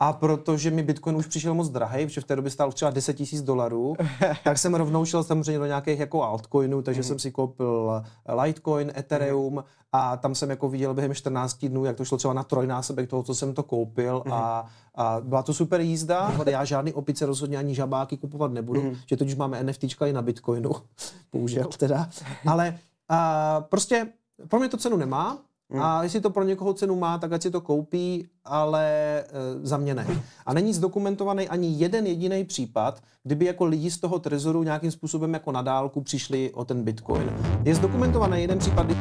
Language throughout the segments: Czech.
A protože mi Bitcoin už přišel moc drahý, protože v té době stál třeba 10 tisíc dolarů, tak jsem rovnou šel samozřejmě do nějakých jako altcoinů, takže mm. jsem si koupil Litecoin, Ethereum mm. a tam jsem jako viděl během 14 dnů, jak to šlo třeba na trojnásobek toho, co jsem to koupil mm. a, a byla to super jízda. Já žádný opice rozhodně ani žabáky kupovat nebudu, mm. že totiž máme NFTčka i na Bitcoinu, bohužel teda. Ale a, prostě pro mě to cenu nemá, Hmm. A jestli to pro někoho cenu má, tak ať si to koupí, ale e, za mě ne. A není zdokumentovaný ani jeden jediný případ, kdyby jako lidi z toho trezoru nějakým způsobem jako na dálku přišli o ten bitcoin. Je zdokumentovaný jeden případ, kdy...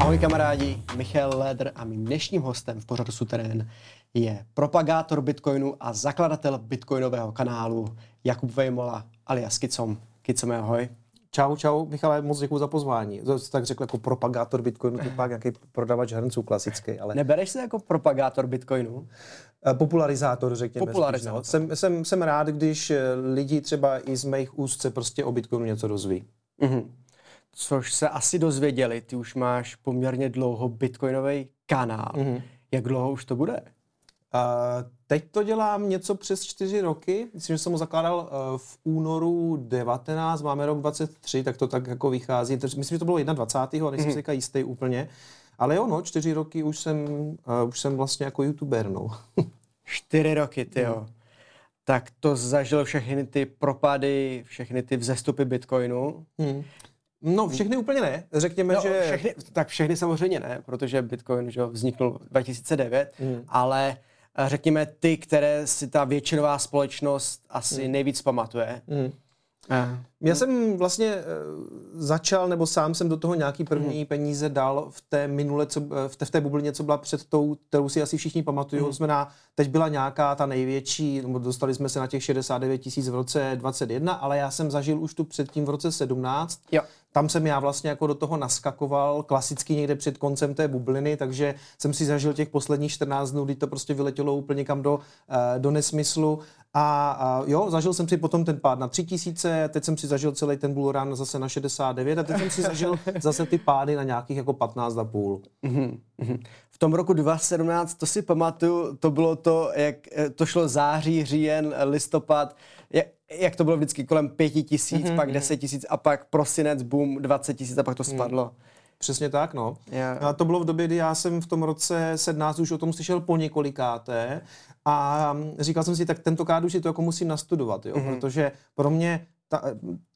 Ahoj kamarádi, Michal Leder a mým dnešním hostem v pořadu Suterén je propagátor Bitcoinu a zakladatel bitcoinového kanálu Jakub Vejmola alias Kicom. Kicome, ahoj. Čau, čau, Michale, moc děkuji za pozvání. To jsi tak řekl jako propagátor Bitcoinu, to pak nějaký prodavač hrnců klasický, ale... Nebereš se jako propagátor Bitcoinu? Eh, popularizátor, řekněme. Popularizátor. Spíš, no. jsem, jsem, jsem rád, když eh, lidi třeba i z mých úst se prostě o Bitcoinu něco dozví. Mm-hmm. Což se asi dozvěděli, ty už máš poměrně dlouho bitcoinový kanál. Mm-hmm. Jak dlouho už to bude? Uh, teď to dělám něco přes čtyři roky. Myslím, že jsem ho zakládal uh, v únoru 19, máme rok 23, tak to tak jako vychází. Myslím, že to bylo 21. a nejsem mm-hmm. si jistý úplně. Ale jo, no, čtyři roky už jsem, uh, už jsem vlastně jako youtuber, no. čtyři roky, ty jo. Mm. Tak to zažil všechny ty propady, všechny ty vzestupy Bitcoinu. Mm. No, všechny úplně ne. Řekněme, no, že... Všechny, tak všechny samozřejmě ne, protože Bitcoin že vznikl 2009, mm. ale řekněme, ty, které si ta většinová společnost asi hmm. nejvíc pamatuje. Uh. Já jsem vlastně uh, začal, nebo sám jsem do toho nějaký první hmm. peníze dal v té minule, co, eh, v, té, v té bublině, co byla před tou, kterou si asi všichni pamatují. Hmm. Znamená, teď byla nějaká ta největší, nebo dostali jsme se na těch 69 tisíc v roce 21, ale já jsem zažil už tu předtím v roce 17. Jo tam jsem já vlastně jako do toho naskakoval klasicky někde před koncem té bubliny, takže jsem si zažil těch posledních 14 dnů, kdy to prostě vyletělo úplně kam do, eh, do nesmyslu. A, a jo, zažil jsem si potom ten pád na 3000, teď jsem si zažil celý ten bull run zase na 69 a teď jsem si zažil zase ty pády na nějakých jako 15,5. Mm-hmm. V tom roku 2017, to si pamatuju, to bylo to, jak eh, to šlo září, říjen, listopad, jak, to bylo vždycky kolem pěti tisíc, mm-hmm. pak mhm. deset tisíc a pak prosinec, boom, 20 tisíc a pak to mhm. spadlo. Mm. Přesně tak, no. Yeah. A to bylo v době, kdy já jsem v tom roce 17 už o tom slyšel po několikáté a říkal jsem si, tak tentokrát už si to jako musím nastudovat, jo, mm-hmm. protože pro mě ta,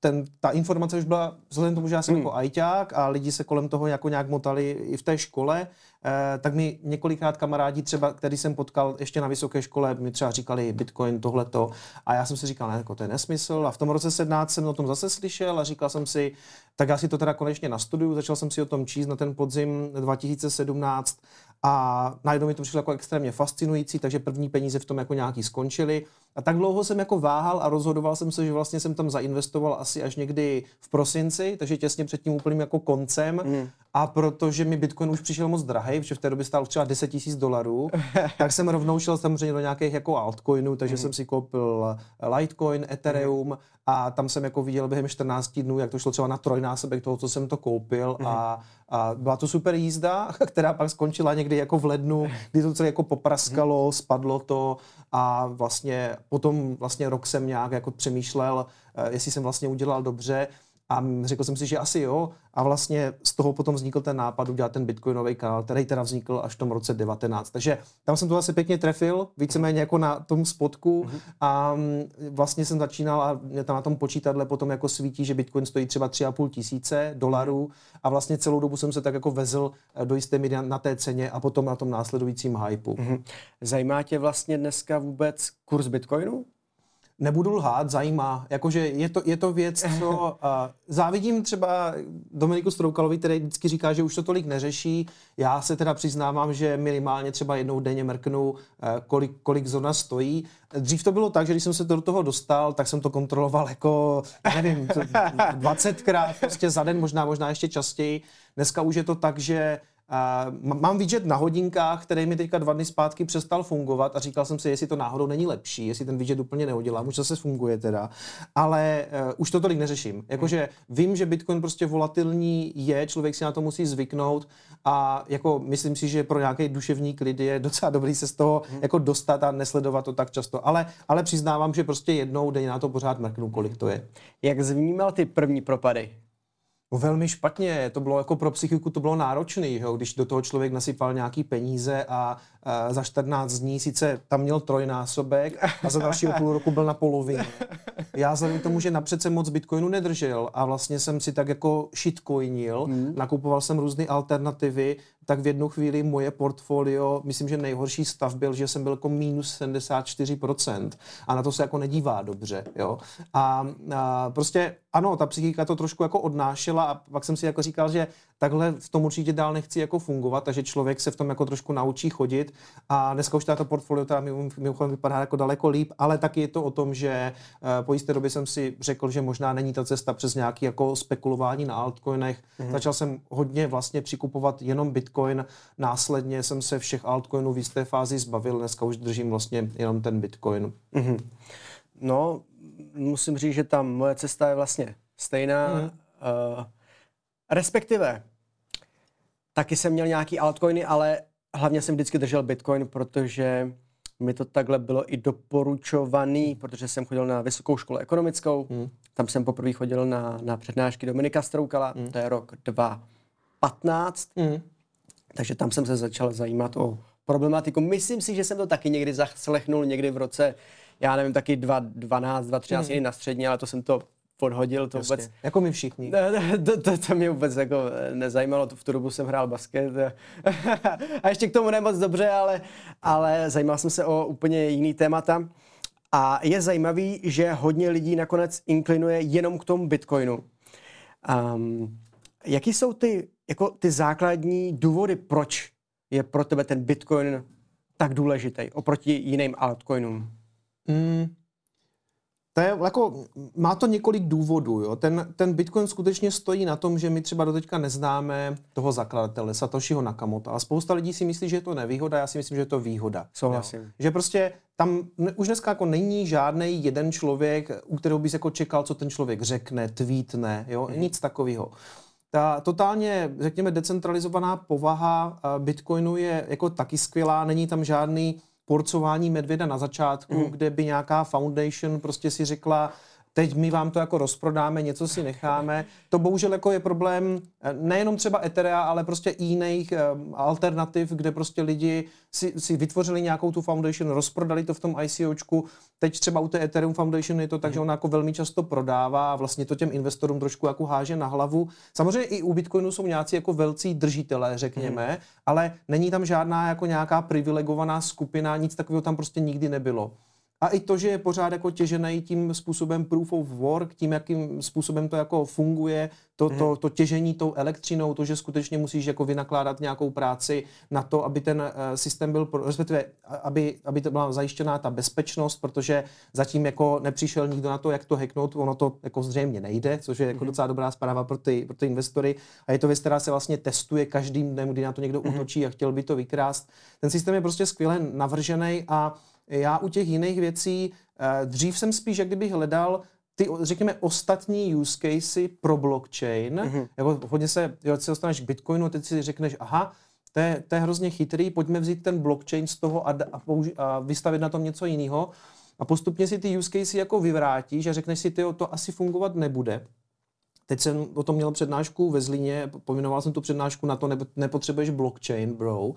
ten, ta informace už byla, vzhledem tomu, že já jsem mm. jako ajťák a lidi se kolem toho jako nějak motali i v té škole, eh, tak mi několikrát kamarádi třeba, který jsem potkal ještě na vysoké škole, mi třeba říkali Bitcoin, tohleto a já jsem si říkal, ne, jako to je nesmysl a v tom roce 17 jsem o tom zase slyšel a říkal jsem si, tak já si to teda konečně nastuduju, začal jsem si o tom číst na ten podzim 2017 a najednou mi to přišlo jako extrémně fascinující, takže první peníze v tom jako nějaký skončily. A tak dlouho jsem jako váhal a rozhodoval jsem se, že vlastně jsem tam zainvestoval asi až někdy v prosinci, takže těsně před tím úplným jako koncem. Mm. A protože mi Bitcoin už přišel moc drahý, protože v té době stál třeba 10 tisíc dolarů, tak jsem rovnou šel samozřejmě do nějakých jako altcoinů, takže mm. jsem si koupil Litecoin, Ethereum mm. a tam jsem jako viděl během 14 dnů, jak to šlo třeba na trojnásobek toho, co jsem to koupil mm. a, a byla to super jízda, která pak skončila někdy jako v lednu, kdy to celé jako popraskalo, mm. spadlo to a vlastně potom vlastně rok jsem nějak jako přemýšlel, eh, jestli jsem vlastně udělal dobře a řekl jsem si, že asi jo. A vlastně z toho potom vznikl ten nápad udělat ten bitcoinový kanál, který teda vznikl až v tom roce 19. Takže tam jsem to asi pěkně trefil, víceméně jako na tom spotku mm-hmm. a mm, vlastně jsem začínal a mě tam na tom počítadle potom jako svítí, že bitcoin stojí třeba 3,5 tisíce dolarů a vlastně celou dobu jsem se tak jako vezl eh, do jisté míry na té ceně a potom na tom následujícím hypeu. Mm-hmm. Zajímá tě vlastně dneska vůbec kurz bitcoinu? Nebudu lhát, zajímá. Jakože je to, je to věc, co uh, závidím třeba Dominiku Stroukalovi, který vždycky říká, že už to tolik neřeší. Já se teda přiznávám, že minimálně třeba jednou denně mrknu, uh, kolik, kolik zóna stojí. Dřív to bylo tak, že když jsem se do toho dostal, tak jsem to kontroloval jako, nevím, 20krát prostě za den, možná, možná ještě častěji. Dneska už je to tak, že Uh, mám widget na hodinkách, který mi teďka dva dny zpátky přestal fungovat a říkal jsem si, jestli to náhodou není lepší, jestli ten widget úplně neudělám, už zase funguje teda, ale uh, už to tolik neřeším. Jakože vím, že Bitcoin prostě volatilní je, člověk si na to musí zvyknout a jako myslím si, že pro nějaký duševní klid je docela dobrý se z toho hmm. jako dostat a nesledovat to tak často, ale, ale přiznávám, že prostě jednou denně na to pořád mrknu, kolik to je. Jak zvnímal ty první propady? No, velmi špatně, to bylo jako pro psychiku to bylo náročné, když do toho člověk nasypal nějaký peníze a, a za 14 dní sice tam měl trojnásobek a za dalšího půl roku byl na polovině. Já vzhledem k tomu, že napřed jsem moc bitcoinu nedržel a vlastně jsem si tak jako shitcoinil, hmm. nakupoval jsem různé alternativy, tak v jednu chvíli moje portfolio, myslím, že nejhorší stav byl, že jsem byl jako minus 74% a na to se jako nedívá dobře, jo. A, a prostě ano, ta psychika to trošku jako odnášela a pak jsem si jako říkal, že takhle v tom určitě dál nechci jako fungovat, takže člověk se v tom jako trošku naučí chodit a dneska už to portfolio teda mimochodem vypadá jako daleko líp, ale taky je to o tom, že uh, po jisté době jsem si řekl, že možná není ta cesta přes nějaký jako spekulování na altcoinech. Mm-hmm. Začal jsem hodně vlastně přikupovat jenom bitcoin, následně jsem se všech altcoinů v jisté fázi zbavil, dneska už držím vlastně jenom ten bitcoin. Mm-hmm. No, musím říct, že tam moje cesta je vlastně stejná. Mm-hmm. Uh, respektive, taky jsem měl nějaký altcoiny, ale hlavně jsem vždycky držel Bitcoin, protože mi to takhle bylo i doporučovaný, protože jsem chodil na vysokou školu ekonomickou, hmm. tam jsem poprvé chodil na, na přednášky Dominika Stroukala, hmm. to je rok 2015, hmm. takže tam jsem se začal zajímat o problematiku. Myslím si, že jsem to taky někdy zaslechnul, někdy v roce, já nevím, taky 2012, 2013 hmm. na střední, ale to jsem to podhodil to Jasně. vůbec. Jako my všichni. To, to, to mě vůbec jako nezajímalo, v tu dobu jsem hrál basket. A ještě k tomu nemoc dobře, ale, ale zajímal jsem se o úplně jiný témata. A je zajímavý, že hodně lidí nakonec inklinuje jenom k tomu Bitcoinu. Um, jaký jsou ty, jako ty základní důvody, proč je pro tebe ten Bitcoin tak důležitý oproti jiným altcoinům? Mm, to je jako, má to několik důvodů. Jo. Ten, ten Bitcoin skutečně stojí na tom, že my třeba doteďka neznáme toho zakladatele, Satoshiho Nakamoto. A spousta lidí si myslí, že je to nevýhoda, já si myslím, že je to výhoda. Souhlasím. Jo. Že prostě tam už dneska jako není žádný jeden člověk, u kterého bys jako čekal, co ten člověk řekne, tweetne, jo, mm. nic takového. Ta totálně, řekněme, decentralizovaná povaha eh, Bitcoinu je jako taky skvělá, není tam žádný porcování medvěda na začátku, mm. kde by nějaká foundation prostě si řekla, teď my vám to jako rozprodáme, něco si necháme. To bohužel jako je problém eh, nejenom třeba Etherea, ale prostě i jiných um, alternativ, kde prostě lidi si, si vytvořili nějakou tu foundation, rozprodali to v tom ICOčku. Teď třeba u té Ethereum Foundation je to tak, že ona jako velmi často prodává a vlastně to těm investorům trošku jako háže na hlavu. Samozřejmě i u Bitcoinu jsou nějací jako velcí držitelé, řekněme, hmm. ale není tam žádná jako nějaká privilegovaná skupina, nic takového tam prostě nikdy nebylo. A i to, že je pořád jako těžený tím způsobem proof of work, tím, jakým způsobem to jako funguje, to, to, mhm. to těžení tou elektřinou, to, že skutečně musíš jako vynakládat nějakou práci na to, aby ten uh, systém byl, respektive, aby, aby to byla zajištěná ta bezpečnost, protože zatím jako nepřišel nikdo na to, jak to hacknout, ono to jako zřejmě nejde, což je jako mm-hmm. docela dobrá zpráva pro ty, pro ty investory. A je to věc, která se vlastně testuje každým dnem, kdy na to někdo mm-hmm. útočí a chtěl by to vykrást. Ten systém je prostě skvěle navržený a já u těch jiných věcí, eh, dřív jsem spíš, jak kdybych hledal ty, řekněme, ostatní use casey pro blockchain. Mm-hmm. Jako hodně se, jo, se dostaneš k Bitcoinu, teď si řekneš, aha, to je, to je hrozně chytrý, pojďme vzít ten blockchain z toho a, a, použi- a vystavit na tom něco jiného. A postupně si ty use casey jako vyvrátíš a řekneš si, ty, to asi fungovat nebude. Teď jsem o tom měl přednášku ve Zlíně, pojmenoval jsem tu přednášku na to, nepotřebuješ blockchain, bro.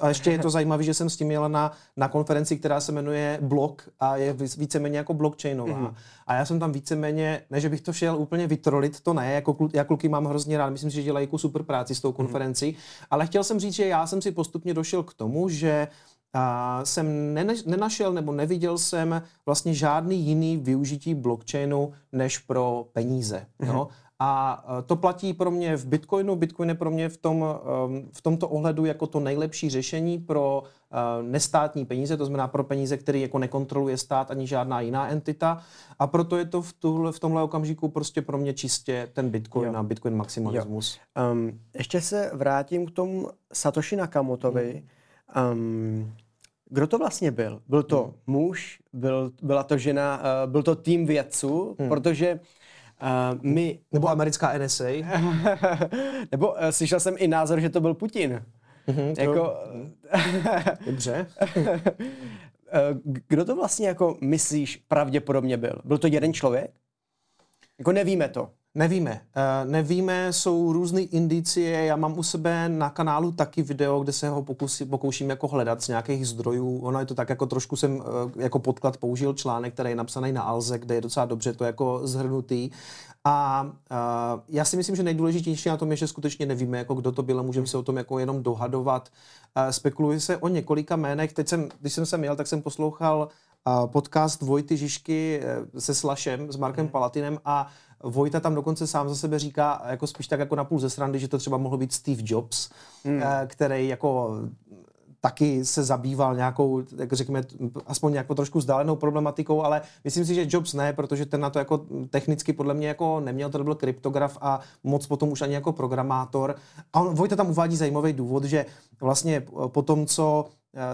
A ještě je to zajímavé, že jsem s tím jela na, na konferenci, která se jmenuje Block a je víceméně jako blockchainová. Mm-hmm. A já jsem tam víceméně, ne, že bych to šel úplně vytrolit, to ne, jako klu, já kluky mám hrozně rád, myslím si, že dělají jako super práci s tou mhm. konferencí, mm-hmm. ale chtěl jsem říct, že já jsem si postupně došel k tomu, že a jsem nenašel nebo neviděl jsem vlastně žádný jiný využití blockchainu než pro peníze. Jo? A eh, to platí pro mě v Bitcoinu. Bitcoin je pro mě v, tom, ehm, v tomto ohledu jako to nejlepší řešení pro eh, nestátní peníze, to znamená pro peníze, které jako nekontroluje stát ani žádná jiná entita. A proto je to v, tuhle, v tomhle okamžiku prostě pro mě čistě ten Bitcoin jo. a Bitcoin maximalismus. Um, ještě se vrátím k tomu Satoshi Nakamotovi. Hmm. Um, kdo to vlastně byl? Byl to hmm. muž, byl, byla to žena, uh, byl to tým vědců, hmm. protože uh, my... Nebo americká NSA. nebo uh, slyšel jsem i názor, že to byl Putin. Mm-hmm, to... jako... Dobře. Kdo to vlastně jako myslíš pravděpodobně byl? Byl to jeden člověk? Jako nevíme to. Nevíme. Uh, nevíme, jsou různé indicie. Já mám u sebe na kanálu taky video, kde se ho pokusí, pokouším jako hledat z nějakých zdrojů. Ono je to tak, jako trošku jsem uh, jako podklad použil článek, který je napsaný na Alze, kde je docela dobře to jako zhrnutý. A uh, já si myslím, že nejdůležitější na tom je, že skutečně nevíme, jako kdo to byl a můžeme se o tom jako jenom dohadovat. Uh, spekuluje se o několika jménech. Teď jsem, když jsem sem jel, tak jsem poslouchal uh, podcast Vojty Žižky se Slašem, s Markem mhm. Palatinem a Vojta tam dokonce sám za sebe říká, jako spíš tak jako napůl ze srandy, že to třeba mohl být Steve Jobs, hmm. který jako taky se zabýval nějakou, jak řekněme, aspoň nějakou trošku vzdálenou problematikou, ale myslím si, že Jobs ne, protože ten na to jako technicky podle mě jako neměl, to byl kryptograf a moc potom už ani jako programátor. A on, Vojta tam uvádí zajímavý důvod, že vlastně po tom, co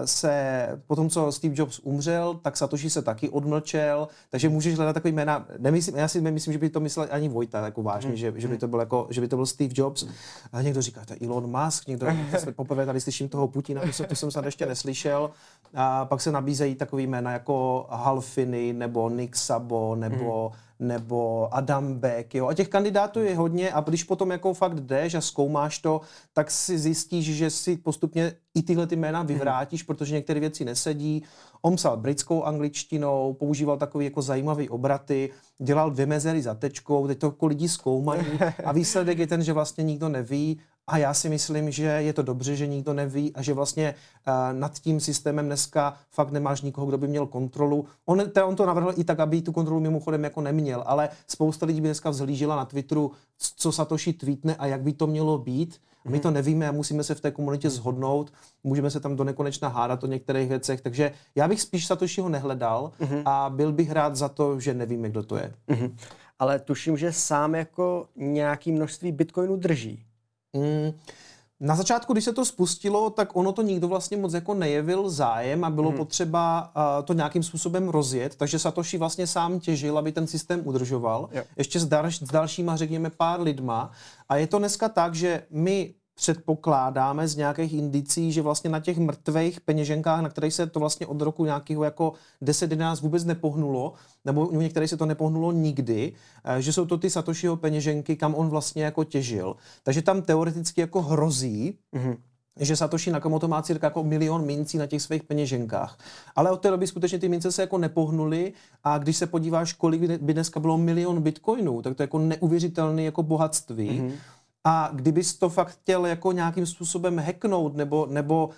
Se, potom co Steve Jobs umřel, tak Satoshi se taky odmlčel, takže můžeš hledat takový jména, nemyslím, já si nemyslím, že by to myslel ani Vojta jako vážně, hmm. že, že, by to byl jako, že by to byl Steve Jobs. A někdo říká, to je Elon Musk, někdo, poprvé tady slyším toho Putina, to, to jsem snad ještě neslyšel. A pak se nabízejí takový jména jako Hal Finney, nebo Nick Sabo, nebo hmm nebo Adam Beck, jo. A těch kandidátů je hodně a když potom jako fakt jdeš a zkoumáš to, tak si zjistíš, že si postupně i tyhle ty jména vyvrátíš, protože některé věci nesedí. On psal britskou angličtinou, používal takový jako zajímavý obraty, dělal dvě mezery za tečkou, teď to jako lidi zkoumají a výsledek je ten, že vlastně nikdo neví a já si myslím, že je to dobře, že nikdo neví a že vlastně uh, nad tím systémem dneska fakt nemáš nikoho, kdo by měl kontrolu. On, te, on to navrhl i tak, aby tu kontrolu mimochodem jako neměl, ale spousta lidí by dneska vzhlížela na Twitteru, co Satoshi tweetne a jak by to mělo být. My mhm. to nevíme a musíme se v té komunitě zhodnout. Můžeme se tam do nekonečna hádat o některých věcech. Takže já bych spíš Satoshiho nehledal uh-huh. a byl bych rád za to, že nevíme, kdo to je. Uh-huh. Ale tuším, že sám jako nějaký množství bitcoinů drží. Mm, na začátku, když se to spustilo, tak ono to nikdo vlastně moc jako nejevil zájem a bylo hmm. potřeba uh, to nějakým způsobem rozjet, takže Satoshi vlastně sám těžil, aby ten systém udržoval, jo. ještě s, dal, s dalšíma, řekněme, pár lidma. A je to dneska tak, že my předpokládáme z nějakých indicí, že vlastně na těch mrtvých peněženkách, na kterých se to vlastně od roku nějakého jako 10-11 vůbec nepohnulo, nebo u některých se to nepohnulo nikdy, eh, že jsou to ty Satoshiho peněženky, kam on vlastně jako těžil. Takže tam teoreticky jako hrozí, mm-hmm že Satoshi Nakamoto má cirka jako milion mincí na těch svých peněženkách. Ale od té doby skutečně ty mince se jako nepohnuly a když se podíváš, kolik by dneska bylo milion bitcoinů, tak to je jako neuvěřitelné jako bohatství. Mm-hmm. A kdybys to fakt chtěl jako nějakým způsobem hacknout nebo, nebo uh,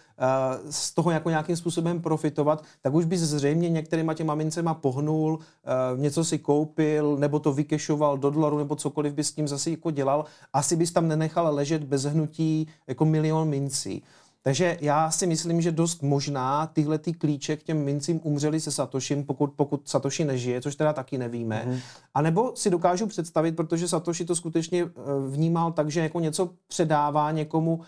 z toho jako nějakým způsobem profitovat, tak už bys zřejmě některýma těma mincema pohnul, uh, něco si koupil, nebo to vykešoval do dolaru, nebo cokoliv bys s tím zase jako dělal. Asi bys tam nenechal ležet bez hnutí jako milion mincí. Takže já si myslím, že dost možná tyhle ty klíče k těm mincím umřeli se Satoshim, pokud, pokud Satoshi nežije, což teda taky nevíme. Mm-hmm. A nebo si dokážu představit, protože Satoshi to skutečně eh, vnímal tak, že jako něco předává někomu,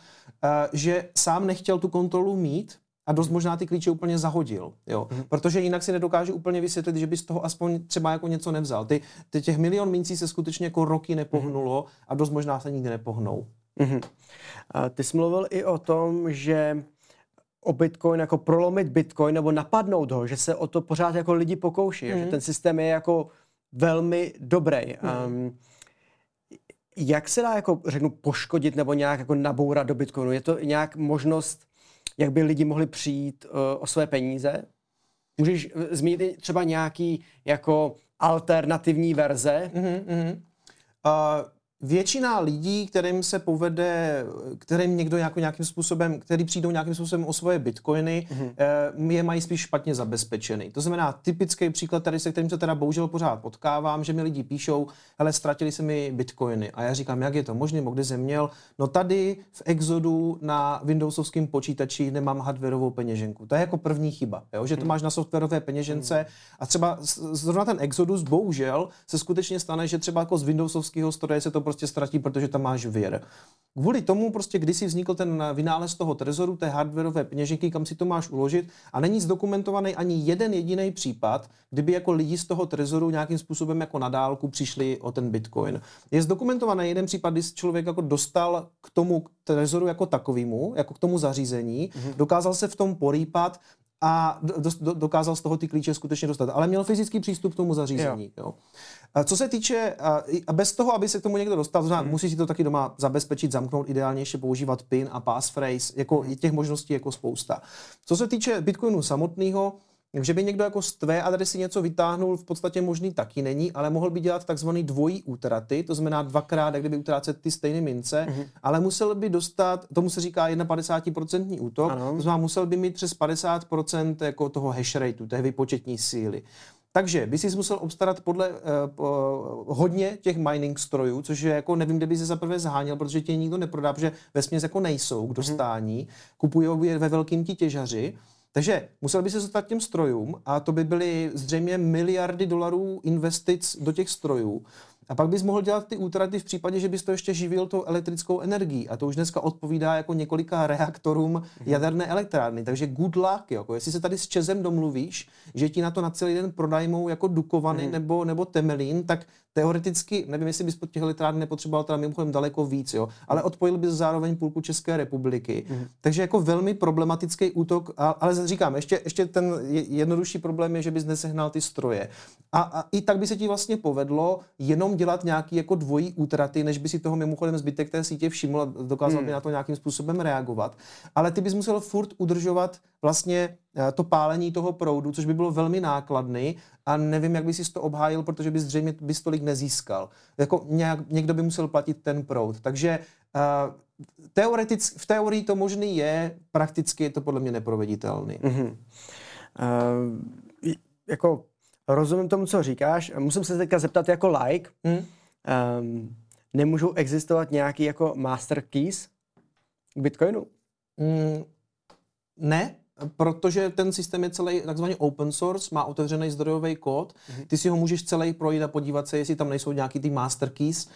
eh, že sám nechtěl tu kontrolu mít, a dost možná ty klíče úplně zahodil, jo. Mm-hmm. Protože jinak si nedokážu úplně vysvětlit, že by z toho aspoň třeba jako něco nevzal. Ty, ty těch milion mincí se skutečně jako roky nepohnulo mm-hmm. a dost možná se nikdy nepohnou. Mm-hmm. A ty jsi mluvil i o tom, že o Bitcoin, jako prolomit Bitcoin nebo napadnout ho, že se o to pořád jako lidi pokouší, mm. že ten systém je jako velmi dobrý. Mm. Um, jak se dá jako řeknu poškodit nebo nějak jako nabourat do Bitcoinu? Je to nějak možnost, jak by lidi mohli přijít uh, o své peníze? Můžeš eh, zmínit třeba nějaký jako alternativní verze? Mm-hmm. Uh, většina lidí, kterým se povede, kterým někdo jako nějakým způsobem, který přijdou nějakým způsobem o svoje bitcoiny, mm-hmm. je mají spíš špatně zabezpečený. To znamená, typický příklad tady, se kterým se teda bohužel pořád potkávám, že mi lidi píšou, hele, ztratili se mi bitcoiny. A já říkám, jak je to možné, kde jsem měl? No tady v Exodu na Windowsovském počítači nemám hardwareovou peněženku. To je jako první chyba, jo? že to mhm. máš na softwarové peněžence mhm. a třeba zrovna ten Exodus bohužel se skutečně stane, že třeba jako z Windowsovského stroje se to prostě ztratí, protože tam máš věr. Kvůli tomu prostě kdysi vznikl ten vynález toho trezoru, té hardwareové peněženky, kam si to máš uložit a není zdokumentovaný ani jeden jediný případ, kdyby jako lidi z toho trezoru nějakým způsobem jako na dálku přišli o ten bitcoin. Je zdokumentovaný jeden případ, kdy člověk jako dostal k tomu trezoru jako takovému, jako k tomu zařízení, mm-hmm. dokázal se v tom porýpat a do, do, dokázal z toho ty klíče skutečně dostat. Ale měl fyzický přístup k tomu zařízení. Jo. Jo. Co se týče, a bez toho, aby se k tomu někdo dostal, to znamená, hmm. musí si to taky doma zabezpečit, zamknout, ideálně ještě používat PIN a passphrase, jako hmm. těch možností jako spousta. Co se týče Bitcoinu samotného, že by někdo jako z tvé adresy něco vytáhnul, v podstatě možný taky není, ale mohl by dělat takzvaný dvojí útraty, to znamená dvakrát, jak kdyby utrácet ty stejné mince, mm-hmm. ale musel by dostat, tomu se říká 51% útok, ano. to znamená musel by mít přes 50% jako toho hash rateu, té vypočetní síly. Takže by si musel obstarat podle uh, uh, hodně těch mining strojů, což je jako nevím, kde by se zaprvé zháněl, protože tě nikdo neprodá, protože ve směs jako nejsou k mhm. dostání, mm-hmm. kupují je ve velkým ti těžaři. Takže musel by se dostat těm strojům a to by byly zřejmě miliardy dolarů investic do těch strojů. A pak bys mohl dělat ty útraty v případě, že bys to ještě živil tou elektrickou energií. A to už dneska odpovídá jako několika reaktorům mhm. jaderné elektrárny. Takže good luck, jako jestli se tady s Čezem domluvíš, že ti na to na celý den prodajmou jako dukovany mm. nebo, nebo temelín, tak teoreticky, nevím, jestli bys pod těch elektrárny nepotřeboval teda mimochodem daleko víc, jo, ale odpojil bys zároveň půlku České republiky. Mm. Takže jako velmi problematický útok, ale říkám, ještě, ještě ten jednodušší problém je, že bys nesehnal ty stroje. A, a i tak by se ti vlastně povedlo jenom dělat nějaký jako dvojí útraty, než by si toho mimochodem zbytek té sítě všiml a dokázal mm. by na to nějakým způsobem reagovat. Ale ty bys musel furt udržovat vlastně to pálení toho proudu, což by bylo velmi nákladný a nevím, jak by si to obhájil, protože bys zřejmě bys tolik nezískal. Jako nějak, někdo by musel platit ten proud. Takže uh, teoretic, v teorii to možný je, prakticky je to podle mě neproveditelný. Mm-hmm. Uh, jako rozumím tomu, co říkáš. Musím se teďka zeptat jako like. Mm. Um, nemůžou existovat nějaký jako master keys k Bitcoinu? Mm, ne, protože ten systém je celý takzvaně open source, má otevřený zdrojový kód, mm-hmm. ty si ho můžeš celý projít a podívat se, jestli tam nejsou nějaký ty master keys.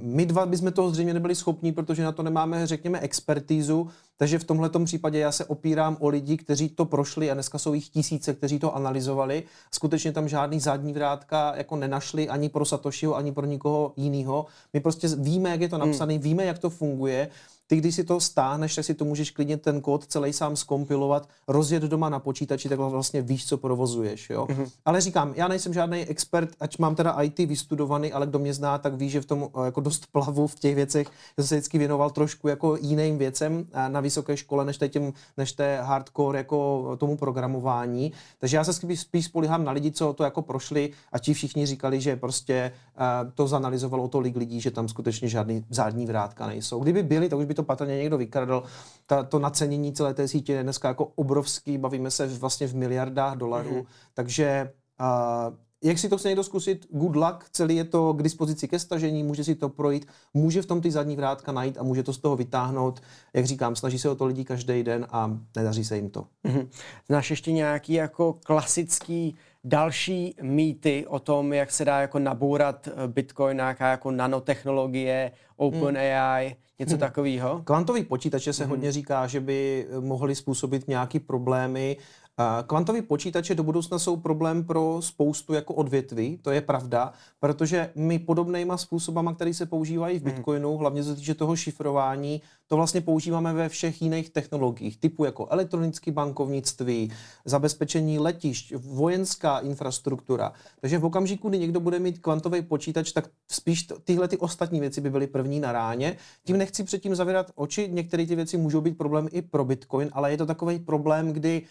My dva bychom toho zřejmě nebyli schopní, protože na to nemáme, řekněme, expertízu, takže v tomhle případě já se opírám o lidi, kteří to prošli a dneska jsou jich tisíce, kteří to analyzovali. Skutečně tam žádný zadní vrátka jako nenašli ani pro Satoshiho, ani pro nikoho jiného. My prostě víme, jak je to napsané, hmm. víme, jak to funguje ty, když si to stáhneš, tak si to můžeš klidně ten kód celý sám skompilovat, rozjet doma na počítači, tak vlastně víš, co provozuješ. Jo? Mm-hmm. Ale říkám, já nejsem žádný expert, ať mám teda IT vystudovaný, ale kdo mě zná, tak ví, že v tom eh, jako dost plavu v těch věcech, že jsem se vždycky věnoval trošku jako jiným věcem eh, na vysoké škole, než, těm, než té hardcore jako tomu programování. Takže já se spíš, spíš spolíhám na lidi, co to jako prošli a ti všichni říkali, že prostě uh, to zanalizovalo tolik lidí, že tam skutečně žádný zadní vrátka nejsou. Kdyby byly, tak už by to patrně někdo vykradl. Ta, to nacenění celé té sítě je dneska jako obrovský, bavíme se vlastně v miliardách dolarů, mm-hmm. takže uh, jak si to chce někdo zkusit, good luck, celý je to k dispozici ke stažení, může si to projít, může v tom ty zadní vrátka najít a může to z toho vytáhnout. Jak říkám, snaží se o to lidi každý den a nedaří se jim to. Mm-hmm. Znáš ještě nějaký jako klasický další mýty o tom, jak se dá jako nabourat eh, Bitcoin, nějaká jako nanotechnologie, OpenAI, hmm. něco hmm. takového? Kvantový počítače se hmm. hodně říká, že by eh, mohly způsobit nějaké problémy Kvantový počítače do budoucna jsou problém pro spoustu jako odvětví, to je pravda, protože my podobnýma způsobama, které se používají v hmm. Bitcoinu, hlavně co se týče toho šifrování, to vlastně používáme ve všech jiných technologiích, typu jako elektronické bankovnictví, zabezpečení letišť, vojenská infrastruktura. Takže v okamžiku, kdy někdo bude mít kvantový počítač, tak spíš tyhle ty ostatní věci by byly první na ráně. Tím nechci předtím zavírat oči, některé ty věci můžou být problém i pro Bitcoin, ale je to takový problém, kdy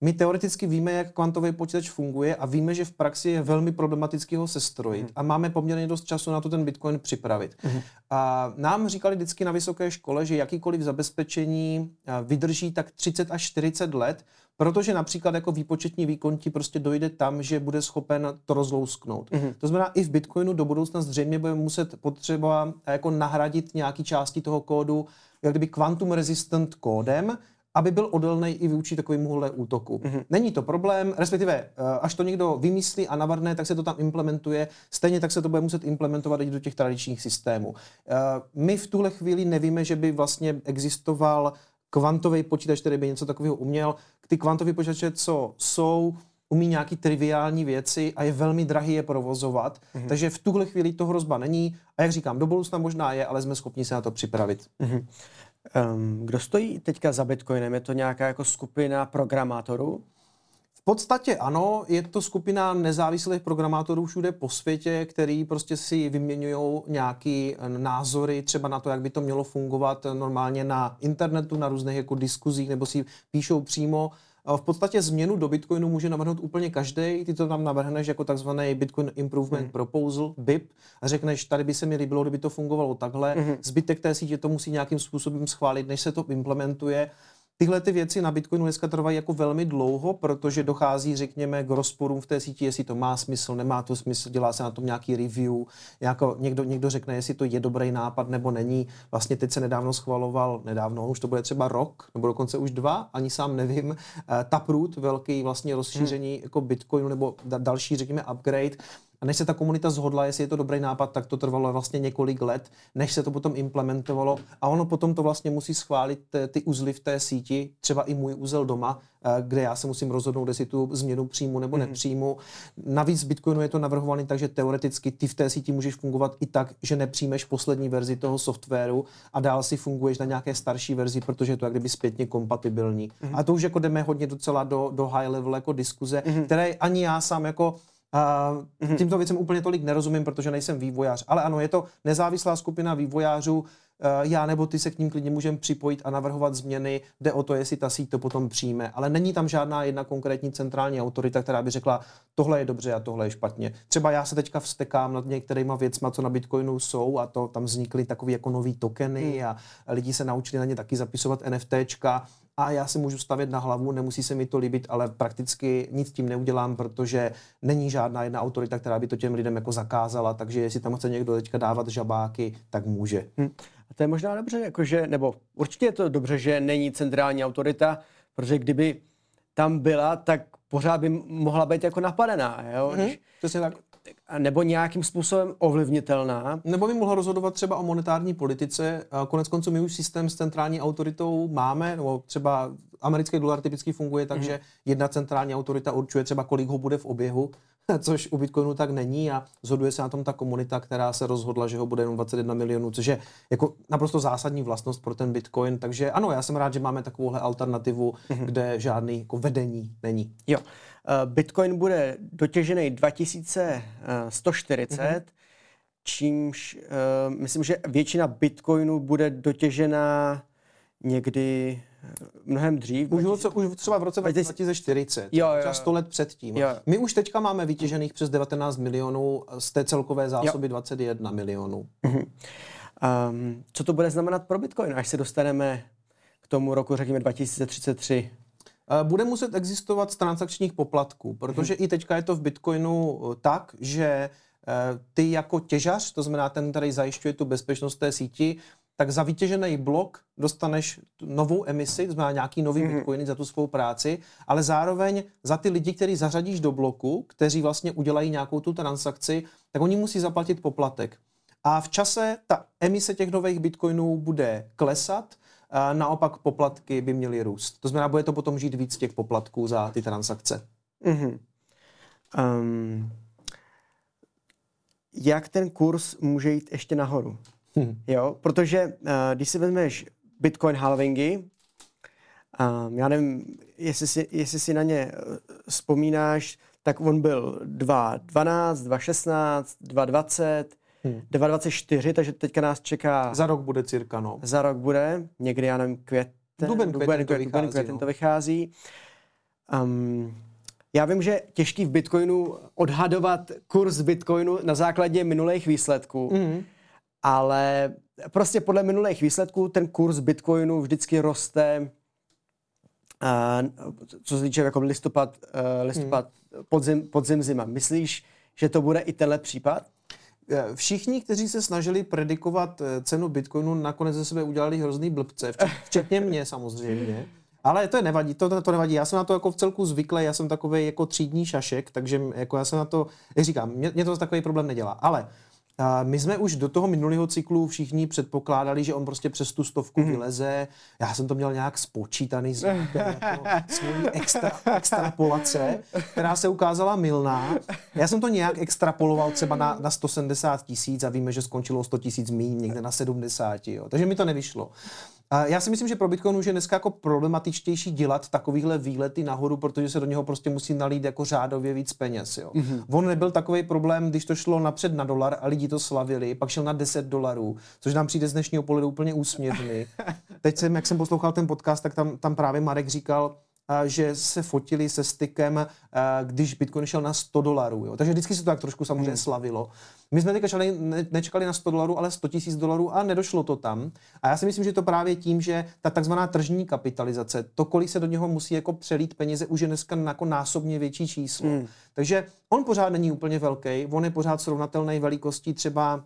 my teoreticky víme, jak kvantový počítač funguje a víme, že v praxi je velmi problematický ho sestrojit mm. a máme poměrně dost času na to ten Bitcoin připravit. Mm. A nám říkali vždycky na vysoké škole, že jakýkoliv zabezpečení vydrží tak 30 až 40 let, Protože například jako výpočetní výkon ti prostě dojde tam, že bude schopen to rozlousknout. Mm-hmm. To znamená, i v Bitcoinu do budoucna zřejmě bude muset potřeba jako nahradit nějaký části toho kódu, jak kdyby quantum resistant kódem, aby byl odolný i vůči takovémuhle útoku. Mm-hmm. Není to problém, respektive eh, až to někdo vymyslí a navrhne, tak se to tam implementuje. Stejně tak se to bude muset implementovat i do těch tradičních systémů. Eh, my v tuhle chvíli nevíme, že by vlastně existoval kvantový počítač, který by něco takového uměl. Ty kvantové počítače, co jsou, umí nějaký triviální věci a je velmi drahý je provozovat. Mm-hmm. Takže v tuhle chvíli to hrozba není. A jak říkám, do budoucna možná je, ale jsme schopni se na to připravit. Mm-hmm. Um, kdo stojí teďka za Bitcoinem? Je to nějaká jako skupina programátorů? V podstatě ano, je to skupina nezávislých programátorů všude po světě, který prostě si vyměňují nějaké názory třeba na to, jak by to mělo fungovat normálně na internetu, na různých jako diskuzích, nebo si píšou přímo v podstatě změnu do Bitcoinu může navrhnout úplně každý. Ty to tam navrhneš jako takzvaný Bitcoin Improvement mm. Proposal, BIP, a řekneš, tady by se mi líbilo, kdyby to fungovalo takhle. Mm. Zbytek té sítě to musí nějakým způsobem schválit, než se to implementuje. Tyhle ty věci na Bitcoinu dneska trvají jako velmi dlouho, protože dochází, řekněme, k rozporům v té síti, jestli to má smysl, nemá to smysl, dělá se na tom nějaký review, jako někdo, někdo řekne, jestli to je dobrý nápad nebo není. Vlastně teď se nedávno schvaloval, nedávno, už to bude třeba rok, nebo dokonce už dva, ani sám nevím, eh, Taproot, velký vlastně rozšíření hmm. jako Bitcoinu nebo další, řekněme, upgrade, a než se ta komunita zhodla, jestli je to dobrý nápad, tak to trvalo vlastně několik let, než se to potom implementovalo. A ono potom to vlastně musí schválit eh, ty uzly v té síti, třeba i můj úzel doma, eh, kde já se musím rozhodnout, jestli tu změnu přijmu nebo mm. nepřijmu. Navíc v Bitcoinu je to navrhované tak, že teoreticky ty v té síti můžeš fungovat i tak, že nepřijmeš poslední verzi toho softwaru a dál si funguješ na nějaké starší verzi, protože je to jak kdyby zpětně kompatibilní. Mm. A to už jako jdeme hodně docela do, do high level jako diskuze, mm. které ani já sám jako a mm-hmm. tímto věcem úplně tolik nerozumím, protože nejsem vývojář. Ale ano, je to nezávislá skupina vývojářů. Já nebo ty se k ním klidně můžeme připojit a navrhovat změny. Jde o to, jestli ta síť to potom přijme. Ale není tam žádná jedna konkrétní centrální autorita, která by řekla, tohle je dobře a tohle je špatně. Třeba já se teďka vstekám nad některýma věcma, co na Bitcoinu jsou a to tam vznikly takové jako nový tokeny mm. a lidi se naučili na ně taky zapisovat NFTčka a já si můžu stavět na hlavu, nemusí se mi to líbit, ale prakticky nic tím neudělám, protože není žádná jedna autorita, která by to těm lidem jako zakázala, takže jestli tam chce někdo teďka dávat žabáky, tak může. Hm. A to je možná dobře, jakože, nebo určitě je to dobře, že není centrální autorita, protože kdyby tam byla, tak pořád by mohla být jako napadená. Jo? Mm-hmm. Když, tak nebo nějakým způsobem ovlivnitelná. Nebo by mohla rozhodovat třeba o monetární politice. Konec konců my už systém s centrální autoritou máme, nebo třeba americký dolar typicky funguje tak, mm. že jedna centrální autorita určuje třeba, kolik ho bude v oběhu, což u Bitcoinu tak není a zhoduje se na tom ta komunita, která se rozhodla, že ho bude jenom 21 milionů, což je jako naprosto zásadní vlastnost pro ten Bitcoin. Takže ano, já jsem rád, že máme takovouhle alternativu, mm. kde žádný jako vedení není. Jo. Eh, Bitcoin bude dotěžený 2140, mm-hmm. čímž uh, myslím, že většina Bitcoinu bude dotěžena někdy eh, mnohem dřív. Už, co, už třeba v roce 2040, jo, jo, třeba 100 let předtím. Jo. My už teďka máme vytěžených přes 19 milionů z té celkové zásoby jo. 21 milionů. Mm-hmm. Um, co to bude znamenat pro Bitcoin, až se dostaneme k tomu roku, řekněme 2033? Eh, bude muset existovat z transakčních poplatků, protože hmm. i teďka je to v Bitcoinu eh, tak, že eh, ty jako těžař, to znamená ten, který zajišťuje tu bezpečnost té síti, tak za vytěžený blok dostaneš novou emisi, to znamená nějaký nový mm. bitcoiny za tu svou práci, ale zároveň za ty lidi, který zařadíš do bloku, kteří vlastně udělají nějakou tu transakci, tak oni musí zaplatit poplatek. A v čase ta emise těch nových bitcoinů bude klesat, naopak poplatky by měly růst. To znamená, bude to potom žít víc těch poplatků za ty transakce. Mm-hmm. Um, jak ten kurz může jít ještě nahoru? Hmm. Jo, protože uh, když si vezmeš Bitcoin halvingy, um, já nevím, jestli si, jestli si na ně uh, vzpomínáš, tak on byl 2.12, 2.16, 2.20, Hmm. 2,24, takže teďka nás čeká... Za rok bude cirka, no. Za rok bude, někdy, já nevím, květen, duben, duben, květen, to, duben, vychází, květen no. to vychází. Um, já vím, že těžký v Bitcoinu odhadovat kurz Bitcoinu na základě minulých výsledků, mm. ale prostě podle minulých výsledků ten kurz Bitcoinu vždycky roste uh, co se týče jako listopad, uh, listopad mm. podzim, podzim, zima. Myslíš, že to bude i tenhle případ? Eh, všichni, kteří se snažili predikovat cenu Bitcoinu, nakonec ze sebe udělali hrozný blbce, včetně mě samozřejmě. Ale to nevadí, to, to nevadí. Já jsem na to jako v celku zvyklý, já jsem takový jako třídní šašek, takže jako já jsem na to, jak říkám, mě, mě to takový problém nedělá. Ale a my jsme už do toho minulého cyklu všichni předpokládali, že on prostě přes tu stovku mm. vyleze. Já jsem to měl nějak spočítaný z jako extra, extrapolace, která se ukázala milná. Já jsem to nějak extrapoloval třeba na, na 170 tisíc a víme, že skončilo 100 tisíc míň někde na 70. Jo. Takže mi to nevyšlo. A já si myslím, že pro Bitcoin už je dneska jako problematičtější dělat takovýhle výlety nahoru, protože se do něho prostě musí nalít jako řádově víc peněz. Jo. Mm-hmm. On nebyl takový problém, když to šlo napřed na dolar a lidi to slavili, pak šel na 10 dolarů, což nám přijde z dnešního pohledu úplně úsměvný. Teď jsem, jak jsem poslouchal ten podcast, tak tam, tam právě Marek říkal, že se fotili se stykem, když Bitcoin šel na 100 dolarů. Jo. Takže vždycky se to tak trošku samozřejmě hmm. slavilo. My jsme teďka ne, nečekali na 100 dolarů, ale 100 tisíc dolarů a nedošlo to tam. A já si myslím, že to právě tím, že ta takzvaná tržní kapitalizace, to, kolik se do něho musí jako přelít peníze, už je dneska jako násobně větší číslo. Hmm. Takže on pořád není úplně velký, on je pořád srovnatelný velikostí třeba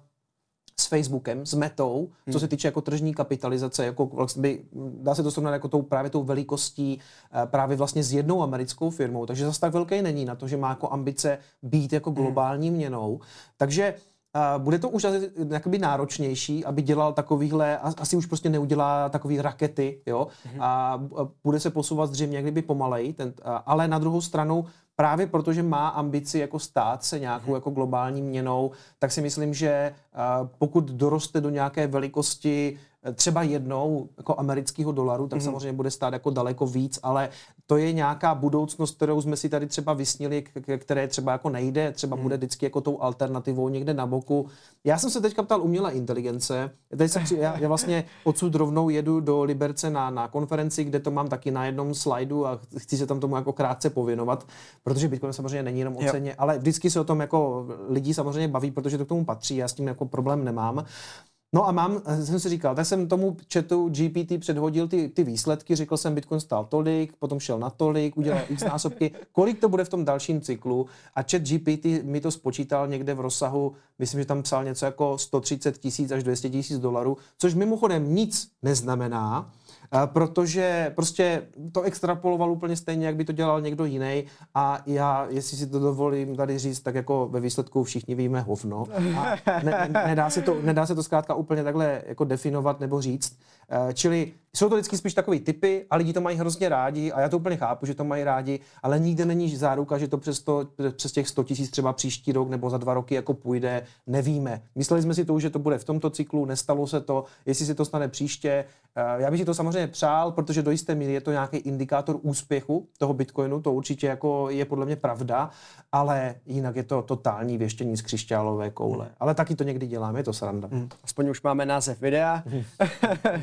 s Facebookem, s Metou, hmm. co se týče jako tržní kapitalizace, jako vlastně, dá se to srovnat jako tou, právě tou velikostí eh, právě vlastně s jednou americkou firmou, takže zase tak velký není na to, že má jako ambice být jako hmm. globální hmm. měnou. Takže Uh, bude to už jakoby náročnější, aby dělal takovýhle, asi už prostě neudělá takový rakety, jo, mm-hmm. a bude se posouvat zřejmě jak kdyby pomalej, ten, ale na druhou stranu právě protože má ambici jako stát se nějakou mhm. jako globální měnou, tak si myslím, že pokud doroste do nějaké velikosti třeba jednou jako amerického dolaru, tak mm-hmm. samozřejmě bude stát jako daleko víc, ale to je nějaká budoucnost, kterou jsme si tady třeba vysnili, které třeba jako nejde, třeba mm. bude vždycky jako tou alternativou někde na boku. Já jsem se teďka ptal umělé inteligence. Teď jsem při, já, já vlastně odsud rovnou jedu do Liberce na, na konferenci, kde to mám taky na jednom slajdu a chci se tam tomu jako krátce pověnovat, protože Bitcoin samozřejmě není jenom o ceně, ale vždycky se o tom jako lidi samozřejmě baví, protože to k tomu patří, já s tím jako problém nemám. No a mám, jsem si říkal, tak jsem tomu chatu GPT předhodil ty, ty výsledky, řekl jsem, Bitcoin stál tolik, potom šel na tolik, udělal x násobky, kolik to bude v tom dalším cyklu? A chat GPT mi to spočítal někde v rozsahu, myslím, že tam psal něco jako 130 tisíc až 200 tisíc dolarů, což mimochodem nic neznamená, protože prostě to extrapoloval úplně stejně, jak by to dělal někdo jiný a já, jestli si to dovolím tady říct, tak jako ve výsledku všichni víme hovno a ne, nedá, se to, nedá se to zkrátka úplně takhle jako definovat nebo říct. Eh, čili jsou to vždycky spíš takový typy a lidi to mají hrozně rádi a já to úplně chápu, že to mají rádi, ale nikde není záruka, že to přes, to, přes těch 100 tisíc třeba příští rok nebo za dva roky jako půjde, nevíme. Mysleli jsme si to, že to bude v tomto cyklu, nestalo se to, jestli se to stane příště. Eh, já bych si to samozřejmě přál, protože do jisté míry je to nějaký indikátor úspěchu toho Bitcoinu, to určitě jako je podle mě pravda, ale jinak je to totální věštění z křišťálové koule. Ale taky to někdy děláme, je to sranda. Hmm. Aspoň už máme název videa. Hmm.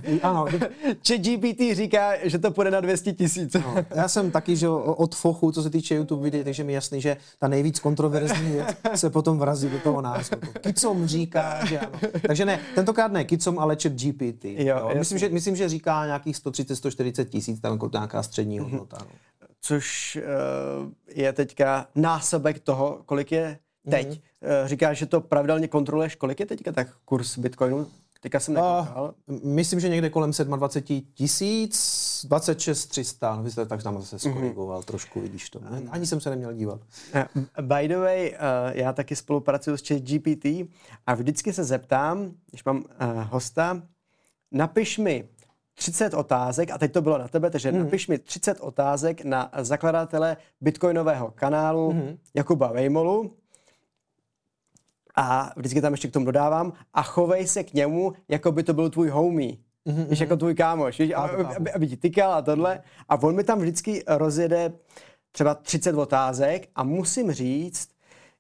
ano. GPT říká, že to půjde na 200 tisíc. No, já jsem taky, že od fochu, co se týče YouTube videí, takže mi jasný, že ta nejvíc kontroverzní věc se potom vrazí do toho názvu. Kicom říká, že ano. Takže ne, tentokrát ne Kicom, ale chat GPT. Jo, jo. Myslím, že, myslím, že říká nějakých 130-140 tisíc, tam jako nějaká střední mhm. hodnota. No. Což uh, je teďka násobek toho, kolik je teď. Mm-hmm. Uh, říkáš, že to pravidelně kontroluješ, kolik je teďka tak kurz Bitcoinu? Teďka jsem nekoukal. Myslím, že někde kolem 27 tisíc, 26 300, no vy jste tak tam zase mhm. skorigoval mm-hmm. trošku, vidíš to. Ne? Ani jsem se neměl dívat. Uh, by the way, uh, já taky spolupracuju s ChatGPT a vždycky se zeptám, když mám uh, hosta, napiš mi 30 otázek, a teď to bylo na tebe, takže mm. napiš mi 30 otázek na zakladatele bitcoinového kanálu mm. Jakuba Vejmolu a vždycky tam ještě k tomu dodávám a chovej se k němu, jako by to byl tvůj homie. Mm-hmm. Víš, jako tvůj kámoš, víš, aby, aby, aby ti tykal a tohle. A on mi tam vždycky rozjede třeba 30 otázek a musím říct,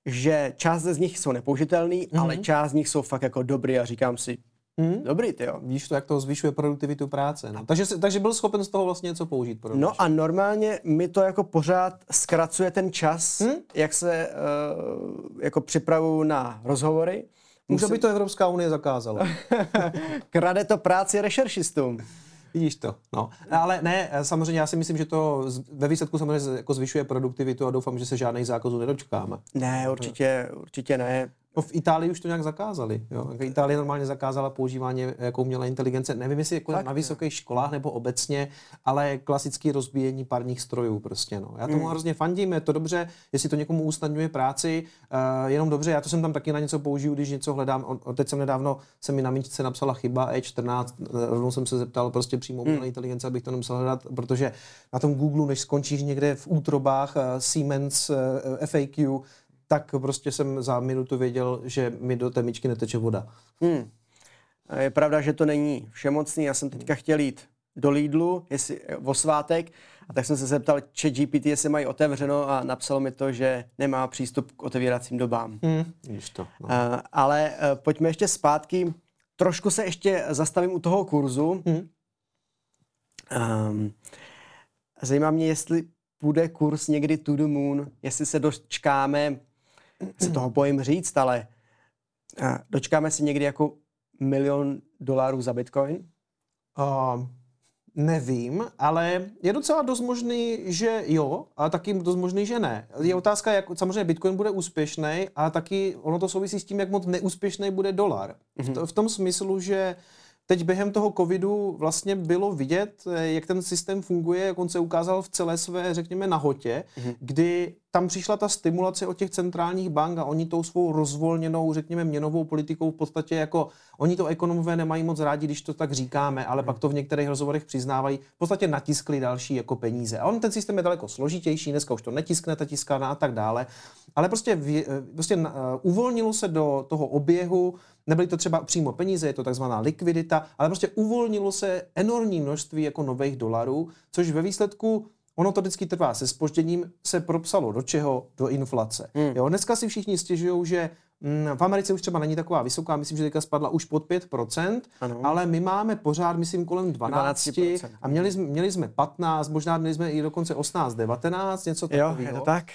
že část z nich jsou nepoužitelný, mm-hmm. ale část z nich jsou fakt jako dobrý a říkám si, Hmm? Dobrý, ty jo. Víš to, jak to zvyšuje produktivitu práce. No. Takže, takže byl schopen z toho vlastně něco použít. Pro no a normálně mi to jako pořád zkracuje ten čas, hmm? jak se uh, jako připravuju na rozhovory. Musím... by to Evropská unie zakázala. Krade to práci rešeršistům. Vidíš to, no. Ale ne, samozřejmě já si myslím, že to ve výsledku samozřejmě jako zvyšuje produktivitu a doufám, že se žádných zákazů nedočkáme. Ne, určitě, určitě ne. No v Itálii už to nějak zakázali. Jo? Jako Itálie normálně zakázala používání jako umělé inteligence. Nevím, jestli jako na vysokých školách nebo obecně, ale klasické rozbíjení parních strojů prostě. No. Já tomu mm. hrozně fandím, je to dobře, jestli to někomu usnadňuje práci, uh, jenom dobře, já to jsem tam taky na něco použiju, když něco hledám. O, teď jsem nedávno, se mi na míčce napsala chyba E14, rovnou jsem se zeptal prostě přímo umělé mm. inteligence, abych to nemusel hledat, protože na tom Google, než skončíš někde v útrobách uh, Siemens uh, eh, FAQ, tak prostě jsem za minutu věděl, že mi do té myčky neteče voda. Hmm. Je pravda, že to není všemocný. Já jsem teďka chtěl jít do Lidlu, jestli o svátek, a tak jsem se zeptal či GPT, jestli mají otevřeno a napsalo mi to, že nemá přístup k otevíracím dobám. Hmm. to. No. Uh, ale uh, pojďme ještě zpátky. Trošku se ještě zastavím u toho kurzu. Hmm. Um, zajímá mě, jestli bude kurz někdy to the moon, jestli se dočkáme se toho bojím říct, ale dočkáme si někdy jako milion dolarů za bitcoin? Uh, nevím, ale je docela dost možný, že jo, a taky dost možný, že ne. Je otázka, jak samozřejmě bitcoin bude úspěšný, a taky ono to souvisí s tím, jak moc neúspěšný bude dolar. Mm-hmm. V, to, v tom smyslu, že teď během toho covidu vlastně bylo vidět, jak ten systém funguje, jak on se ukázal v celé své, řekněme, nahotě, mm-hmm. kdy tam přišla ta stimulace od těch centrálních bank a oni tou svou rozvolněnou, řekněme, měnovou politikou v podstatě jako, oni to ekonomové nemají moc rádi, když to tak říkáme, ale pak to v některých rozhovorech přiznávají, v podstatě natiskli další jako peníze. A on ten systém je daleko složitější, dneska už to netiskne, ta tiskárna a tak dále, ale prostě, v, prostě uh, uvolnilo se do toho oběhu, nebyly to třeba přímo peníze, je to takzvaná likvidita, ale prostě uvolnilo se enormní množství jako nových dolarů, což ve výsledku ono to vždycky trvá se spožděním, se propsalo do čeho? Do inflace. Hmm. Jo, dneska si všichni stěžují, že mm, v Americe už třeba není taková vysoká, myslím, že teďka spadla už pod 5%, ano. ale my máme pořád, myslím, kolem 12 12% a měli jsme, měli jsme 15, možná měli jsme i dokonce 18, 19, něco takového. Jo, je to tak.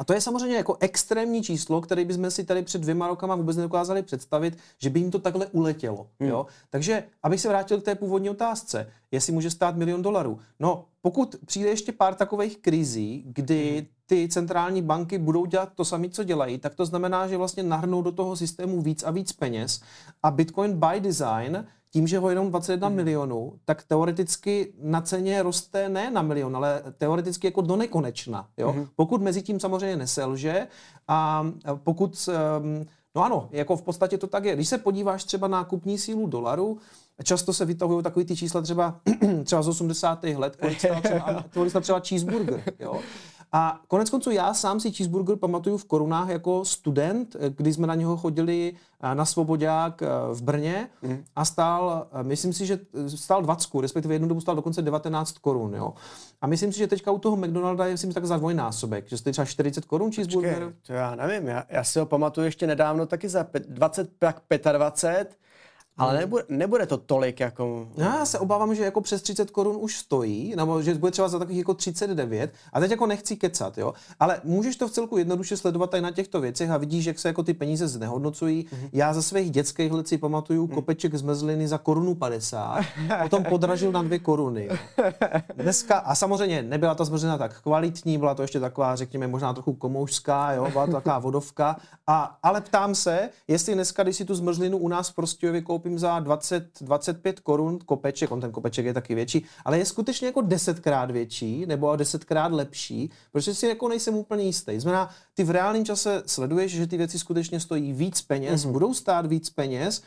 A to je samozřejmě jako extrémní číslo, které bychom si tady před dvěma rokama vůbec nedokázali představit, že by jim to takhle uletělo. Hmm. Jo? Takže, abych se vrátil k té původní otázce, jestli může stát milion dolarů. No, pokud přijde ještě pár takových krizí, kdy hmm. ty centrální banky budou dělat to samé, co dělají, tak to znamená, že vlastně nahrnou do toho systému víc a víc peněz a Bitcoin by design tím, že ho jenom 21 hmm. milionů, tak teoreticky na ceně roste ne na milion, ale teoreticky jako do nekonečna. Jo? Hmm. Pokud mezi tím samozřejmě neselže a pokud, no ano, jako v podstatě to tak je. Když se podíváš třeba na kupní sílu dolaru, často se vytahují takový ty čísla třeba, třeba z 80. let, kolik stál třeba, kolik stál třeba cheeseburger. Jo? A konec konců já sám si cheeseburger pamatuju v korunách jako student, kdy jsme na něho chodili eh, na Svobodák eh, v Brně mm. a stál, eh, myslím si, že stál 20, respektive jednu dobu stál dokonce 19 korun. Jo. A myslím si, že teďka u toho McDonalda je myslím tak za dvojnásobek, že stojí třeba 40 korun cheeseburger. Počkej, to já nevím, já, já si ho pamatuju ještě nedávno taky za 20, 25 ale nebude, nebude to tolik jako... Já se obávám, že jako přes 30 korun už stojí, nebo že bude třeba za takových jako 39. A teď jako nechci kecat, jo. Ale můžeš to v celku jednoduše sledovat i na těchto věcech a vidíš, jak se jako ty peníze znehodnocují. Hmm. Já za svých dětských let si pamatuju hmm. kopeček zmrzliny za korunu 50, potom podražil na dvě koruny. Dneska, a samozřejmě nebyla ta zmrzlina tak kvalitní, byla to ještě taková, řekněme, možná trochu komoušská, jo, byla to taková vodovka. A, ale ptám se, jestli dneska, když si tu zmrzlinu u nás v Prostějově koupím koupím za 20-25 korun kopeček, on ten kopeček je taky větší, ale je skutečně jako desetkrát větší nebo desetkrát lepší, protože si jako nejsem úplně jistý. Znamená, ty v reálném čase sleduješ, že ty věci skutečně stojí víc peněz, mm-hmm. budou stát víc peněz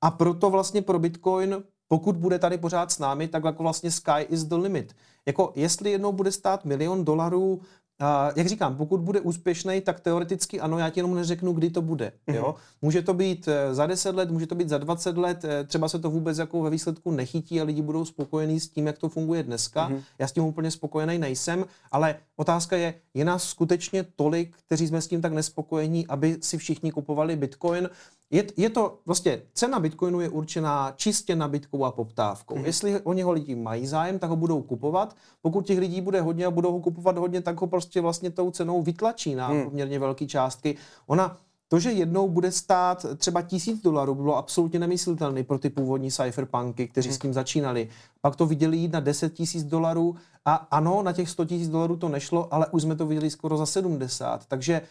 a proto vlastně pro Bitcoin pokud bude tady pořád s námi, tak jako vlastně sky is the limit. Jako jestli jednou bude stát milion dolarů, Uh, jak říkám, pokud bude úspěšný, tak teoreticky ano, já ti jenom neřeknu, kdy to bude. Mm-hmm. Jo? Může to být eh, za 10 let, může to být za 20 let, eh, třeba se to vůbec jako ve výsledku nechytí a lidi budou spokojení s tím, jak to funguje dneska. Mm-hmm. Já s tím úplně spokojený nejsem, ale otázka je, je nás skutečně tolik, kteří jsme s tím tak nespokojení, aby si všichni kupovali Bitcoin? Je, je to vlastně, cena Bitcoinu je určená čistě nabídkou a poptávkou. Hmm. Jestli o něho lidi mají zájem, tak ho budou kupovat. Pokud těch lidí bude hodně a budou ho kupovat hodně, tak ho prostě vlastně tou cenou vytlačí na hmm. poměrně velké částky. Ona to, že jednou bude stát třeba tisíc dolarů, bylo absolutně nemyslitelné pro ty původní cypherpunky, kteří hmm. s tím začínali. Pak to viděli jít na 10 tisíc dolarů a ano, na těch 100 tisíc dolarů to nešlo, ale už jsme to viděli skoro za 70. Takže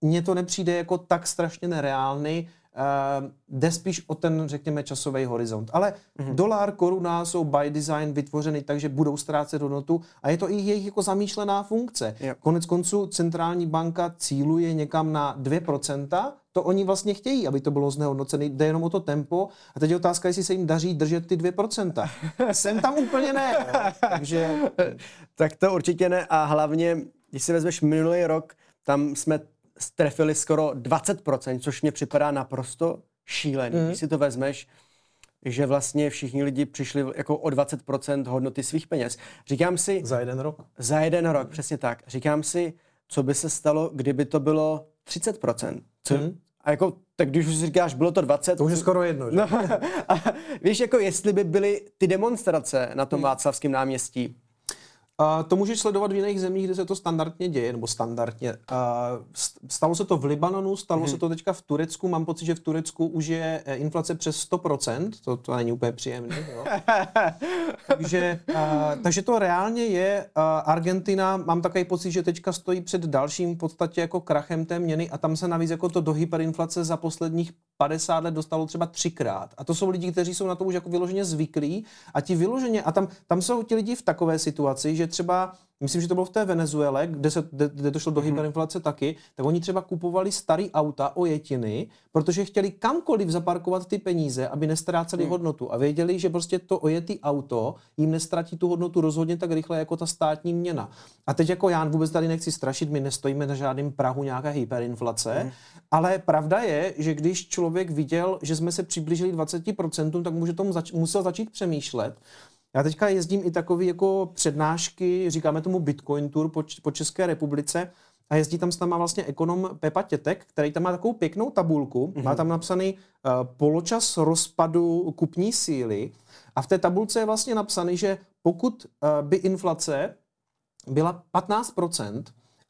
mně to nepřijde jako tak strašně nereálný, jde spíš o ten, řekněme, časový horizont. Ale mm-hmm. dolar, koruna jsou by design vytvořeny tak, že budou ztrácet hodnotu a je to i jejich jako zamýšlená funkce. Yep. Konec konců centrální banka cíluje někam na 2%, to oni vlastně chtějí, aby to bylo znehodnocené, jde jenom o to tempo. A teď je otázka, jestli se jim daří držet ty 2%. Jsem tam úplně ne. Takže... tak to určitě ne a hlavně, když si vezmeš minulý rok, tam jsme strefili skoro 20%, což mě připadá naprosto šílený. Mm. Když si to vezmeš, že vlastně všichni lidi přišli jako o 20% hodnoty svých peněz. Říkám si... Za jeden rok? Za jeden rok, přesně tak. Říkám si, co by se stalo, kdyby to bylo 30%. Co, mm. A jako, tak když už si říkáš, bylo to 20... To už je skoro jedno, že? No, a víš, jako jestli by byly ty demonstrace na tom mm. Václavském náměstí, Uh, to můžeš sledovat v jiných zemích, kde se to standardně děje, nebo standardně. Uh, stalo se to v Libanonu, stalo hmm. se to teďka v Turecku. Mám pocit, že v Turecku už je eh, inflace přes 100%, to, to není úplně příjemné. Takže, uh, takže to reálně je. Uh, Argentina, mám takový pocit, že teďka stojí před dalším v podstatě jako krachem té měny a tam se navíc jako to do hyperinflace za posledních 50 let dostalo třeba třikrát. A to jsou lidi, kteří jsou na to už jako vyloženě zvyklí a ti vyloženě, a tam, tam jsou ti lidi v takové situaci, že třeba myslím, že to bylo v té Venezuele, kde, se, kde, kde to šlo do mm-hmm. hyperinflace taky, tak oni třeba kupovali starý auta, ojetiny, protože chtěli kamkoliv zaparkovat ty peníze, aby nestráceli mm. hodnotu a věděli, že prostě to ojetý auto jim nestratí tu hodnotu rozhodně tak rychle jako ta státní měna. A teď jako já vůbec tady nechci strašit, my nestojíme na žádném prahu nějaké hyperinflace, mm. ale pravda je, že když člověk viděl, že jsme se přiblížili 20%, tak může tomu zač- musel začít přemýšlet, já teďka jezdím i takový jako přednášky, říkáme tomu Bitcoin Tour po, po České republice a jezdí tam s náma vlastně ekonom Pepa Tětek, který tam má takovou pěknou tabulku, mm-hmm. má tam napsaný uh, poločas rozpadu kupní síly a v té tabulce je vlastně napsaný, že pokud uh, by inflace byla 15%,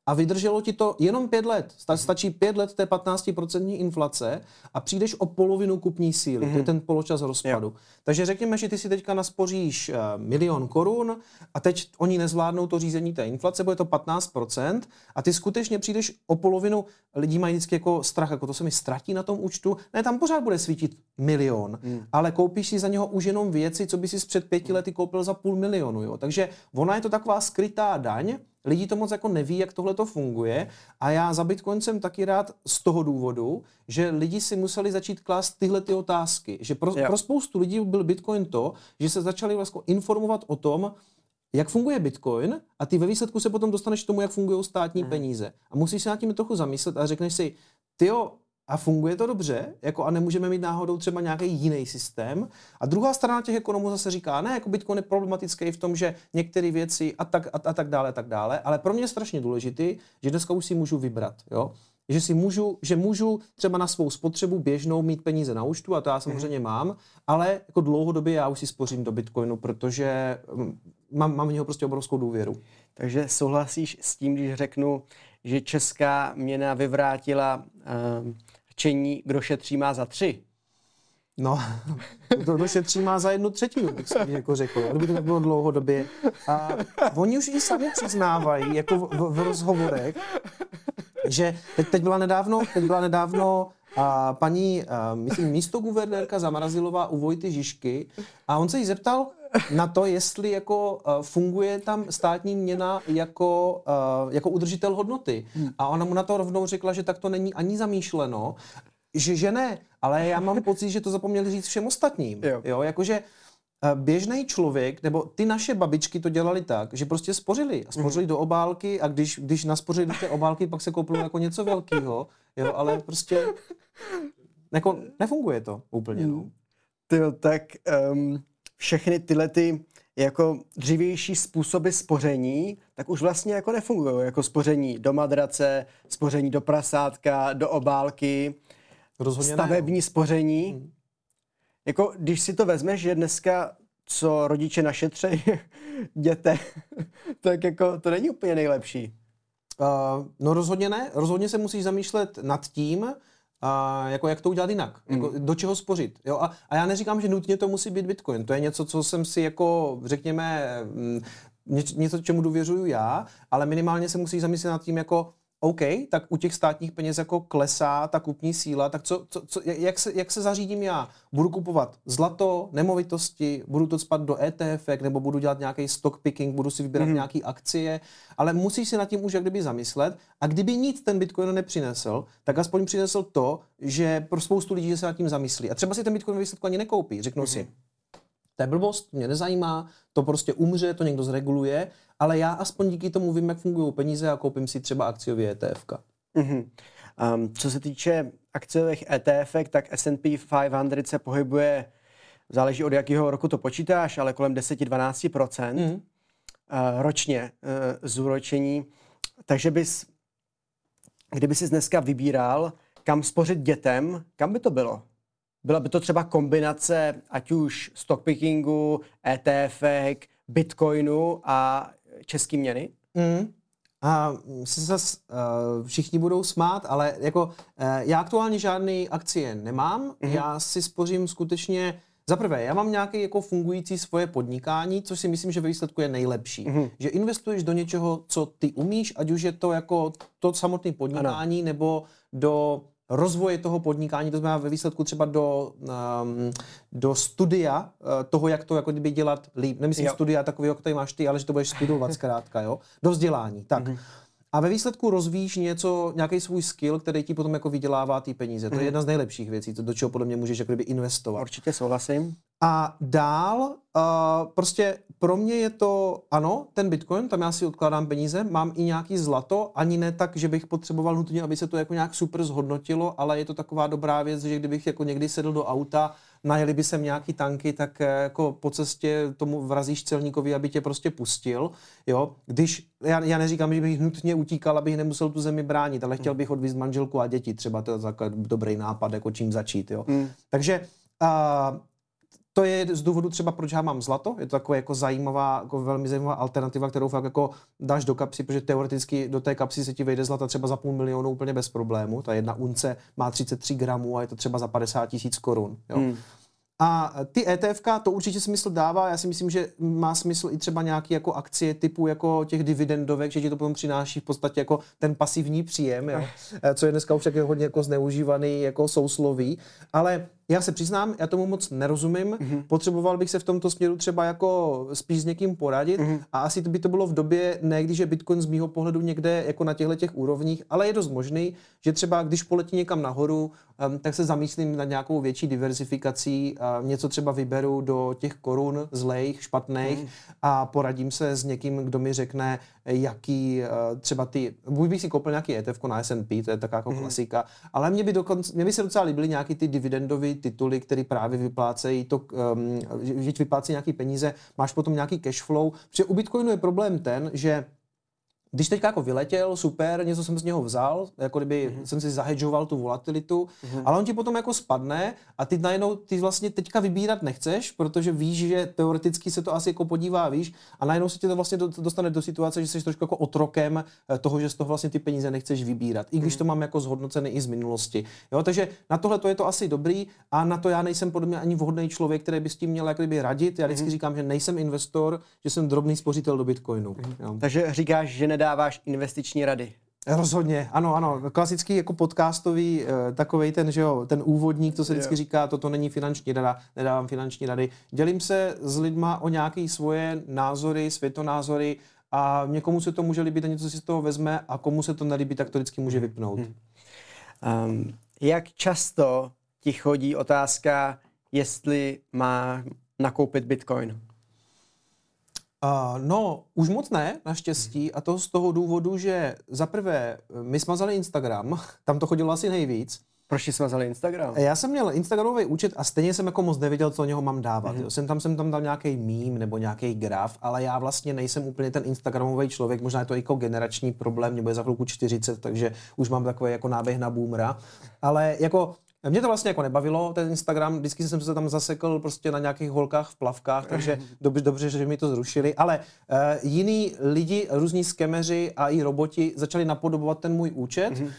a vydrželo ti to jenom pět let. Stačí pět let té 15% inflace a přijdeš o polovinu kupní síly. Mm-hmm. To je mhm. ten poločas rozpadu. Jo. Takže řekněme, že ty si teďka naspoříš uh, milion korun a teď oni nezvládnou to řízení té inflace, bude to 15% a ty skutečně přijdeš o polovinu. Lidi mají vždycky jako strach, jako to se mi ztratí na tom účtu. Ne, tam pořád bude svítit milion, mm. ale koupíš si za něho už jenom věci, co by si před pěti lety koupil za půl milionu. Jo? Takže ona je to taková skrytá daň, Lidi to moc jako neví, jak tohle to funguje a já za Bitcoin jsem taky rád z toho důvodu, že lidi si museli začít klást tyhle ty otázky. Že pro, pro spoustu lidí byl Bitcoin to, že se začali vlastně informovat o tom, jak funguje Bitcoin a ty ve výsledku se potom dostaneš k tomu, jak fungují státní mm. peníze. A musíš se nad tím trochu zamyslet a řekneš si, ty a funguje to dobře, jako a nemůžeme mít náhodou třeba nějaký jiný systém. A druhá strana těch ekonomů zase říká, ne, jako Bitcoin je problematický v tom, že některé věci a tak, a, a tak dále, a tak dále, ale pro mě je strašně důležitý, že dneska už si můžu vybrat, jo. Že si můžu, že můžu třeba na svou spotřebu běžnou mít peníze na účtu a to já samozřejmě mám, ale jako dlouhodobě já už si spořím do Bitcoinu, protože mm, mám, mám v něho prostě obrovskou důvěru. Takže souhlasíš s tím, když řeknu, že česká měna vyvrátila uh, čení, kdo šetří má za tři. No, kdo šetří má za jednu třetinu, bych si jako řekl, kdyby to bylo dlouhodobě. A oni už i sami přiznávají, jako v, v, v rozhovorech, že teď, teď byla nedávno, teď byla nedávno a paní, a myslím, místo guvernérka Zamrazilová u Vojty Žižky a on se jí zeptal na to, jestli jako uh, funguje tam státní měna jako, uh, jako udržitel hodnoty. Hmm. A ona mu na to rovnou řekla, že tak to není ani zamýšleno, že, že ne, ale já mám pocit, že to zapomněli říct všem ostatním. Jo. jo jakože běžný člověk, nebo ty naše babičky to dělali tak, že prostě spořili. A spořili mm. do obálky a když, když naspořili do té obálky, pak se koupili jako něco velkého. Jo, ale prostě jako nefunguje to úplně. No. Tyjo, tak um, všechny tyhle ty jako dřívější způsoby spoření, tak už vlastně jako nefungují. Jako spoření do madrace, spoření do prasátka, do obálky. Rozhodně stavební ne. spoření. Hmm. Jako, když si to vezmeš, že dneska co rodiče našetřejí děte, tak jako to není úplně nejlepší. Uh, no rozhodně ne. Rozhodně se musíš zamýšlet nad tím, a jako jak to udělat jinak, mm. jako do čeho spořit. Jo? A, a já neříkám, že nutně to musí být Bitcoin. To je něco, co jsem si jako, řekněme, mm, něco, čemu důvěřuju já, ale minimálně se musí zamyslet nad tím, jako OK, tak u těch státních peněz jako klesá ta kupní síla, tak co, co, co, jak, se, jak se zařídím já? Budu kupovat zlato, nemovitosti, budu to spat do ETF, nebo budu dělat nějaký stock picking, budu si vybírat mm. nějaké akcie, ale musíš si nad tím už jak kdyby zamyslet a kdyby nic ten Bitcoin nepřinesl, tak aspoň přinesl to, že pro spoustu lidí se nad tím zamyslí. A třeba si ten Bitcoin výsledku ani nekoupí, řeknou mm. si, to je blbost, mě nezajímá, to prostě umře, to někdo zreguluje, ale já aspoň díky tomu vím, jak fungují peníze a koupím si třeba akciový ETF. Mm-hmm. Um, co se týče akciových ETF, tak S&P 500 se pohybuje, záleží od jakého roku to počítáš, ale kolem 10-12% mm. uh, ročně uh, zúročení. Takže bys, kdyby si dneska vybíral, kam spořit dětem, kam by to bylo? Byla by to třeba kombinace ať už stockpickingu, ETF, bitcoinu a český měny? Mm. A se zase uh, všichni budou smát, ale jako uh, já aktuálně žádné akcie nemám. Mm-hmm. Já si spořím skutečně za prvé, já mám nějaké jako fungující svoje podnikání, což si myslím, že ve výsledku je nejlepší. Mm-hmm. Že investuješ do něčeho, co ty umíš, ať už je to jako to samotné podnikání, ano. nebo do rozvoje toho podnikání, to znamená ve výsledku třeba do, um, do studia uh, toho, jak to jako kdyby dělat líp. Nemyslím jo. studia takový, jak tady máš ty, ale že to budeš studovat zkrátka, jo? Do vzdělání. Tak. Mm-hmm. A ve výsledku rozvíjíš něco, nějaký svůj skill, který ti potom jako vydělává ty peníze. To je mhm. jedna z nejlepších věcí, do čeho podle mě můžeš jako kdyby investovat. Určitě souhlasím. A dál, uh, prostě pro mě je to, ano, ten Bitcoin, tam já si odkládám peníze, mám i nějaký zlato, ani ne tak, že bych potřeboval nutně, aby se to jako nějak super zhodnotilo, ale je to taková dobrá věc, že kdybych jako někdy sedl do auta, najeli by sem nějaký tanky, tak eh, jako po cestě tomu vrazíš celníkovi, aby tě prostě pustil, jo. Když, já, já neříkám, že bych nutně utíkal, abych nemusel tu zemi bránit, ale chtěl bych odvízt manželku a děti, třeba to je dobrý nápad, jako čím začít, jo. Mm. Takže uh, to je z důvodu třeba, proč já mám zlato. Je to takové jako zajímavá, jako velmi zajímavá alternativa, kterou fakt jako dáš do kapsy, protože teoreticky do té kapsy se ti vejde zlata třeba za půl milionu úplně bez problému. Ta jedna unce má 33 gramů a je to třeba za 50 tisíc korun. Jo. Hmm. A ty ETF, to určitě smysl dává. Já si myslím, že má smysl i třeba nějaký jako akcie typu jako těch dividendovek, že ti to potom přináší v podstatě jako ten pasivní příjem, jo? Eh, co je dneska už hodně jako zneužívaný jako sousloví. Ale já se přiznám, já tomu moc nerozumím. Mm-hmm. Potřeboval bych se v tomto směru třeba jako spíš s někým poradit mm-hmm. a asi to by to bylo v době, ne když je Bitcoin z mýho pohledu někde jako na těchto těch úrovních, ale je dost možný, že třeba když poletí někam nahoru, um, tak se zamýšlím nad nějakou větší diversifikací, uh, něco třeba vyberu do těch korun zlejch, špatných mm-hmm. a poradím se s někým, kdo mi řekne, jaký uh, třeba ty, buď bych si koupil nějaký ETF na S&P, to je taková jako mm-hmm. klasika, ale mě by, dokonce, mě by se docela líbily nějaký ty dividendové tituly, které právě vyplácejí to, um, že vyplácejí nějaký peníze, máš potom nějaký cash flow, protože u Bitcoinu je problém ten, že když teďka jako vyletěl, super, něco jsem z něho vzal, jako kdyby mm-hmm. jsem si zahedžoval tu volatilitu, mm-hmm. ale on ti potom jako spadne a ty najednou, ty vlastně teďka vybírat nechceš, protože víš, že teoreticky se to asi jako podívá, víš, a najednou se ti to vlastně dostane do situace, že jsi trošku jako otrokem eh, toho, že z toho vlastně ty peníze nechceš vybírat, i když mm-hmm. to mám jako zhodnocené i z minulosti. Jo, takže na tohle to je to asi dobrý a na to já nejsem podle mě ani vhodný člověk, který by s tím měl jako kdyby radit. Já vždycky mm-hmm. říkám, že nejsem investor, že jsem drobný spořitel do Bitcoinu. Mm-hmm. Jo. Takže říkáš, že nedá dáváš investiční rady. Rozhodně, ano, ano. Klasický jako podcastový, eh, takový ten, že jo, ten úvodník, to se vždycky yeah. říká, toto není finanční rada, nedávám finanční rady. Dělím se s lidma o nějaké svoje názory, světonázory a někomu se to může líbit a něco si z toho vezme a komu se to nelíbí, tak to vždycky může vypnout. Hmm. Um, jak často ti chodí otázka, jestli má nakoupit bitcoin? Uh, no, už moc ne, naštěstí, a to z toho důvodu, že za prvé, my smazali Instagram, tam to chodilo asi nejvíc. Proč jsme vzali Instagram? Já jsem měl Instagramový účet a stejně jsem jako moc nevěděl, co o něho mám dávat. Mm-hmm. Jsem tam jsem tam dal nějaký mím nebo nějaký graf, ale já vlastně nejsem úplně ten Instagramový člověk, možná je to jako generační problém, nebo je za chvilku 40, takže už mám takový jako náběh na boomera. Ale jako Mě to vlastně jako nebavilo, ten Instagram, vždycky jsem se tam zasekl prostě na nějakých holkách v plavkách, takže dobře, dobře že mi to zrušili, ale uh, jiní lidi, různí skemeři a i roboti začali napodobovat ten můj účet, mm-hmm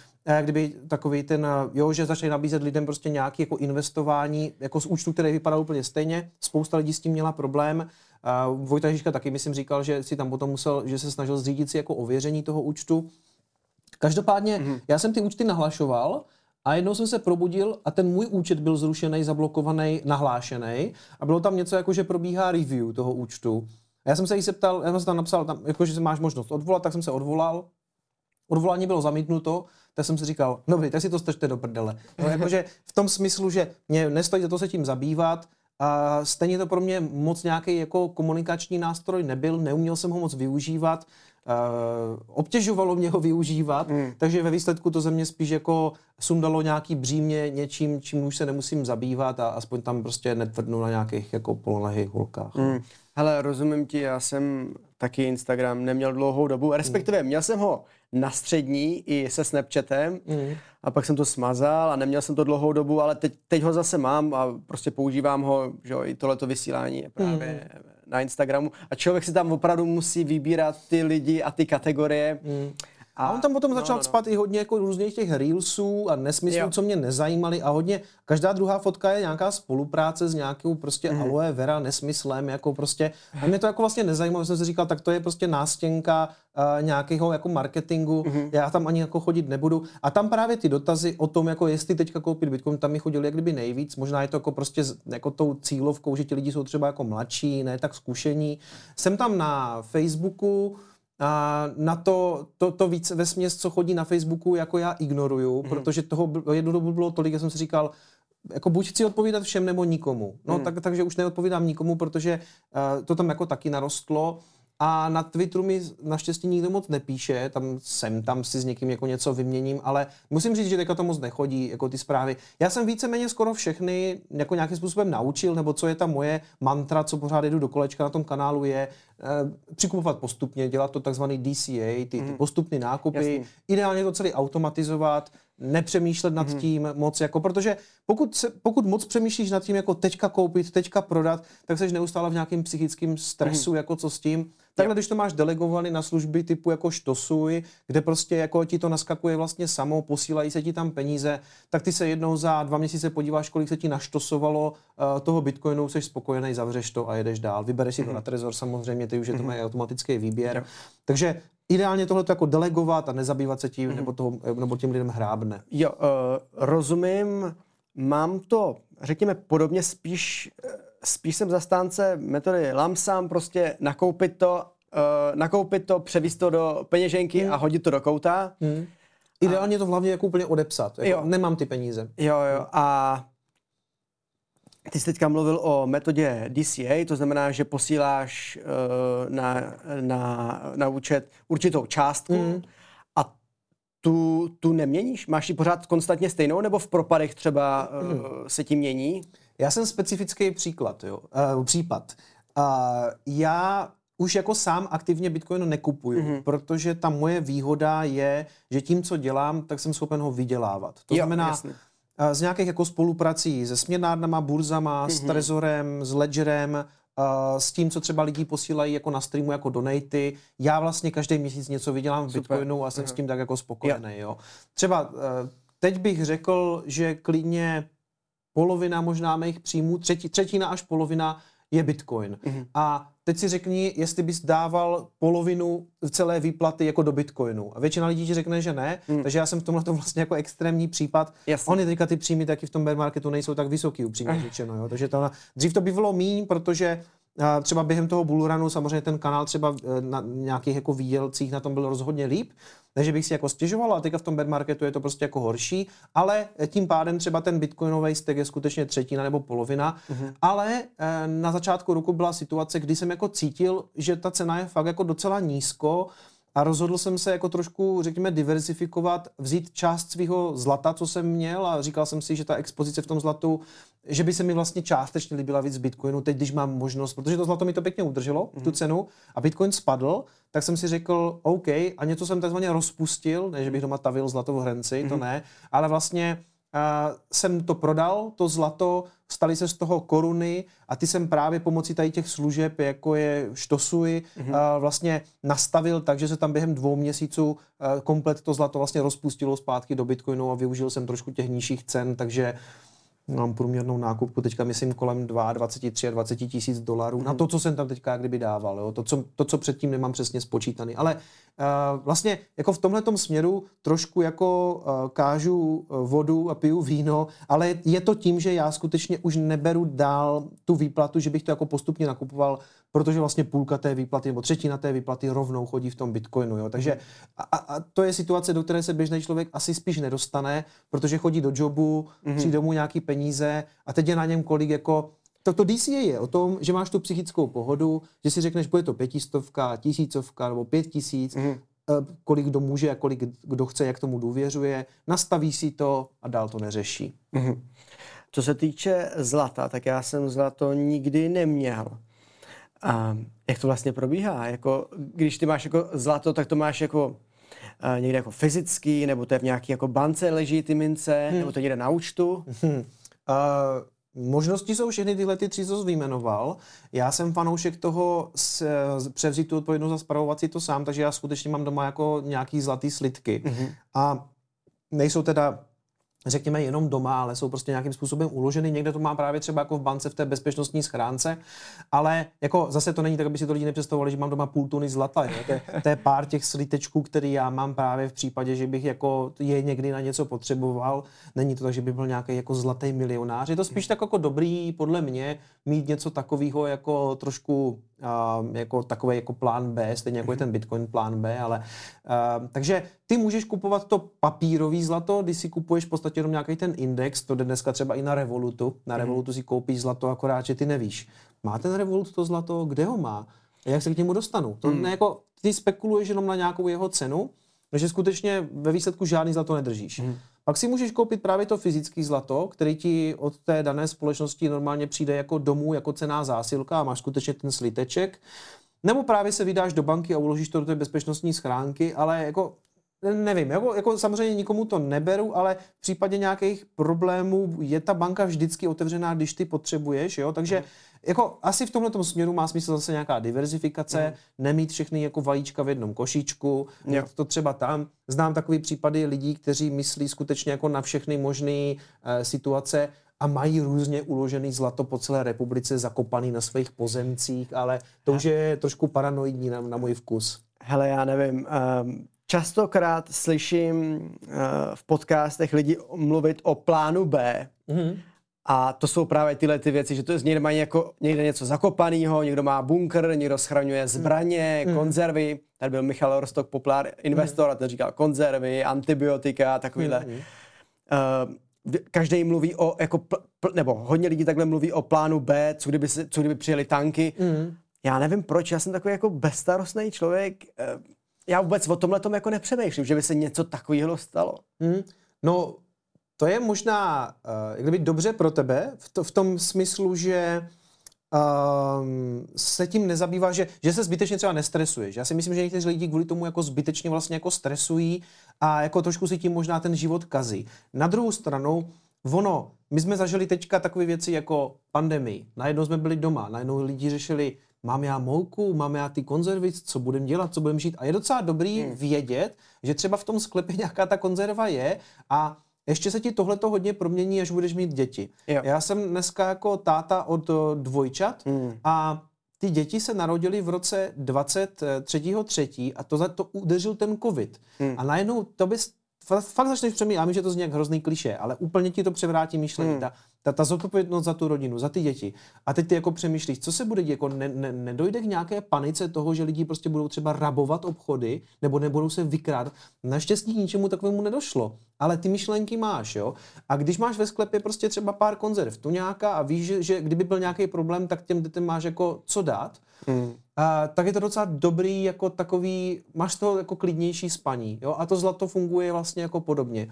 kdyby takový ten, jo, že začali nabízet lidem prostě nějaké jako investování jako z účtu, který vypadal úplně stejně. Spousta lidí s tím měla problém. Uh, Vojta Žižka taky, myslím, říkal, že si tam potom musel, že se snažil zřídit si jako ověření toho účtu. Každopádně, mm-hmm. já jsem ty účty nahlašoval a jednou jsem se probudil a ten můj účet byl zrušený, zablokovaný, nahlášený a bylo tam něco jako, že probíhá review toho účtu. A já jsem se jí zeptal, já jsem se tam napsal, tam, jako, že máš možnost odvolat, tak jsem se odvolal. Odvolání bylo zamítnuto, tak jsem si říkal, dobrý, tak si to strčte do prdele. No, jakože v tom smyslu, že mě nestojí za to se tím zabývat, a stejně to pro mě moc nějaký jako komunikační nástroj nebyl, neuměl jsem ho moc využívat, obtěžovalo mě ho využívat, mm. takže ve výsledku to ze mě spíš jako sundalo nějaký břímě něčím, čím už se nemusím zabývat a aspoň tam prostě netvrdnu na nějakých jako polonahých holkách. Mm. Hele, rozumím ti, já jsem taky Instagram neměl dlouhou dobu, respektive měl jsem ho na střední i se Snapchatem mm. a pak jsem to smazal a neměl jsem to dlouhou dobu, ale teď, teď ho zase mám a prostě používám ho, že jo, i tohleto vysílání je právě mm. na Instagramu a člověk si tam opravdu musí vybírat ty lidi a ty kategorie. Mm a on tam potom no, začal no, no. spat i hodně jako různých těch reelsů a nesmyslů, jo. co mě nezajímaly a hodně, každá druhá fotka je nějaká spolupráce s nějakou prostě mm. aloe vera nesmyslem, jako prostě, a mě to jako vlastně nezajímalo, jsem si říkal, tak to je prostě nástěnka uh, nějakého jako marketingu, mm. já tam ani jako chodit nebudu. A tam právě ty dotazy o tom, jako jestli teďka koupit Bitcoin, tam mi chodili jak kdyby nejvíc, možná je to jako prostě jako tou cílovkou, že ti lidi jsou třeba jako mladší, ne tak zkušení. Jsem tam na Facebooku, a na to, to, to víc ve směs, co chodí na Facebooku, jako já ignoruju, mm. protože toho jednu dobu bylo tolik, že jsem si říkal, jako buď chci odpovídat všem nebo nikomu. No, mm. tak, takže už neodpovídám nikomu, protože uh, to tam jako taky narostlo. A na Twitteru mi naštěstí nikdo moc nepíše, tam jsem, tam si s někým jako něco vyměním, ale musím říct, že teďka to moc nechodí, jako ty zprávy. Já jsem víceméně skoro všechny jako nějakým způsobem naučil, nebo co je ta moje mantra, co pořád jdu do kolečka na tom kanálu, je eh, přikupovat postupně, dělat to takzvaný DCA, ty, ty mhm. postupné nákupy, Jasný. ideálně to celý automatizovat, nepřemýšlet nad mm-hmm. tím moc, jako, protože pokud, se, pokud moc přemýšlíš nad tím, jako teďka koupit, teďka prodat, tak jsi neustále v nějakém psychickém stresu, mm-hmm. jako co s tím. Takhle, když to máš delegovaný na služby typu jako štosuj, kde prostě jako ti to naskakuje vlastně samo, posílají se ti tam peníze, tak ty se jednou za dva měsíce podíváš, kolik se ti naštosovalo uh, toho bitcoinu, jsi spokojený, zavřeš to a jedeš dál. Vybereš si to mhm. na Trezor samozřejmě, ty už je to mm-hmm. mají automatický výběr. Takže ideálně tohle jako delegovat a nezabývat se tím, mm-hmm. nebo, toho, nebo tím lidem hrábne. Jo, uh, rozumím. Mám to, řekněme, podobně spíš, eh, spíš jsem zastánce metody lamsam, prostě nakoupit to, uh, nakoupit to, převíst to do peněženky mm. a hodit to do kouta. Mm. Ideálně to v hlavě jako úplně odepsat. Jako jo. Nemám ty peníze. Jo, jo. A ty jsi teďka mluvil o metodě DCA, to znamená, že posíláš uh, na, na, na účet určitou částku mm. a tu, tu neměníš? Máš ji pořád konstantně stejnou, nebo v propadech třeba uh, mm. se ti mění? Já jsem specifický příklad, jo, uh, případ. Uh, já už jako sám aktivně Bitcoin nekupuju, mm-hmm. protože ta moje výhoda je, že tím, co dělám, tak jsem schopen ho vydělávat. To jo, znamená, jasný z nějakých jako spoluprací se směnárnama, burzama, mm-hmm. s mhm. Trezorem, s Ledgerem, s tím, co třeba lidi posílají jako na streamu, jako donaty. Já vlastně každý měsíc něco vydělám v Super. Bitcoinu a jsem uh-huh. s tím tak jako spokojený. Jo. Třeba uh, teď bych řekl, že klidně polovina možná mých příjmů, třetí, třetina až polovina je Bitcoin. Mm-hmm. A teď si řekni, jestli bys dával polovinu celé výplaty jako do Bitcoinu. A většina lidí ti řekne, že ne, mm. takže já jsem v tomhle vlastně jako extrémní případ. Jasně. Ony teďka ty příjmy taky v tom bear marketu nejsou tak vysoký, upřímně eh. řečeno. Jo. Takže to dřív to bylo míň, protože třeba během toho bullrunu samozřejmě ten kanál třeba e, na nějakých jako výdělcích na tom byl rozhodně líp, takže bych si jako stěžoval a teďka v tom bear marketu je to prostě jako horší, ale tím pádem třeba ten bitcoinový stek je skutečně třetina nebo polovina, mm-hmm. ale e, na začátku roku byla situace, kdy jsem jako cítil, že ta cena je fakt jako docela nízko, a rozhodl jsem se jako trošku, řekněme, diversifikovat, vzít část svého zlata, co jsem měl a říkal jsem si, že ta expozice v tom zlatu, že by se mi vlastně částečně líbila víc Bitcoinu, teď když mám možnost, protože to zlato mi to pěkně udrželo, mm-hmm. tu cenu, a Bitcoin spadl, tak jsem si řekl, OK, a něco jsem takzvaně rozpustil, ne, že bych doma tavil zlato v hrnci, mm-hmm. to mhm. ne, ale vlastně jsem to prodal, to zlato, staly se z toho koruny a ty jsem právě pomocí tady těch služeb, jako je Štosuj, mm-hmm. vlastně nastavil tak, že se tam během dvou měsíců komplet to zlato vlastně rozpustilo zpátky do Bitcoinu a využil jsem trošku těch nižších cen, takže mám průměrnou nákupku teďka myslím kolem 22, 23 a 20 tisíc dolarů na to, co jsem tam teďka kdyby dával. Jo? To, co, to, co předtím nemám přesně spočítaný. Ale uh, vlastně jako v tomhle směru trošku jako uh, kážu uh, vodu a piju víno, ale je to tím, že já skutečně už neberu dál tu výplatu, že bych to jako postupně nakupoval protože vlastně půlka té výplaty nebo třetina té výplaty rovnou chodí v tom bitcoinu. Jo? Takže a, a to je situace, do které se běžný člověk asi spíš nedostane, protože chodí do jobu, mm-hmm. přijde domů nějaký peníze a teď je na něm kolik jako tak to DCA je o tom, že máš tu psychickou pohodu, že si řekneš, bude to pětistovka, tisícovka nebo pět tisíc, mm-hmm. kolik kdo může a kolik kdo chce, jak tomu důvěřuje, nastaví si to a dál to neřeší. Mm-hmm. Co se týče zlata, tak já jsem zlato nikdy neměl. A jak to vlastně probíhá? Jako, když ty máš jako zlato, tak to máš jako uh, někde jako fyzický, nebo to je v nějaké jako bance leží ty mince, hmm. nebo to někde na účtu? Hmm. Uh, Možnosti jsou všechny tyhle ty tři, co jsi vyjmenoval. Já jsem fanoušek toho s, převzít tu odpovědnost za spravovat si to sám, takže já skutečně mám doma jako nějaký zlatý slitky. Mm-hmm. A nejsou teda řekněme, jenom doma, ale jsou prostě nějakým způsobem uloženy. Někde to má právě třeba jako v bance v té bezpečnostní schránce, ale jako zase to není tak, aby si to lidi nepředstavovali, že mám doma půl tuny zlata. Je. To, je, to je pár těch slitečků, který já mám právě v případě, že bych jako je někdy na něco potřeboval. Není to tak, že by byl nějaký jako zlatý milionář. Je to spíš tak jako dobrý, podle mě, mít něco takového jako trošku uh, jako takový jako plán B, stejně jako je ten Bitcoin plán B, ale uh, takže ty můžeš kupovat to papírový zlato, když si kupuješ v podstatě jenom nějaký ten index, to jde dneska třeba i na Revolutu, na mhm. Revolutu si koupíš zlato, akorát, že ty nevíš. Má ten Revolut to zlato, kde ho má? A jak se k němu dostanu? To mm. ne jako, ty spekuluješ jenom na nějakou jeho cenu, že skutečně ve výsledku žádný zlato nedržíš. Mm. Pak si můžeš koupit právě to fyzické zlato, který ti od té dané společnosti normálně přijde jako domů, jako cená zásilka a máš skutečně ten sliteček. Nebo právě se vydáš do banky a uložíš to do té bezpečnostní schránky, ale jako nevím, jako, jako samozřejmě nikomu to neberu, ale v případě nějakých problémů je ta banka vždycky otevřená, když ty potřebuješ, jo, takže mm. jako asi v tomhle směru má smysl zase nějaká diverzifikace, mm. nemít všechny jako vajíčka v jednom košíčku, mít to třeba tam. Znám takový případy lidí, kteří myslí skutečně jako na všechny možné uh, situace, a mají různě uložený zlato po celé republice zakopaný na svých pozemcích, ale to už je trošku paranoidní na, na můj vkus. Hele, já nevím, um, častokrát slyším uh, v podcastech lidi mluvit o plánu B. Mm-hmm. A to jsou právě tyhle ty věci, že to je někde mají jako někde něco zakopaného, někdo má bunkr, někdo schraňuje zbraně, mm. konzervy. Tady byl Michal Rostok, populár investor, mm. a ten říkal konzervy, antibiotika, takovýhle. Mm. Uh, každý mluví o, jako, pl, pl, nebo hodně lidí takhle mluví o plánu B, co kdyby, se, co kdyby přijeli tanky. Mm. Já nevím proč, já jsem takový jako bezstarostný člověk. Uh, já vůbec o tomhle tom jako nepřemýšlím, že by se něco takového stalo. Hmm. No, to je možná uh, kdyby dobře pro tebe v, to, v tom smyslu, že um, se tím nezabývá, že, že se zbytečně třeba nestresuješ. Já si myslím, že někteří lidi kvůli tomu jako zbytečně vlastně jako stresují a jako trošku si tím možná ten život kazí. Na druhou stranu, ono, my jsme zažili teďka takové věci jako pandemii. Najednou jsme byli doma, najednou lidi řešili mám já mouku, mám já ty konzervy, co budem dělat, co budem žít. A je docela dobrý hmm. vědět, že třeba v tom sklepě nějaká ta konzerva je a ještě se ti tohle to hodně promění, až budeš mít děti. Jo. Já jsem dneska jako táta od dvojčat hmm. a ty děti se narodily v roce 23.3. a to, to udeřil ten covid. Hmm. A najednou to bys fakt začneš přemýšlet, já vím, že to zní jak hrozný kliše, ale úplně ti to převrátí myšlení. Hmm. Ta, ta, ta zodpovědnost za tu rodinu, za ty děti. A teď ty jako přemýšlíš, co se bude dít, jako ne, ne, nedojde k nějaké panice toho, že lidi prostě budou třeba rabovat obchody, nebo nebudou se vykrádat. Naštěstí k ničemu takovému nedošlo. Ale ty myšlenky máš, jo. A když máš ve sklepě prostě třeba pár konzerv, tu nějaká a víš, že, že kdyby byl nějaký problém, tak těm dětem máš jako co dát, hmm. a, tak je to docela dobrý jako takový, máš to jako klidnější spaní, jo. A to zlato funguje vlastně jako podobně.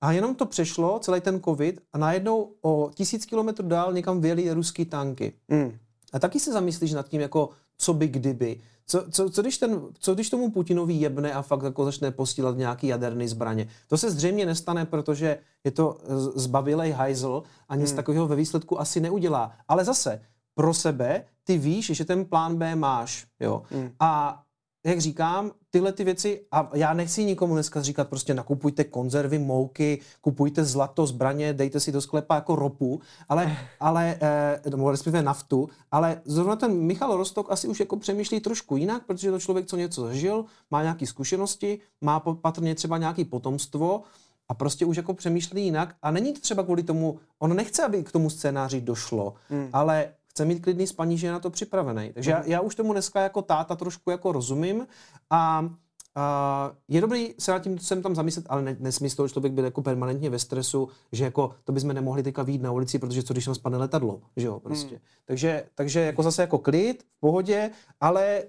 A jenom to přešlo, celý ten covid, a najednou o tisíc kilometrů dál někam vyjeli ruský tanky. Mm. A taky se zamyslíš nad tím, jako co by kdyby. Co, co, co, když ten, co když tomu Putinovi jebne a fakt jako začne posílat nějaký jaderný zbraně? To se zřejmě nestane, protože je to zbavilej hajzl a nic hmm. takového ve výsledku asi neudělá. Ale zase, pro sebe, ty víš, že ten plán B máš. Jo? Hmm. A jak říkám, tyhle ty věci, a já nechci nikomu dneska říkat, prostě nakupujte konzervy, mouky, kupujte zlato, zbraně, dejte si do sklepa jako ropu, ale, ale eh, nebo respektive naftu, ale zrovna ten Michal Rostok asi už jako přemýšlí trošku jinak, protože to člověk, co něco zažil, má nějaké zkušenosti, má patrně třeba nějaké potomstvo, a prostě už jako přemýšlí jinak a není to třeba kvůli tomu, on nechce, aby k tomu scénáři došlo, hmm. ale chce mít klidný spaní, že je na to připravený. Takže já, mhm. já už tomu dneska jako táta trošku jako rozumím a Uh, je dobrý se nad tím sem tam zamyslet, ale ne, nesmí z toho člověk být jako permanentně ve stresu, že jako to bychom nemohli teďka výjít na ulici, protože co když nám spadne letadlo, že jo, prostě. Hmm. Takže, takže jako zase jako klid, v pohodě, ale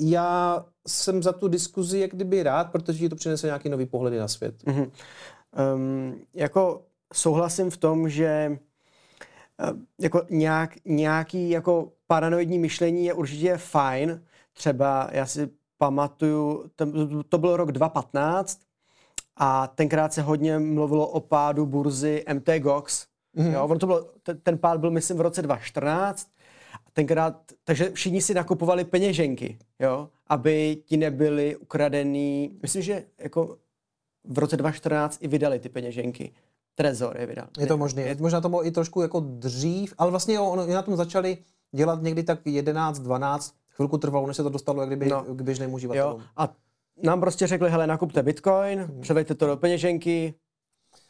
já jsem za tu diskuzi jak kdyby rád, protože ti to přinese nějaký nový pohledy na svět. Mm-hmm. Um, jako souhlasím v tom, že jako nějak, nějaký jako paranoidní myšlení je určitě fajn. Třeba já si pamatuju, ten, to byl rok 2015 a tenkrát se hodně mluvilo o pádu burzy MT Gox. Mm-hmm. Jo, to bylo, ten, ten pád byl myslím v roce 2014 tenkrát, takže všichni si nakupovali peněženky, jo, aby ti nebyly ukradený, myslím, že jako v roce 2014 i vydali ty peněženky. Trezor je vydal. Je to možné. Je, možná to bylo i trošku jako dřív, ale vlastně jo, oni na tom začali dělat někdy tak 11, 12, chvilku trvalo, než se to dostalo jak kdyby no. k běžnému uživatelům. A nám prostě řekli, hele, nakupte bitcoin, hmm. převeďte to do peněženky,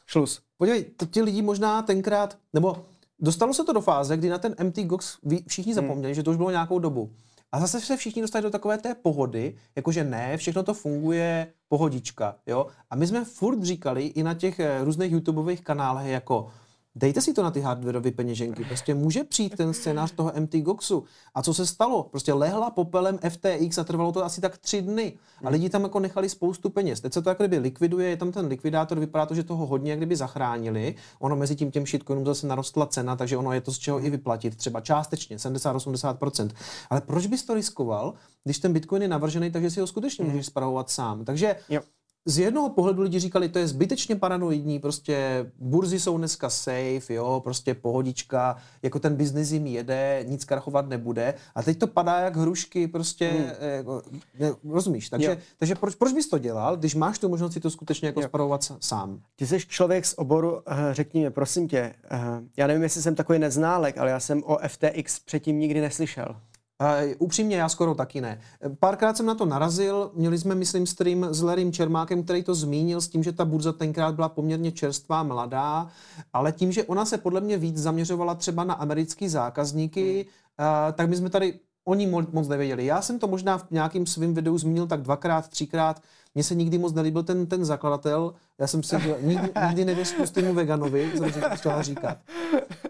šlus. Podívej, to ti lidi možná tenkrát, nebo dostalo se to do fáze, kdy na ten MT Gox všichni hmm. zapomněli, hmm. že to už bylo nějakou dobu. A zase se všichni dostali do takové té pohody, jakože ne, všechno to funguje pohodička, jo. A my jsme furt říkali i na těch eh, různých YouTubeových kanálech jako Dejte si to na ty hardwareové peněženky. Prostě může přijít ten scénář toho MT Goxu. A co se stalo? Prostě lehla popelem FTX a trvalo to asi tak tři dny. A lidi tam jako nechali spoustu peněz. Teď se to jako kdyby likviduje, je tam ten likvidátor, vypadá to, že toho hodně jak kdyby zachránili. Ono mezi tím těm shitcoinům zase narostla cena, takže ono je to z čeho i vyplatit, třeba částečně, 70-80%. Ale proč bys to riskoval, když ten Bitcoin je navržený, takže si ho skutečně můžeš spravovat sám. Takže jo z jednoho pohledu lidi říkali, to je zbytečně paranoidní, prostě burzy jsou dneska safe, jo, prostě pohodička, jako ten biznis jim jede, nic krachovat nebude. A teď to padá jak hrušky, prostě, hmm. jako, ne, rozumíš? Takže, takže proč, proč bys to dělal, když máš tu možnost si to skutečně jako spravovat sám? Ty jsi člověk z oboru, eh, řekni mi, prosím tě, eh, já nevím, jestli jsem takový neználek, ale já jsem o FTX předtím nikdy neslyšel. Uh, upřímně, já skoro taky ne. Párkrát jsem na to narazil, měli jsme, myslím, stream s Larrym Čermákem, který to zmínil s tím, že ta burza tenkrát byla poměrně čerstvá, mladá, ale tím, že ona se podle mě víc zaměřovala třeba na americké zákazníky, hmm. uh, tak my jsme tady oni moc nevěděli. Já jsem to možná v nějakým svým videu zmínil tak dvakrát, třikrát. Mně se nikdy moc nelíbil ten, ten zakladatel. Já jsem si nikdy, nikdy nevěřil tomu veganovi, jsem chtěla říkat.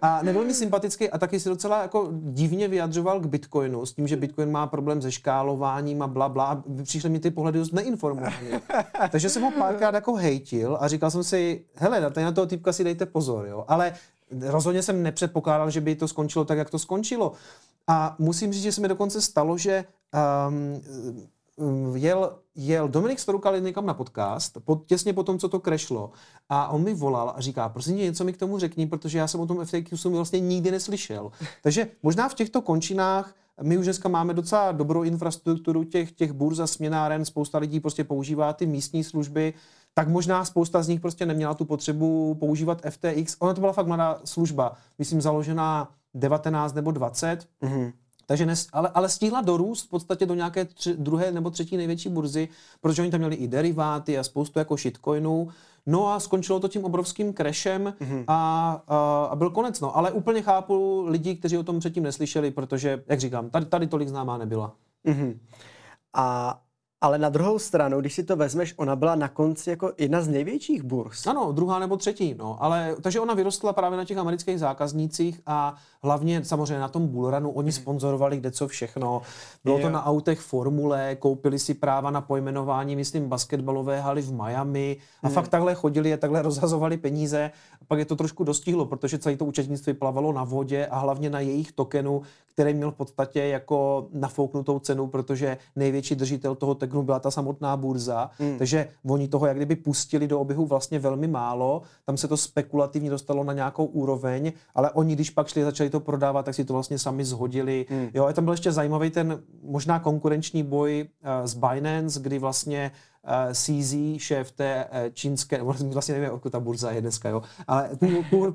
A nebyl mi sympatický a taky si docela jako divně vyjadřoval k Bitcoinu s tím, že Bitcoin má problém se škálováním a bla, bla. Přišly mi ty pohledy dost neinformované. Takže jsem ho párkrát jako hejtil a říkal jsem si, hele, na toho typka si dejte pozor, jo. Ale rozhodně jsem nepředpokládal, že by to skončilo tak, jak to skončilo. A musím říct, že se mi dokonce stalo, že um, jel, jel Dominik Storukal někam na podcast, pod, těsně po tom, co to krešlo, a on mi volal a říká, prosím tě, něco mi k tomu řekni, protože já jsem o tom FTQ jsem vlastně nikdy neslyšel. Takže možná v těchto končinách my už dneska máme docela dobrou infrastrukturu těch, těch burz a směnáren, spousta lidí prostě používá ty místní služby, tak možná spousta z nich prostě neměla tu potřebu používat FTX. Ona to byla fakt mladá služba, myslím založená 19 nebo 20. Mm-hmm. Takže nes, ale, ale stihla dorůst v podstatě do nějaké tři, druhé nebo třetí největší burzy, protože oni tam měli i deriváty a spoustu jako shitcoinů. No a skončilo to tím obrovským crashem mm-hmm. a, a, a byl konec. No. Ale úplně chápu lidi, kteří o tom předtím neslyšeli, protože, jak říkám, tady, tady tolik známá nebyla. Mm-hmm. A Ale na druhou stranu, když si to vezmeš, ona byla na konci jako jedna z největších burs. Ano, druhá nebo třetí, no. Ale, takže ona vyrostla právě na těch amerických zákaznících a hlavně samozřejmě na tom bullrunu. Oni hmm. sponzorovali kde co všechno. Bylo to na autech Formule, koupili si práva na pojmenování, myslím, basketbalové haly v Miami a hmm. fakt takhle chodili a takhle rozhazovali peníze. A pak je to trošku dostihlo, protože celé to účetnictví plavalo na vodě a hlavně na jejich tokenu, který měl v podstatě jako nafouknutou cenu, protože největší držitel toho tokenu byla ta samotná burza. Hmm. Takže oni toho jak kdyby pustili do oběhu vlastně velmi málo. Tam se to spekulativně dostalo na nějakou úroveň, ale oni, když pak šli začali to prodávat, tak si to vlastně sami zhodili. Hmm. Jo, a tam byl ještě zajímavý ten možná konkurenční boj uh, s Binance, kdy vlastně uh, eh, CZ, šéf té uh, čínské, vlastně nevím, odkud ta burza je dneska, jo, ale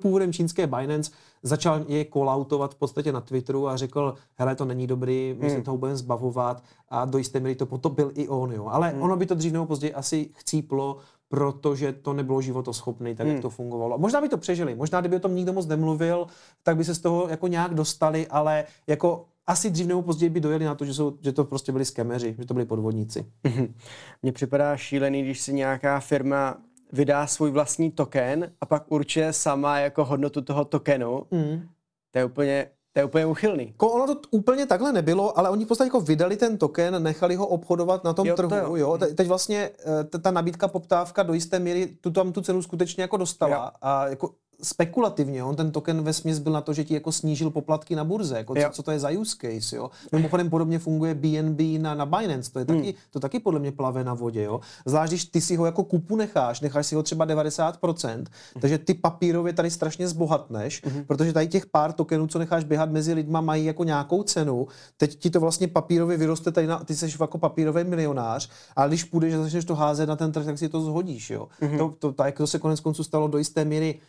původem čínské Binance začal je kolautovat v podstatě na Twitteru a řekl, hele, to není dobrý, my hmm. se toho budeme zbavovat a do jisté míry to potopil i on, jo. Ale hmm. ono by to dřív nebo později asi chcíplo, protože to nebylo životoschopné, tak hmm. jak to fungovalo. Možná by to přežili, možná kdyby o tom nikdo moc nemluvil, tak by se z toho jako nějak dostali, ale jako asi dřív nebo později by dojeli na to, že, jsou, že to prostě byli skemeři, že to byli podvodníci. Mhm. Mně připadá šílený, když si nějaká firma vydá svůj vlastní token a pak určuje sama jako hodnotu toho tokenu. Mm. To je úplně to je úplně uchylný. Ko, ono to úplně takhle nebylo, ale oni v podstatě jako vydali ten token, nechali ho obchodovat na tom jo, trhu. To jo. Jo. Te, teď vlastně eh, ta nabídka, poptávka do jisté míry tu tam tu cenu skutečně jako dostala. Jo. A jako spekulativně, on ten token ve směs byl na to, že ti jako snížil poplatky na burze, jako co, co, to je za use case, jo. Mimochodem podobně funguje BNB na, na Binance, to je taky, hmm. to taky podle mě plave na vodě, jo. Zvlášť, když ty si ho jako kupu necháš, necháš si ho třeba 90%, hmm. takže ty papírově tady strašně zbohatneš, hmm. protože tady těch pár tokenů, co necháš běhat mezi lidma, mají jako nějakou cenu, teď ti to vlastně papírově vyroste tady na, ty jsi jako papírový milionář, ale když půjdeš a začneš to házet na ten trh, tak si to zhodíš, jo. Hmm. To, to, tak, to se konec konců stalo do jisté míry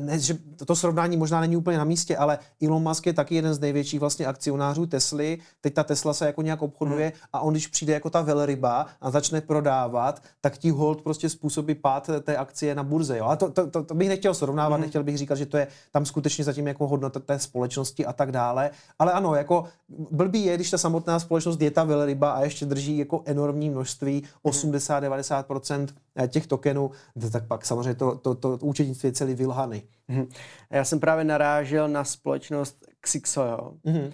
ne, že to srovnání možná není úplně na místě, ale Elon Musk je taky jeden z největších vlastně akcionářů Tesly. Teď ta Tesla se jako nějak obchoduje hmm. a on, když přijde jako ta velryba a začne prodávat, tak ti hold prostě způsobí pád té akcie na burze. Jo? A to, to, to, to bych nechtěl srovnávat, hmm. nechtěl bych říkat, že to je tam skutečně zatím jako hodnota té společnosti a tak dále. Ale ano, jako blbý je, když ta samotná společnost je ta velryba a ještě drží jako enormní množství, 80-90% hmm. těch tokenů, tak pak samozřejmě to, to, to, to účetnictví je celý vylhá Hany. Mm-hmm. Já jsem právě narážel na společnost Xixo, mm-hmm.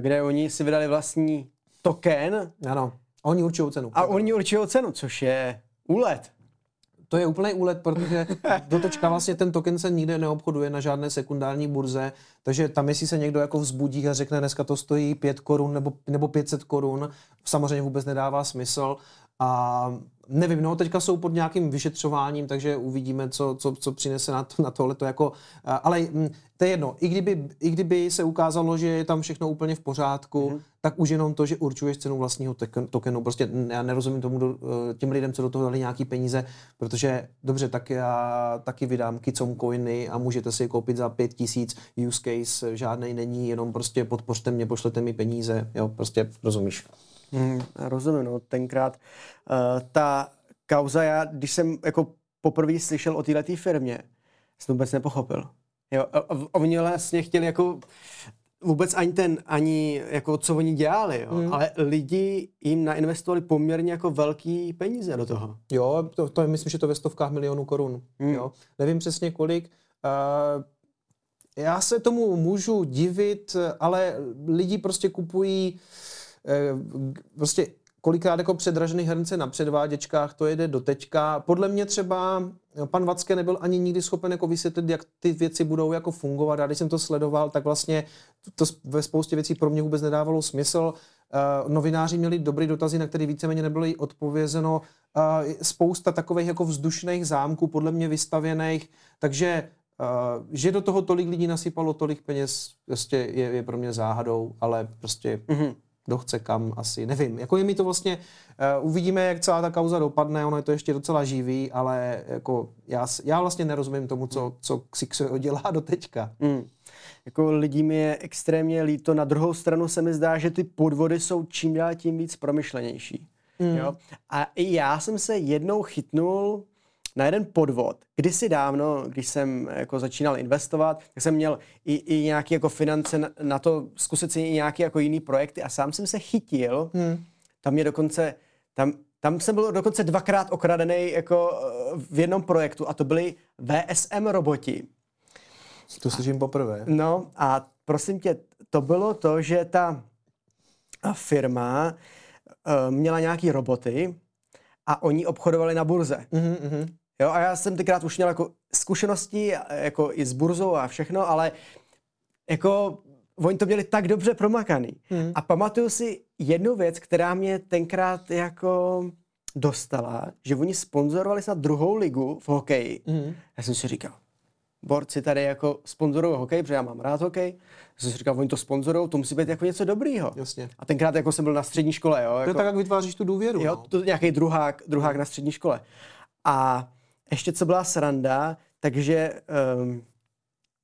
kde oni si vydali vlastní token. Ano, a oni určují cenu. A oni určují cenu, což je úlet. To je úplný úlet, protože dotočka vlastně ten token se nikde neobchoduje na žádné sekundární burze, takže tam, jestli se někdo jako vzbudí a řekne, dneska to stojí 5 korun nebo, nebo 500 korun, samozřejmě vůbec nedává smysl. A nevím, no teďka jsou pod nějakým vyšetřováním, takže uvidíme, co, co, co přinese na, to, na tohle. To jako, ale hm, to je jedno. I kdyby, I kdyby se ukázalo, že je tam všechno úplně v pořádku, mm-hmm. tak už jenom to, že určuješ cenu vlastního tokenu. Prostě já nerozumím tomu do, eh, těm lidem, co do toho dali nějaký peníze, protože dobře, tak já taky vydám kicom coiny a můžete si je koupit za pět tisíc. Use case žádný není, jenom prostě podpořte mě, pošlete mi peníze. Jo, prostě rozumíš. Hmm, rozumím, no, tenkrát uh, ta kauza, já, když jsem jako poprvé slyšel o této firmě, jsem vůbec nepochopil. Jo, a, a, oni vlastně chtěli jako vůbec ani ten, ani jako co oni dělali, jo, hmm. ale lidi jim nainvestovali poměrně jako velký peníze do toho. Jo, to, to je, myslím, že to ve stovkách milionů korun. Hmm. Jo. Nevím přesně kolik. Uh, já se tomu můžu divit, ale lidi prostě kupují uh, Eh, prostě kolikrát jako předražený hrnce na předváděčkách, to jede do teďka. Podle mě třeba pan Vacké nebyl ani nikdy schopen jako vysvětlit, jak ty věci budou jako fungovat. A když jsem to sledoval, tak vlastně to ve spoustě věcí pro mě vůbec nedávalo smysl. Uh, novináři měli dobrý dotazy, na které víceméně nebylo odpovězeno. Uh, spousta takových jako vzdušných zámků, podle mě vystavěných, takže Uh, že do toho tolik lidí nasypalo tolik peněz, prostě je, je pro mě záhadou, ale prostě mm-hmm kdo chce kam, asi nevím. Jako je mi to vlastně, uh, uvidíme, jak celá ta kauza dopadne, ono je to ještě docela živý, ale jako já, já vlastně nerozumím tomu, co, co Xixo dělá do teďka. Mm. Jako lidí mi je extrémně líto, na druhou stranu se mi zdá, že ty podvody jsou čím dál tím víc promyšlenější. Mm. Jo? A i já jsem se jednou chytnul na jeden podvod. Kdysi dávno, když jsem jako začínal investovat, tak jsem měl i, i nějaké jako finance na, na to zkusit si i nějaké jako jiný projekty a sám jsem se chytil. Hmm. Tam mě dokonce Tam, tam jsem byl dokonce dvakrát okradený jako v jednom projektu a to byli VSM roboti. To slyším poprvé. No a prosím tě, to bylo to, že ta firma uh, měla nějaký roboty a oni obchodovali na burze. Mm-hmm. Jo, a já jsem tenkrát už měl jako zkušenosti jako i s burzou a všechno, ale jako oni to měli tak dobře promakaný. Mm. A pamatuju si jednu věc, která mě tenkrát jako dostala, že oni sponzorovali snad druhou ligu v hokeji. Mm. Já jsem si říkal, borci tady jako sponzorují hokej, protože já mám rád hokej. Já jsem si říkal, oni to sponzorují, to musí být jako něco dobrýho. Jasně. A tenkrát jako jsem byl na střední škole. Jo, to jako, je tak, jak vytváříš tu důvěru. Jo, no. to nějaký druhák, druhák na střední škole. A ještě co byla sranda, takže um,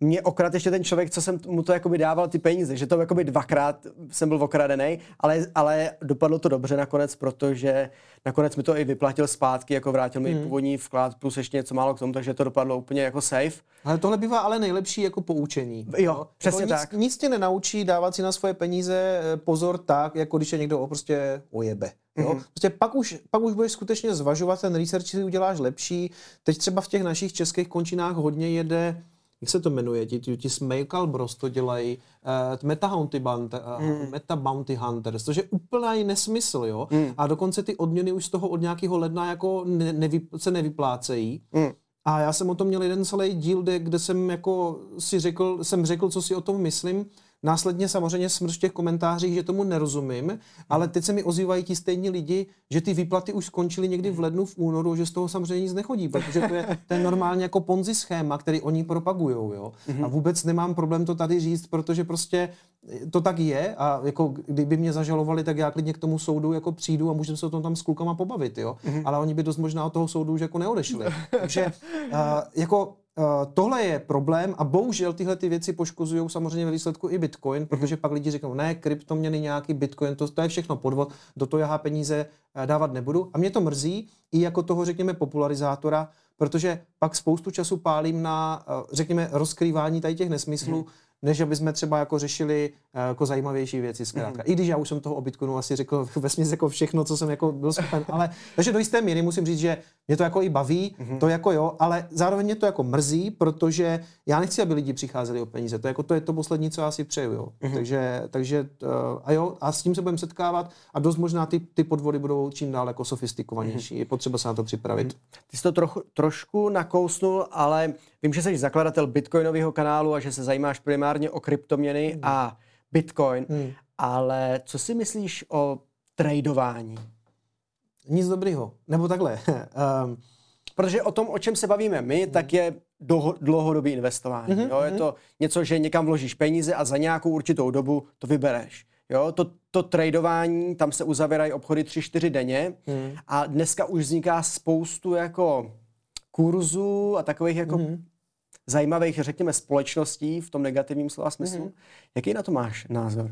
mě okrad ještě ten člověk, co jsem mu to jakoby dával ty peníze, že to jakoby dvakrát jsem byl okradený, ale, ale dopadlo to dobře nakonec, protože nakonec mi to i vyplatil zpátky, jako vrátil mi hmm. původní vklad plus ještě něco málo k tomu, takže to dopadlo úplně jako safe. Ale tohle bývá ale nejlepší jako poučení. Jo, no? přesně jako tak. Nic, nic tě nenaučí dávat si na svoje peníze eh, pozor tak, jako když je někdo prostě ojebe. Jo? Mm-hmm. Prostě pak už, pak už budeš skutečně zvažovat ten research, si uděláš lepší. Teď třeba v těch našich českých končinách hodně jede jak se to jmenuje, ti, ti, ti Smejkal Bros to dělají, uh, Meta, Bounty Band, uh, mm. Meta Bounty Hunters, což je úplný nesmysl, jo, mm. a dokonce ty odměny už z toho od nějakého ledna jako ne, nevy, se nevyplácejí. Mm. A já jsem o tom měl jeden celý díl, kde jsem jako si řekl, jsem řekl, co si o tom myslím, Následně samozřejmě smrš v těch komentářích, že tomu nerozumím, ale teď se mi ozývají ti stejní lidi, že ty výplaty už skončily někdy v lednu, v únoru, že z toho samozřejmě nic nechodí, protože to je ten normálně jako ponzi schéma, který oni propagují. Jo? A vůbec nemám problém to tady říct, protože prostě to tak je a jako kdyby mě zažalovali, tak já klidně k tomu soudu jako přijdu a můžeme se o tom tam s klukama pobavit, jo. Mm-hmm. Ale oni by dost možná od toho soudu už jako neodešli. Takže uh, jako tohle je problém a bohužel tyhle ty věci poškozují samozřejmě ve výsledku i Bitcoin, mhm. protože pak lidi řeknou, ne, kryptoměny nějaký Bitcoin, to, to je všechno podvod, do toho já peníze uh, dávat nebudu. A mě to mrzí i jako toho, řekněme, popularizátora, protože pak spoustu času pálím na, uh, řekněme, rozkrývání tady těch nesmyslů, mm než aby jsme třeba jako řešili jako zajímavější věci zkrátka. Mm-hmm. I když já už jsem toho o Bitcoinu asi řekl ve jako všechno, co jsem jako byl schopen, ale takže do jisté míry musím říct, že mě to jako i baví, mm-hmm. to jako jo, ale zároveň mě to jako mrzí, protože já nechci, aby lidi přicházeli o peníze. To, jako, to je to poslední, co já si přeju. Jo. Mm-hmm. Takže, takže uh, a jo, a s tím se budeme setkávat a dost možná ty, ty podvody budou čím dál jako sofistikovanější. Mm-hmm. Je potřeba se na to připravit. Mm-hmm. Ty jsi to trochu, trošku nakousnul, ale vím, že jsi zakladatel bitcoinového kanálu a že se zajímáš primárně o kryptoměny mm. a bitcoin, mm. ale co si myslíš o tradování? Nic dobrýho. Nebo takhle. um, Protože o tom, o čem se bavíme my, mm. tak je dlouhodobý investování. Mm-hmm, jo? Je mhm. to něco, že někam vložíš peníze a za nějakou určitou dobu to vybereš. Jo, to, to tradování, tam se uzavírají obchody 3-4 denně mm. a dneska už vzniká spoustu jako kurzů a takových jako mm. Zajímavých, řekněme, společností v tom negativním slova smyslu. Mm. Jaký na to máš názor?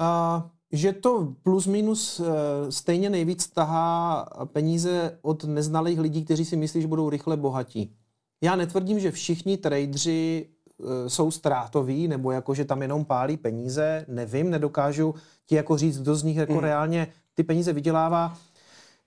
Uh, že to plus minus uh, stejně nejvíc tahá peníze od neznalých lidí, kteří si myslí, že budou rychle bohatí. Já netvrdím, že všichni tradeři uh, jsou ztrátoví, nebo jako, že tam jenom pálí peníze, nevím, nedokážu ti jako říct, kdo z nich jako mm. reálně ty peníze vydělává.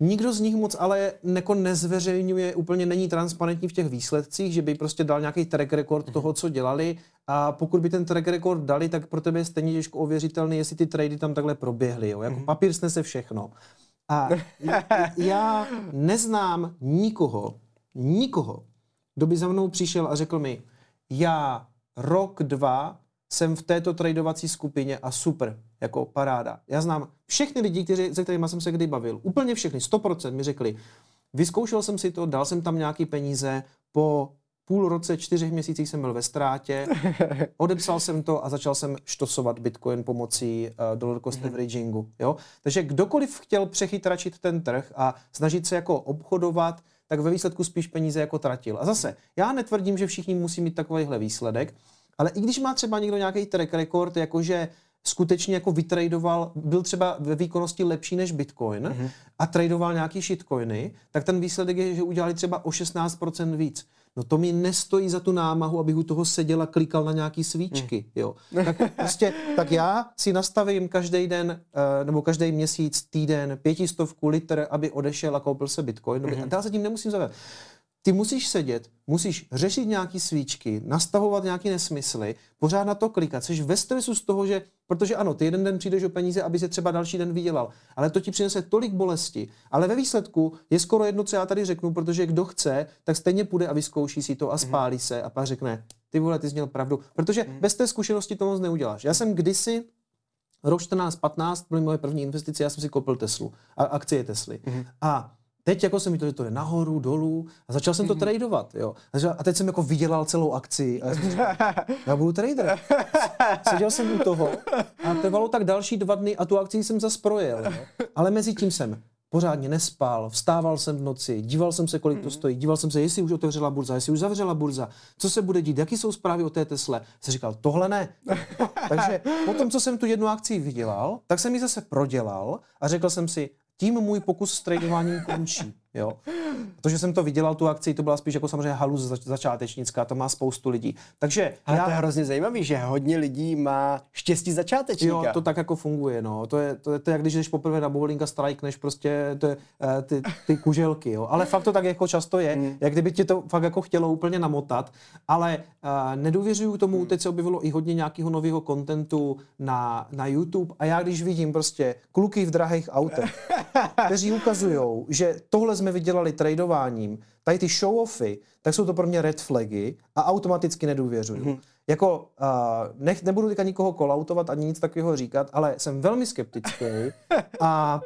Nikdo z nich moc ale jako nezveřejňuje, úplně není transparentní v těch výsledcích, že by prostě dal nějaký track record toho, co dělali a pokud by ten track record dali, tak pro tebe je stejně těžko ověřitelný, jestli ty trady tam takhle proběhly. Jo? Jako mhm. papír snese všechno. A já neznám nikoho, nikoho, kdo by za mnou přišel a řekl mi, já rok, dva jsem v této tradovací skupině a super, jako paráda. Já znám všechny lidi, kteří, se kterými jsem se kdy bavil, úplně všechny, 100% mi řekli, vyzkoušel jsem si to, dal jsem tam nějaký peníze, po půl roce, čtyřech měsících jsem byl ve ztrátě, odepsal jsem to a začal jsem štosovat Bitcoin pomocí uh, dollar cost mm-hmm. averagingu. Jo? Takže kdokoliv chtěl přechytračit ten trh a snažit se jako obchodovat, tak ve výsledku spíš peníze jako tratil. A zase, já netvrdím, že všichni musí mít takovýhle výsledek, ale i když má třeba někdo nějaký track record, jakože skutečně jako vytradoval, byl třeba ve výkonnosti lepší než Bitcoin mm-hmm. a tradoval nějaký shitcoiny, tak ten výsledek je, že udělali třeba o 16% víc. No to mi nestojí za tu námahu, abych u toho seděl a klikal na nějaký svíčky, mm. jo. Tak prostě, tak já si nastavím každý den, uh, nebo každý měsíc, týden, pětistovku liter, aby odešel a koupil se Bitcoin. Mm-hmm. A dál se tím nemusím zavést ty musíš sedět, musíš řešit nějaký svíčky, nastavovat nějaké nesmysly, pořád na to klikat, jsi ve stresu z toho, že, protože ano, ty jeden den přijdeš o peníze, aby se třeba další den vydělal, ale to ti přinese tolik bolesti, ale ve výsledku je skoro jedno, co já tady řeknu, protože kdo chce, tak stejně půjde a vyzkouší si to a mhm. spálí se a pak řekne, ty vole, ty jsi měl pravdu, protože mm. bez té zkušenosti to moc neuděláš. Já jsem kdysi rok 14-15 byly moje první investice, já jsem si koupil Teslu, a akcie Tesly. Mm. A Teď jako jsem viděl, že to je nahoru, dolů a začal jsem to mm-hmm. tradovat, jo. A teď jsem jako vydělal celou akci a já, jsem říkal, já budu trader. Seděl jsem u toho a trvalo tak další dva dny a tu akci jsem zase projel. Jo. Ale mezi tím jsem pořádně nespal, vstával jsem v noci, díval jsem se, kolik to mm-hmm. stojí, díval jsem se, jestli už otevřela burza, jestli už zavřela burza, co se bude dít, jaký jsou zprávy o té Tesle. Jsem říkal, tohle ne. Takže potom, co jsem tu jednu akci vydělal, tak jsem ji zase prodělal a řekl jsem si, tím můj pokus s tradováním končí. Jo. To, že jsem to vydělal, tu akci, to byla spíš jako samozřejmě halus začátečnická, to má spoustu lidí. Takže Ale já... to je hrozně zajímavý, že hodně lidí má štěstí začátečníka. Jo, to tak jako funguje, no. To je, to je, to je jak když jdeš poprvé na bowling a strajkneš prostě to je, uh, ty, ty kuželky, jo. Ale fakt to tak jako často je, mm. jak kdyby ti to fakt jako chtělo úplně namotat, ale uh, nedůvěřuju tomu, mm. teď se objevilo i hodně nějakého nového kontentu na, na YouTube a já když vidím prostě kluky v drahých autech, kteří ukazují, že tohle jsme vydělali tradováním, tady ty show-offy, tak jsou to pro mě red flagy a automaticky nedůvěřuju. Mm-hmm. Jako, uh, nech, nebudu teďka nikoho kolautovat ani nic takového říkat, ale jsem velmi skeptický a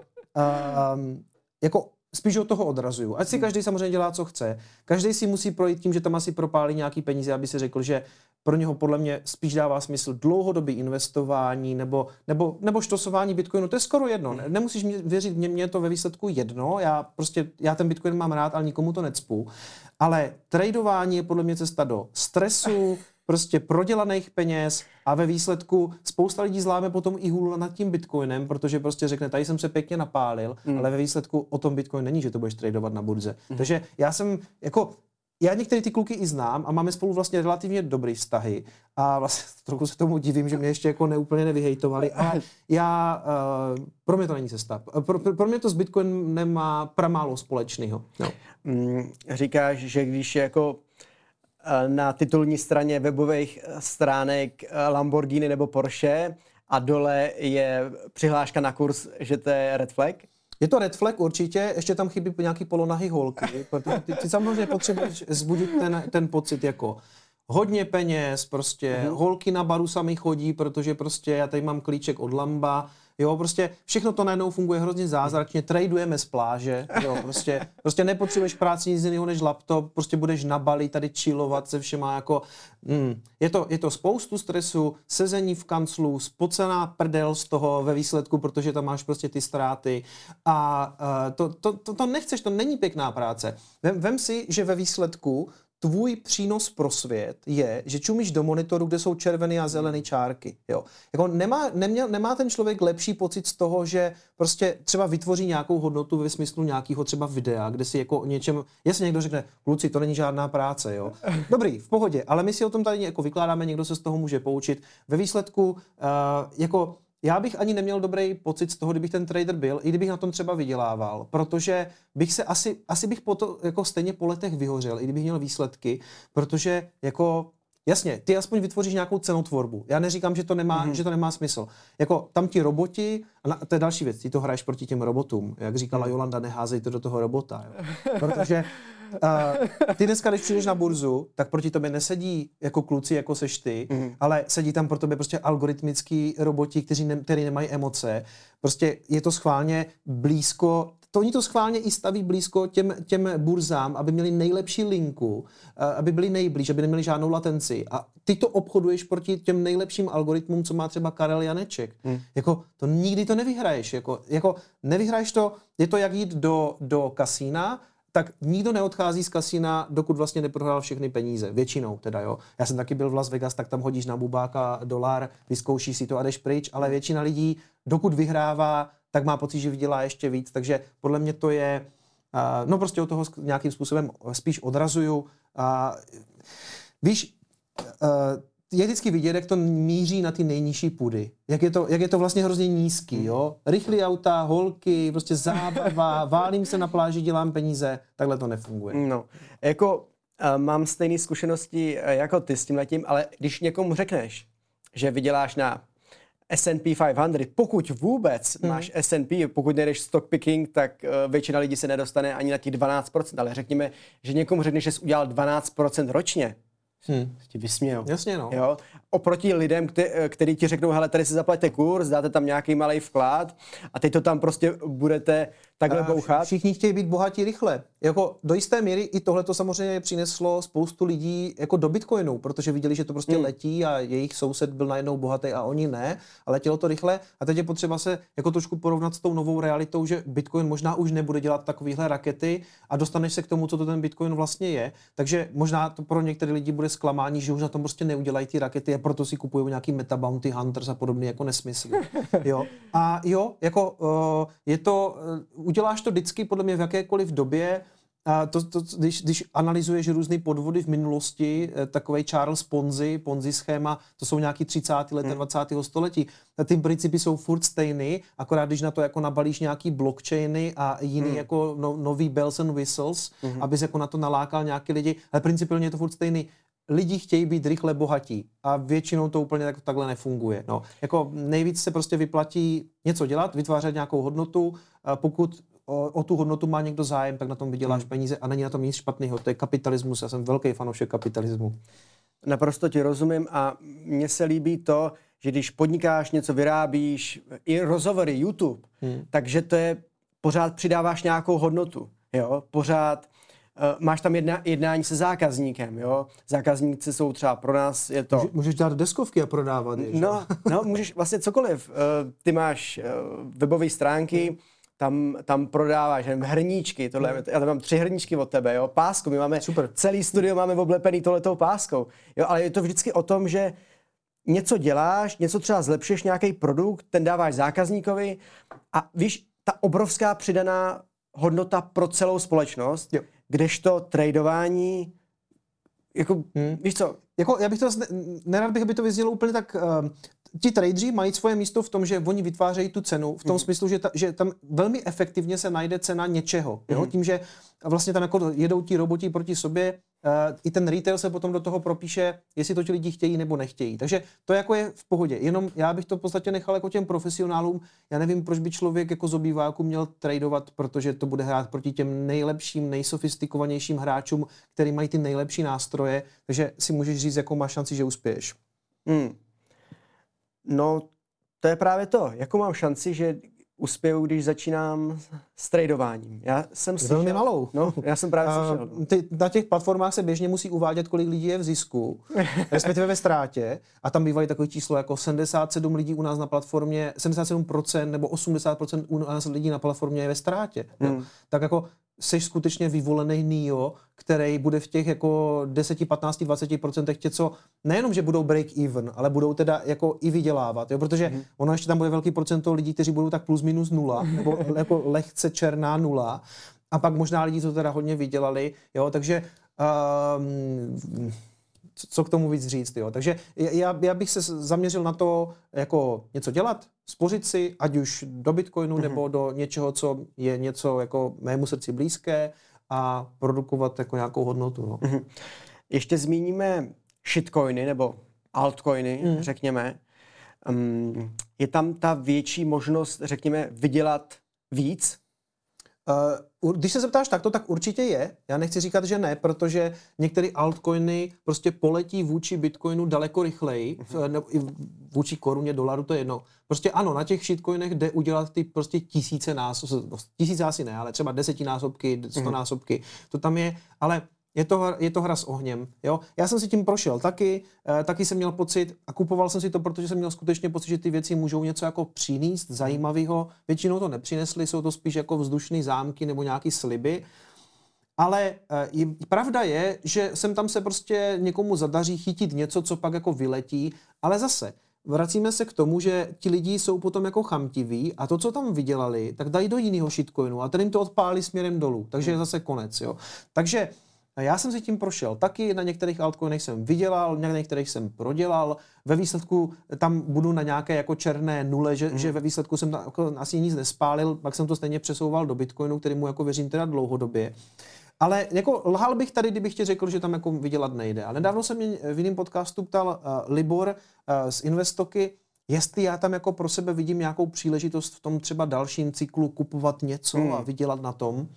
um, jako spíš od toho odrazuju. Ať si hmm. každý samozřejmě dělá, co chce. Každý si musí projít tím, že tam asi propálí nějaký peníze, aby si řekl, že pro něho podle mě spíš dává smysl dlouhodobý investování nebo, nebo, nebo štosování Bitcoinu. To je skoro jedno. Ne, nemusíš mě věřit, mě, mě je to ve výsledku jedno. Já prostě, já ten Bitcoin mám rád, ale nikomu to necpu. Ale tradování je podle mě cesta do stresu, prostě prodělaných peněz a ve výsledku spousta lidí zláme potom i hůl nad tím bitcoinem, protože prostě řekne, tady jsem se pěkně napálil, mm. ale ve výsledku o tom bitcoin není, že to budeš tradovat na burze. Mm. Takže já jsem jako já některé ty kluky i znám a máme spolu vlastně relativně dobrý vztahy a vlastně trochu se tomu divím, že mě ještě jako neúplně nevyhejtovali, ale já, uh, pro mě to není cesta. Pro, pro mě to s Bitcoinem nemá pramálo společného. No. Mm, říkáš, že když jako eh, na titulní straně webových stránek eh, Lamborghini nebo Porsche a dole je přihláška na kurz, že to je red flag? Je to red flag určitě, ještě tam chybí nějaký polonahy holky, protože ty, ty samozřejmě potřebuješ zbudit ten, ten pocit jako hodně peněz, prostě mm-hmm. holky na baru sami chodí, protože prostě já tady mám klíček od Lamba, Jo, prostě všechno to najednou funguje hrozně zázračně, tradujeme z pláže, jo, prostě, prostě nepotřebuješ práci nic jiného než laptop, prostě budeš na Bali tady chillovat se všema jako, mm, je, to, je to spoustu stresu, sezení v kanclu, spocená prdel z toho ve výsledku, protože tam máš prostě ty ztráty a uh, to, to, to, to nechceš, to není pěkná práce. Vem, vem si, že ve výsledku tvůj přínos pro svět je, že čumíš do monitoru, kde jsou červené a zelené čárky. Jo. Jako nemá, neměl, nemá ten člověk lepší pocit z toho, že prostě třeba vytvoří nějakou hodnotu ve smyslu nějakého třeba videa, kde si jako o něčem, jestli někdo řekne, kluci, to není žádná práce, jo. Dobrý, v pohodě, ale my si o tom tady jako vykládáme, někdo se z toho může poučit. Ve výsledku, uh, jako já bych ani neměl dobrý pocit z toho, kdybych ten trader byl, i kdybych na tom třeba vydělával, protože bych se asi, asi bych po to, jako stejně po letech vyhořel, i kdybych měl výsledky, protože jako Jasně, ty aspoň vytvoříš nějakou cenotvorbu. Já neříkám, že to nemá, mm-hmm. že to nemá smysl. Jako tam ti roboti, a na, to je další věc, ty to hraješ proti těm robotům. Jak říkala mm. Jolanda, neházej to do toho robota. Jo. Protože uh, ty dneska, když přijdeš na burzu, tak proti tobě nesedí jako kluci, jako seš ty, mm. ale sedí tam pro tebe prostě algoritmický roboti, kteří ne, který nemají emoce. Prostě je to schválně blízko to oni to schválně i staví blízko těm, těm burzám, aby měli nejlepší linku, aby byli nejblíž, aby neměli žádnou latenci. A ty to obchoduješ proti těm nejlepším algoritmům, co má třeba Karel Janeček. Hmm. Jako, to nikdy to nevyhraješ. Jako, jako nevyhraješ to, je to jak jít do, do kasína, tak nikdo neodchází z kasína, dokud vlastně neprohrál všechny peníze. Většinou teda, jo. Já jsem taky byl v Las Vegas, tak tam hodíš na bubáka dolar, vyzkoušíš si to a jdeš pryč, ale většina lidí, dokud vyhrává, tak má pocit, že vydělá ještě víc. Takže podle mě to je, uh, no prostě od toho nějakým způsobem spíš odrazuju. Uh, víš, uh, je vždycky vidět, jak to míří na ty nejnižší půdy. Jak je to, jak je to vlastně hrozně nízký, jo? Rychlý auta, holky, prostě zábava, válím se na pláži, dělám peníze, takhle to nefunguje. No, jako uh, mám stejné zkušenosti uh, jako ty s tím letím, ale když někomu řekneš, že vyděláš na S&P 500, pokud vůbec hmm. máš S&P, pokud nejdeš stock picking, tak uh, většina lidí se nedostane ani na těch 12%, ale řekněme, že někomu řekneš, že jsi udělal 12% ročně, hmm. ti vysmějou. Jasně, no. Jo? Oproti lidem, kte, který ti řeknou, hele, tady si zaplaťte kurz, dáte tam nějaký malý vklad a teď to tam prostě budete takhle bouchat. Všichni chtějí být bohatí rychle. Jako do jisté míry i tohle to samozřejmě přineslo spoustu lidí jako do Bitcoinu, protože viděli, že to prostě hmm. letí a jejich soused byl najednou bohatý a oni ne, a letělo to rychle a teď je potřeba se jako trošku porovnat s tou novou realitou, že Bitcoin možná už nebude dělat takovéhle rakety a dostaneš se k tomu, co to ten Bitcoin vlastně je. Takže možná to pro některé lidi bude zklamání, že už na tom prostě neudělají ty rakety a proto si kupují nějaký Meta Bounty Hunters a podobný jako nesmysl. Jo. A jo, jako uh, je to uh, uděláš to vždycky podle mě v jakékoliv době, a to, to, když, když analyzuješ různé podvody v minulosti, eh, takový Charles Ponzi, Ponzi schéma, to jsou nějaký 30. let hmm. 20. století, ty principy jsou furt stejný, akorát když na to jako nabalíš nějaký blockchainy a jiný hmm. jako no, nový bells and whistles, hmm. abys jako na to nalákal nějaký lidi, ale principiálně je to furt stejný lidi chtějí být rychle bohatí a většinou to úplně tak, takhle nefunguje. No, jako nejvíc se prostě vyplatí něco dělat, vytvářet nějakou hodnotu, pokud o, o tu hodnotu má někdo zájem, tak na tom vyděláš hmm. peníze a není na tom nic špatného. To je kapitalismus, já jsem velký fanoušek kapitalismu. Naprosto ti rozumím a mně se líbí to, že když podnikáš, něco vyrábíš, i rozhovory, YouTube, hmm. takže to je, pořád přidáváš nějakou hodnotu, jo, pořád máš tam jedna, jednání se zákazníkem, jo, zákazníci jsou třeba pro nás, je to... Můžeš dát deskovky a prodávat je, No, no, můžeš vlastně cokoliv. Uh, ty máš uh, webové stránky, hmm tam, tam prodáváš nevím, hrníčky, tohle, mm. já tam mám tři hrníčky od tebe, jo, pásku, my máme, Super. celý studio máme oblepený tohletou páskou, jo, ale je to vždycky o tom, že něco děláš, něco třeba zlepšeš nějaký produkt, ten dáváš zákazníkovi a víš, ta obrovská přidaná hodnota pro celou společnost, jo. Kdežto tradování, jako, hmm. víš co? Jako, já bych to, nerad bych, aby to vyznělo úplně tak, uh, ti tradeři mají svoje místo v tom, že oni vytvářejí tu cenu, v tom mm. smyslu, že, ta, že tam velmi efektivně se najde cena něčeho. Jo? Mhm. Tím, že vlastně tam jako jedou ti roboti proti sobě, i ten retail se potom do toho propíše, jestli to ti lidi chtějí nebo nechtějí. Takže to jako je v pohodě. Jenom já bych to v podstatě nechal jako těm profesionálům. Já nevím, proč by člověk jako z obýváku měl tradovat, protože to bude hrát proti těm nejlepším, nejsofistikovanějším hráčům, který mají ty nejlepší nástroje. Takže si můžeš říct, jakou máš šanci, že uspěješ. Mm. No, to je právě to. Jakou mám šanci, že uspěju, když začínám s tradováním. Já jsem slyšel, Velmi malou. No, já jsem právě slyšel. No. Ty, na těch platformách se běžně musí uvádět, kolik lidí je v zisku, respektive ve ztrátě. A tam bývají takové číslo jako 77 lidí u nás na platformě, 77% nebo 80% u nás lidí na platformě je ve ztrátě. Hmm. Tak jako seš skutečně vyvolený NIO, který bude v těch jako 10, 15, 20 procentech tě, co nejenom, že budou break even, ale budou teda jako i vydělávat, jo? protože mm. ono ještě tam bude velký procento lidí, kteří budou tak plus minus nula, nebo jako lehce černá nula, a pak možná lidi, co teda hodně vydělali, jo, takže um, co k tomu víc říct. Jo. Takže já, já bych se zaměřil na to, jako něco dělat, spořit si, ať už do Bitcoinu mm-hmm. nebo do něčeho, co je něco jako mému srdci blízké a produkovat jako nějakou hodnotu. No. Mm-hmm. Ještě zmíníme shitcoiny nebo altcoiny, mm. řekněme. Um, je tam ta větší možnost, řekněme, vydělat víc když se zeptáš takto, tak určitě je. Já nechci říkat, že ne, protože některé altcoiny prostě poletí vůči Bitcoinu daleko rychleji, uh-huh. nebo i vůči koruně, dolaru, to je jedno. Prostě ano, na těch shitcoinech jde udělat ty prostě tisíce násobky, tisíce asi ne, ale třeba desetinásobky, stonásobky, uh-huh. to tam je, ale je to, je to hra s ohněm. Jo? Já jsem si tím prošel taky, eh, taky jsem měl pocit a kupoval jsem si to, protože jsem měl skutečně pocit, že ty věci můžou něco jako přinést zajímavého. Většinou to nepřinesly, jsou to spíš jako vzdušné zámky nebo nějaké sliby. ale uh, pravda je, že sem tam se prostě někomu zadaří chytit něco, co pak jako vyletí, ale zase, vracíme se k tomu, že ti lidi jsou potom jako chamtiví a to, co tam vydělali, tak dají do jiného shitcoinu a ten jim to odpálí směrem dolů. Takže je zase konec. Jo. Takže já jsem si tím prošel taky, na některých altcoinech jsem vydělal, na některých jsem prodělal, ve výsledku tam budu na nějaké jako černé nule, že, mm. že ve výsledku jsem tam jako asi nic nespálil, pak jsem to stejně přesouval do Bitcoinu, který mu jako věřím teda dlouhodobě. Ale jako lhal bych tady, kdybych ti řekl, že tam jako vydělat nejde. A nedávno jsem mě v jiném podcastu ptal uh, Libor uh, z Investoky, jestli já tam jako pro sebe vidím nějakou příležitost v tom třeba dalším cyklu kupovat něco hmm. a vydělat na tom.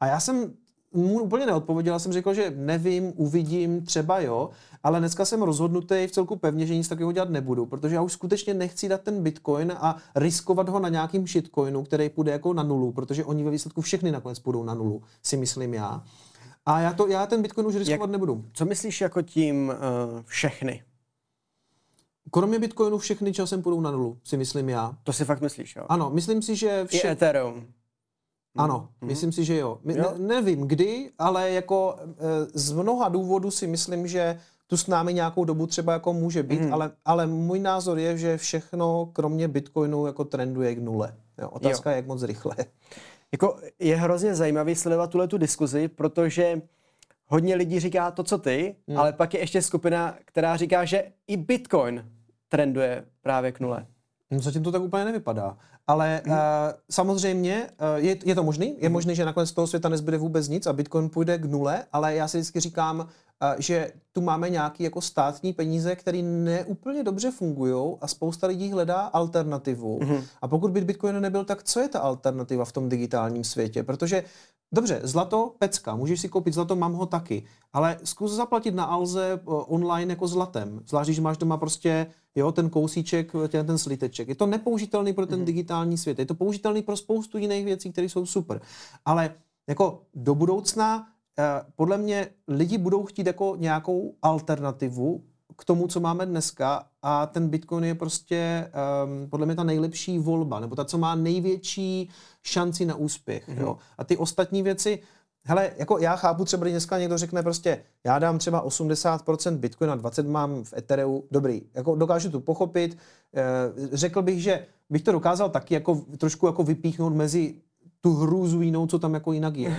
A já jsem mu úplně neodpověděl, jsem řekl, že nevím, uvidím, třeba jo, ale dneska jsem rozhodnutý v celku pevně, že nic takového dělat nebudu, protože já už skutečně nechci dát ten bitcoin a riskovat ho na nějakým shitcoinu, který půjde jako na nulu, protože oni ve výsledku všechny nakonec půjdou na nulu, si myslím já. A já, to, já ten bitcoin už riskovat Jak, nebudu. Co myslíš jako tím uh, všechny? Kromě Bitcoinu všechny časem půjdou na nulu, si myslím já. To si fakt myslíš, jo? Ano, myslím si, že vše... I Ethereum. Ano, mm-hmm. myslím si, že jo. jo. Ne, nevím kdy, ale jako e, z mnoha důvodů si myslím, že tu s námi nějakou dobu třeba jako může být, mm. ale, ale můj názor je, že všechno kromě Bitcoinu jako trenduje k nule. Jo, otázka jo. je, jak moc rychle. Jako je hrozně zajímavý sledovat tuhle tu diskuzi, protože hodně lidí říká to, co ty, mm. ale pak je ještě skupina, která říká, že i Bitcoin trenduje právě k nule. No zatím to tak úplně nevypadá. Ale uh, samozřejmě uh, je, je to možný. Je hmm. možný, že nakonec z toho světa nezbyde vůbec nic a Bitcoin půjde k nule, ale já si vždycky říkám, že tu máme nějaký jako státní peníze, které neúplně dobře fungují a spousta lidí hledá alternativu. Hmm. A pokud by Bitcoin nebyl, tak co je ta alternativa v tom digitálním světě? Protože Dobře, zlato, pecka, můžeš si koupit zlato, mám ho taky, ale zkus zaplatit na Alze online jako zlatem, zvlášť, když máš doma prostě jo, ten kousíček, ten, ten sliteček. Je to nepoužitelný pro ten mm. digitální svět, je to použitelný pro spoustu jiných věcí, které jsou super. Ale jako do budoucna podle mě lidi budou chtít jako nějakou alternativu k tomu, co máme dneska a ten Bitcoin je prostě um, podle mě ta nejlepší volba, nebo ta, co má největší šanci na úspěch. Mm-hmm. Jo? A ty ostatní věci, hele, jako já chápu třeba, když dneska někdo řekne prostě, já dám třeba 80% Bitcoin a 20 mám v Ethereu, dobrý, jako dokážu to pochopit, e, řekl bych, že bych to dokázal taky jako trošku jako vypíchnout mezi tu hrůzu jinou, co tam jako jinak je.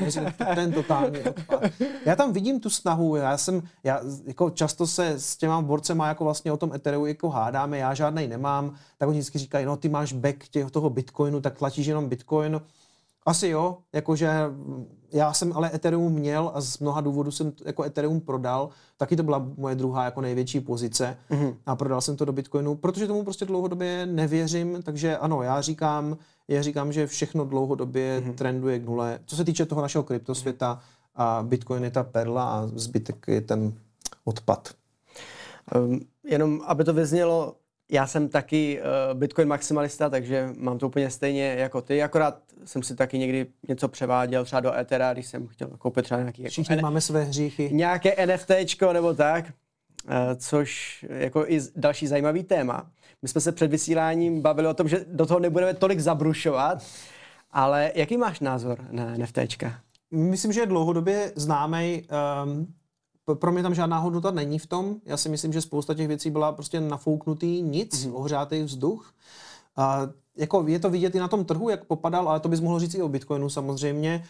Ten totální odpad. Já tam vidím tu snahu, já jsem, já jako často se s těma borcema jako vlastně o tom Ethereu jako hádáme, já žádnej nemám, tak oni vždycky říkají, no ty máš back těch, toho Bitcoinu, tak tlačíš jenom Bitcoin. Asi jo, jakože já jsem ale Ethereum měl a z mnoha důvodů jsem jako Ethereum prodal. Taky to byla moje druhá jako největší pozice mm-hmm. a prodal jsem to do Bitcoinu, protože tomu prostě dlouhodobě nevěřím, takže ano, já říkám, já říkám, že všechno dlouhodobě mm-hmm. trenduje k nule. Co se týče toho našeho kryptosvěta, a Bitcoin je ta perla a zbytek je ten odpad. Um, jenom aby to vyznělo, já jsem taky uh, Bitcoin maximalista, takže mám to úplně stejně jako ty, akorát jsem si taky někdy něco převáděl třeba do Ethera, když jsem chtěl koupit třeba nějaký... Jako Všichni máme své hříchy. Nějaké NFTčko nebo tak, což jako i další zajímavý téma. My jsme se před vysíláním bavili o tom, že do toho nebudeme tolik zabrušovat, ale jaký máš názor na NFTčka? Myslím, že je dlouhodobě známý. Um, pro mě tam žádná hodnota není v tom. Já si myslím, že spousta těch věcí byla prostě nafouknutý nic, mm-hmm. ohřátý vzduch. A jako je to vidět i na tom trhu, jak popadal, ale to bys mohl říct i o Bitcoinu samozřejmě.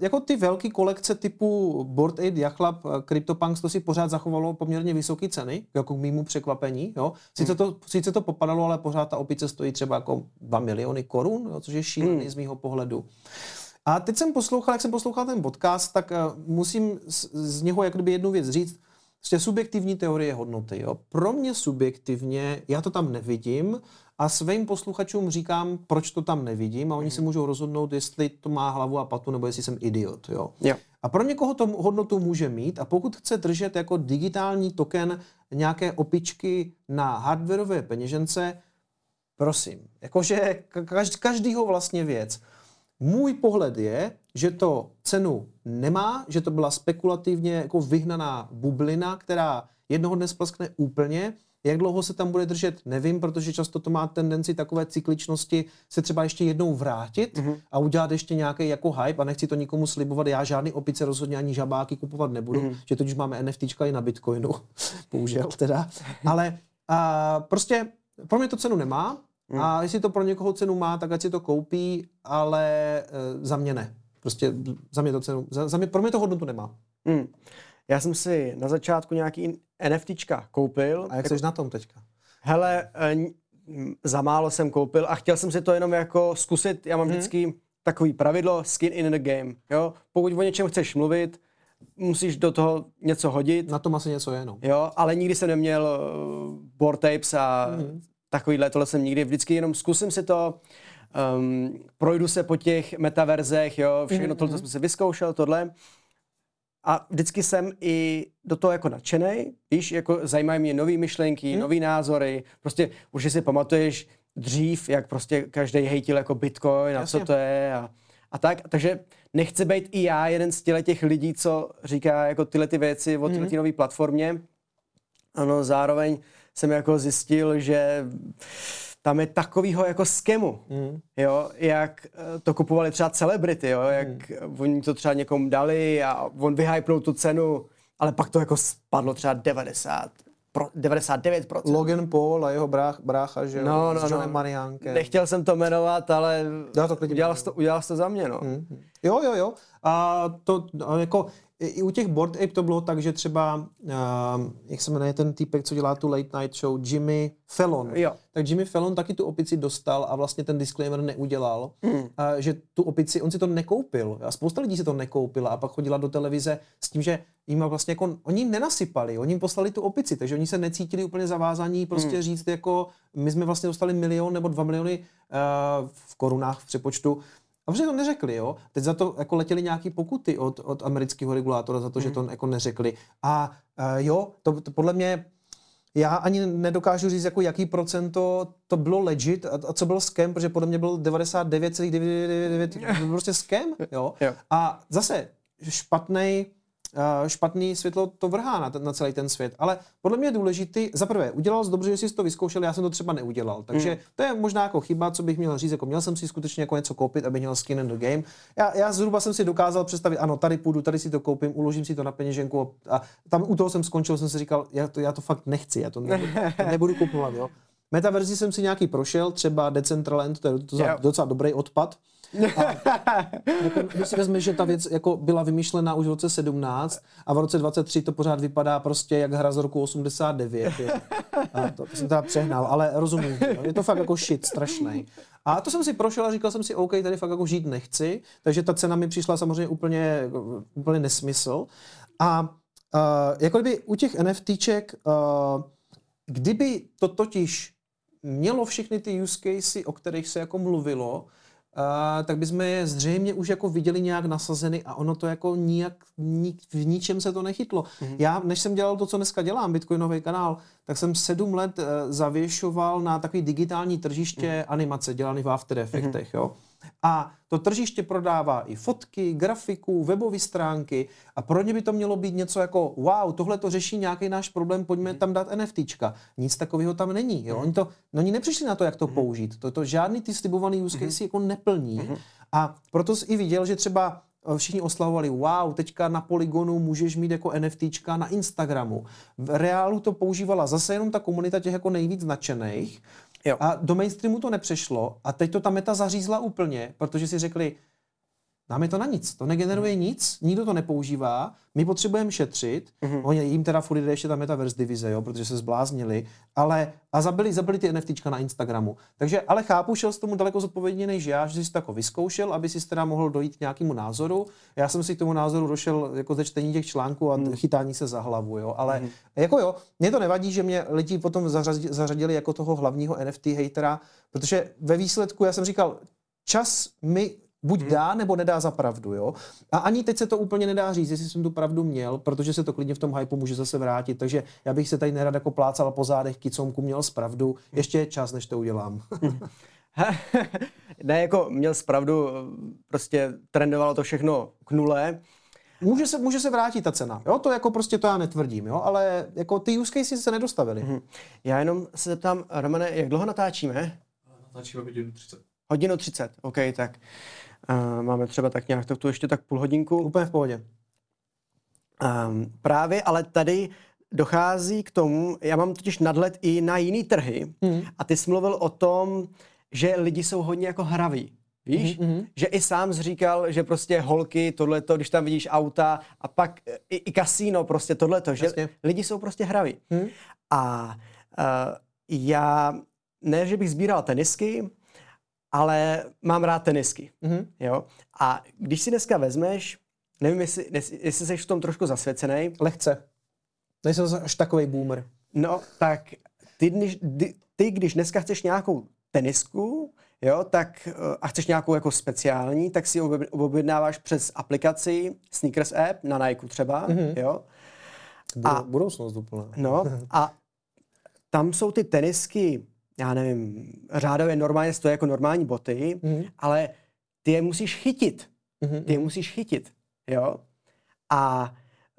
Jako ty velké kolekce typu Board Aid, Yachlab, CryptoPunks, to si pořád zachovalo poměrně vysoké ceny, jako k mýmu překvapení. Jo. Sice, to, sice to popadalo, ale pořád ta opice stojí třeba jako 2 miliony korun, jo, což je šílený hmm. z mýho pohledu. A teď jsem poslouchal, jak jsem poslouchal ten podcast, tak uh, musím z, z něho jak kdyby jednu věc říct. Prostě subjektivní teorie hodnoty. Jo. Pro mě subjektivně, já to tam nevidím a svým posluchačům říkám, proč to tam nevidím a oni si mhm. můžou rozhodnout, jestli to má hlavu a patu nebo jestli jsem idiot. Jo. Jo. A pro někoho to hodnotu může mít a pokud chce držet jako digitální token nějaké opičky na hardwareové peněžence, prosím, jakože každýho vlastně věc. Můj pohled je, že to cenu nemá, že to byla spekulativně jako vyhnaná bublina, která jednoho dne splskne úplně Jak dlouho se tam bude držet, nevím, protože často to má tendenci takové cykličnosti se třeba ještě jednou vrátit mm-hmm. a udělat ještě nějaký jako hype a nechci to nikomu slibovat. Já žádný opice rozhodně ani žabáky kupovat nebudu, mm-hmm. že totiž máme NFTčka i na Bitcoinu, bohužel teda. Ale a, prostě pro mě to cenu nemá mm. a jestli to pro někoho cenu má, tak ať si to koupí, ale e, za mě ne. Prostě za mě to cenu, za, za mě, pro mě to hodnotu nemá. Mm. Já jsem si na začátku nějaký NFTčka koupil. A jak jako, jsi na tom teďka? Hele, eh, za málo jsem koupil a chtěl jsem si to jenom jako zkusit. Já mám hmm. vždycky takový pravidlo skin in the game. Jo? Pokud o něčem chceš mluvit, musíš do toho něco hodit. Na tom asi něco je, no. Jo, ale nikdy jsem neměl uh, board tapes a hmm. takovýhle, tohle jsem nikdy. Vždycky jenom zkusím si to, um, projdu se po těch metaverzech, jo, všechno hmm. tohle jsem si vyzkoušel, tohle. A vždycky jsem i do toho jako nadšený, víš, jako zajímají mě nové myšlenky, hmm. nové názory, prostě už si pamatuješ dřív, jak prostě každý hejtil jako Bitcoin a Jasně. co to je a, a tak, takže nechci být i já jeden z těch lidí, co říká jako tyhle ty věci o tyhle hmm. nové platformě. Ano, zároveň jsem jako zjistil, že tam je takovýho jako skemu, mm. jo, jak eh, to kupovali třeba celebrity, jo, jak mm. oni to třeba někomu dali a on vyhypnul tu cenu, ale pak to jako spadlo třeba 90, pro, 99%. Logan Paul a jeho brách, brácha, že no, no, no. Mariánkem. Nechtěl jsem to jmenovat, ale to udělal, jsi to, udělal jsi to za mě, no. Mm. Jo, jo, jo. A to jako i u těch Board Ape to bylo tak, že třeba, uh, jak se jmenuje ten týpek, co dělá tu late night show, Jimmy Fallon. Jo. Tak Jimmy Fallon taky tu opici dostal a vlastně ten disclaimer neudělal, mm. uh, že tu opici, on si to nekoupil. A spousta lidí si to nekoupila a pak chodila do televize s tím, že jim vlastně jako, oni jim nenasypali, oni jim poslali tu opici, takže oni se necítili úplně zavázaní prostě mm. říct jako, my jsme vlastně dostali milion nebo dva miliony uh, v korunách v přepočtu, a protože to neřekli, jo. Teď za to jako letěly nějaké pokuty od, od amerického regulátora za to, mm. že to jako neřekli. A uh, jo, to, to podle mě já ani nedokážu říct, jako jaký procento to bylo legit a, a co byl scam, protože podle mě byl 99,99, prostě scam, jo. jo. A zase špatný špatný světlo to vrhá na, na celý ten svět. Ale podle mě je důležitý, za prvé, udělal jsi dobře, že jsi to vyzkoušel, já jsem to třeba neudělal. Takže mm. to je možná jako chyba, co bych měl říct, jako měl jsem si skutečně jako něco koupit, aby měl skin in the game. Já, já zhruba jsem si dokázal představit, ano, tady půjdu, tady si to koupím, uložím si to na peněženku a tam u toho jsem skončil, jsem si říkal, já to, já to fakt nechci, já to nebudu, to nebudu kupovat, jo. Metaverzi jsem si nějaký prošel, třeba Decentraland, to je docela, docela dobrý odpad. A, jako, když si vezme, že ta věc jako byla vymýšlena už v roce 17 a v roce 23 to pořád vypadá prostě jak hra z roku 89. Jo. A to, to jsem teda přehnal, ale rozumím. Jo. Je to fakt jako shit, strašný. A to jsem si prošel a říkal jsem si, OK, tady fakt jako žít nechci, takže ta cena mi přišla samozřejmě úplně, úplně nesmysl. A uh, jako kdyby u těch NFTček, uh, kdyby to totiž mělo všechny ty use casey, o kterých se jako mluvilo, Uh, tak bychom je zřejmě už jako viděli nějak nasazeny a ono to jako nijak, ni, v ničem se to nechytlo. Mm-hmm. Já, než jsem dělal to, co dneska dělám, Bitcoinový kanál, tak jsem sedm let uh, zavěšoval na takový digitální tržiště mm-hmm. animace dělaný v After Effectech, mm-hmm. jo. A to tržiště prodává i fotky, grafiku, webové stránky a pro ně by to mělo být něco jako wow, tohle to řeší nějaký náš problém, pojďme mhm. tam dát NFTčka. Nic takového tam není. Jo? Mhm. Oni, to, no, oni nepřišli na to, jak to mhm. použít. To, to žádný ty slibovaný use case jako neplní. A proto jsi i viděl, že třeba eh, všichni oslavovali, wow, teďka na Polygonu můžeš mít jako NFTčka na Instagramu. V reálu to používala zase jenom ta komunita těch jako nejvíc nadšených Jo. A do mainstreamu to nepřešlo a teď to ta meta zařízla úplně, protože si řekli, Dáme to na nic, to negeneruje mm. nic, nikdo to nepoužívá, my potřebujeme šetřit, mm-hmm. oni jim teda furt jde ještě ta metaverse divize, jo, protože se zbláznili, ale a zabili, zabili ty NFTčka na Instagramu. Takže, ale chápu, šel s tomu daleko zodpovědně než já, že jsi to jako vyzkoušel, aby si teda mohl dojít k nějakému názoru. Já jsem si k tomu názoru došel jako ze čtení těch článků a mm. chytání se za hlavu, jo, ale mm. jako jo, mě to nevadí, že mě lidi potom zařadili jako toho hlavního NFT hejtera, protože ve výsledku já jsem říkal, čas mi buď hmm. dá, nebo nedá za pravdu, jo. A ani teď se to úplně nedá říct, jestli jsem tu pravdu měl, protože se to klidně v tom hypeu může zase vrátit, takže já bych se tady nerad jako plácal po zádech kicomku, měl zpravdu, ještě je čas, než to udělám. ne, jako měl zpravdu, prostě trendovalo to všechno k nule, může se, může se vrátit ta cena. Jo? To jako prostě to já netvrdím, jo? ale jako ty use cases se nedostavily. Mm-hmm. Já jenom se zeptám, Romane, jak dlouho natáčíme? Natáčíme hodinu 30. Hodinu 30, OK, tak uh, máme třeba tak nějak to tu ještě tak půl hodinku. Úplně v pohodě. Um, právě, ale tady dochází k tomu, já mám totiž nadhled i na jiný trhy mm. a ty jsi mluvil o tom, že lidi jsou hodně jako hraví. Víš? Mm-hmm. Že i sám říkal, že prostě holky, tohleto, když tam vidíš auta a pak i, i kasíno, prostě tohleto, že Jasně. lidi jsou prostě hraví. Mm. A uh, já, ne, že bych sbíral tenisky, ale mám rád tenisky. Mm-hmm. Jo? A když si dneska vezmeš, nevím, jestli, jestli jsi v tom trošku zasvěcený. Lehce. Nejsem až takový boomer. No, tak ty, když, ty, když dneska chceš nějakou tenisku, jo, tak eh, a chceš nějakou jako speciální, tak si objednáváš přes aplikaci Sneakers App na Nike třeba, mm-hmm. jo. Budou, a, budoucnost úplně. No a tam jsou ty tenisky, já nevím, řádově normálně stojí jako normální boty, mm-hmm. ale ty je musíš chytit. Mm-hmm. Ty je musíš chytit, jo. A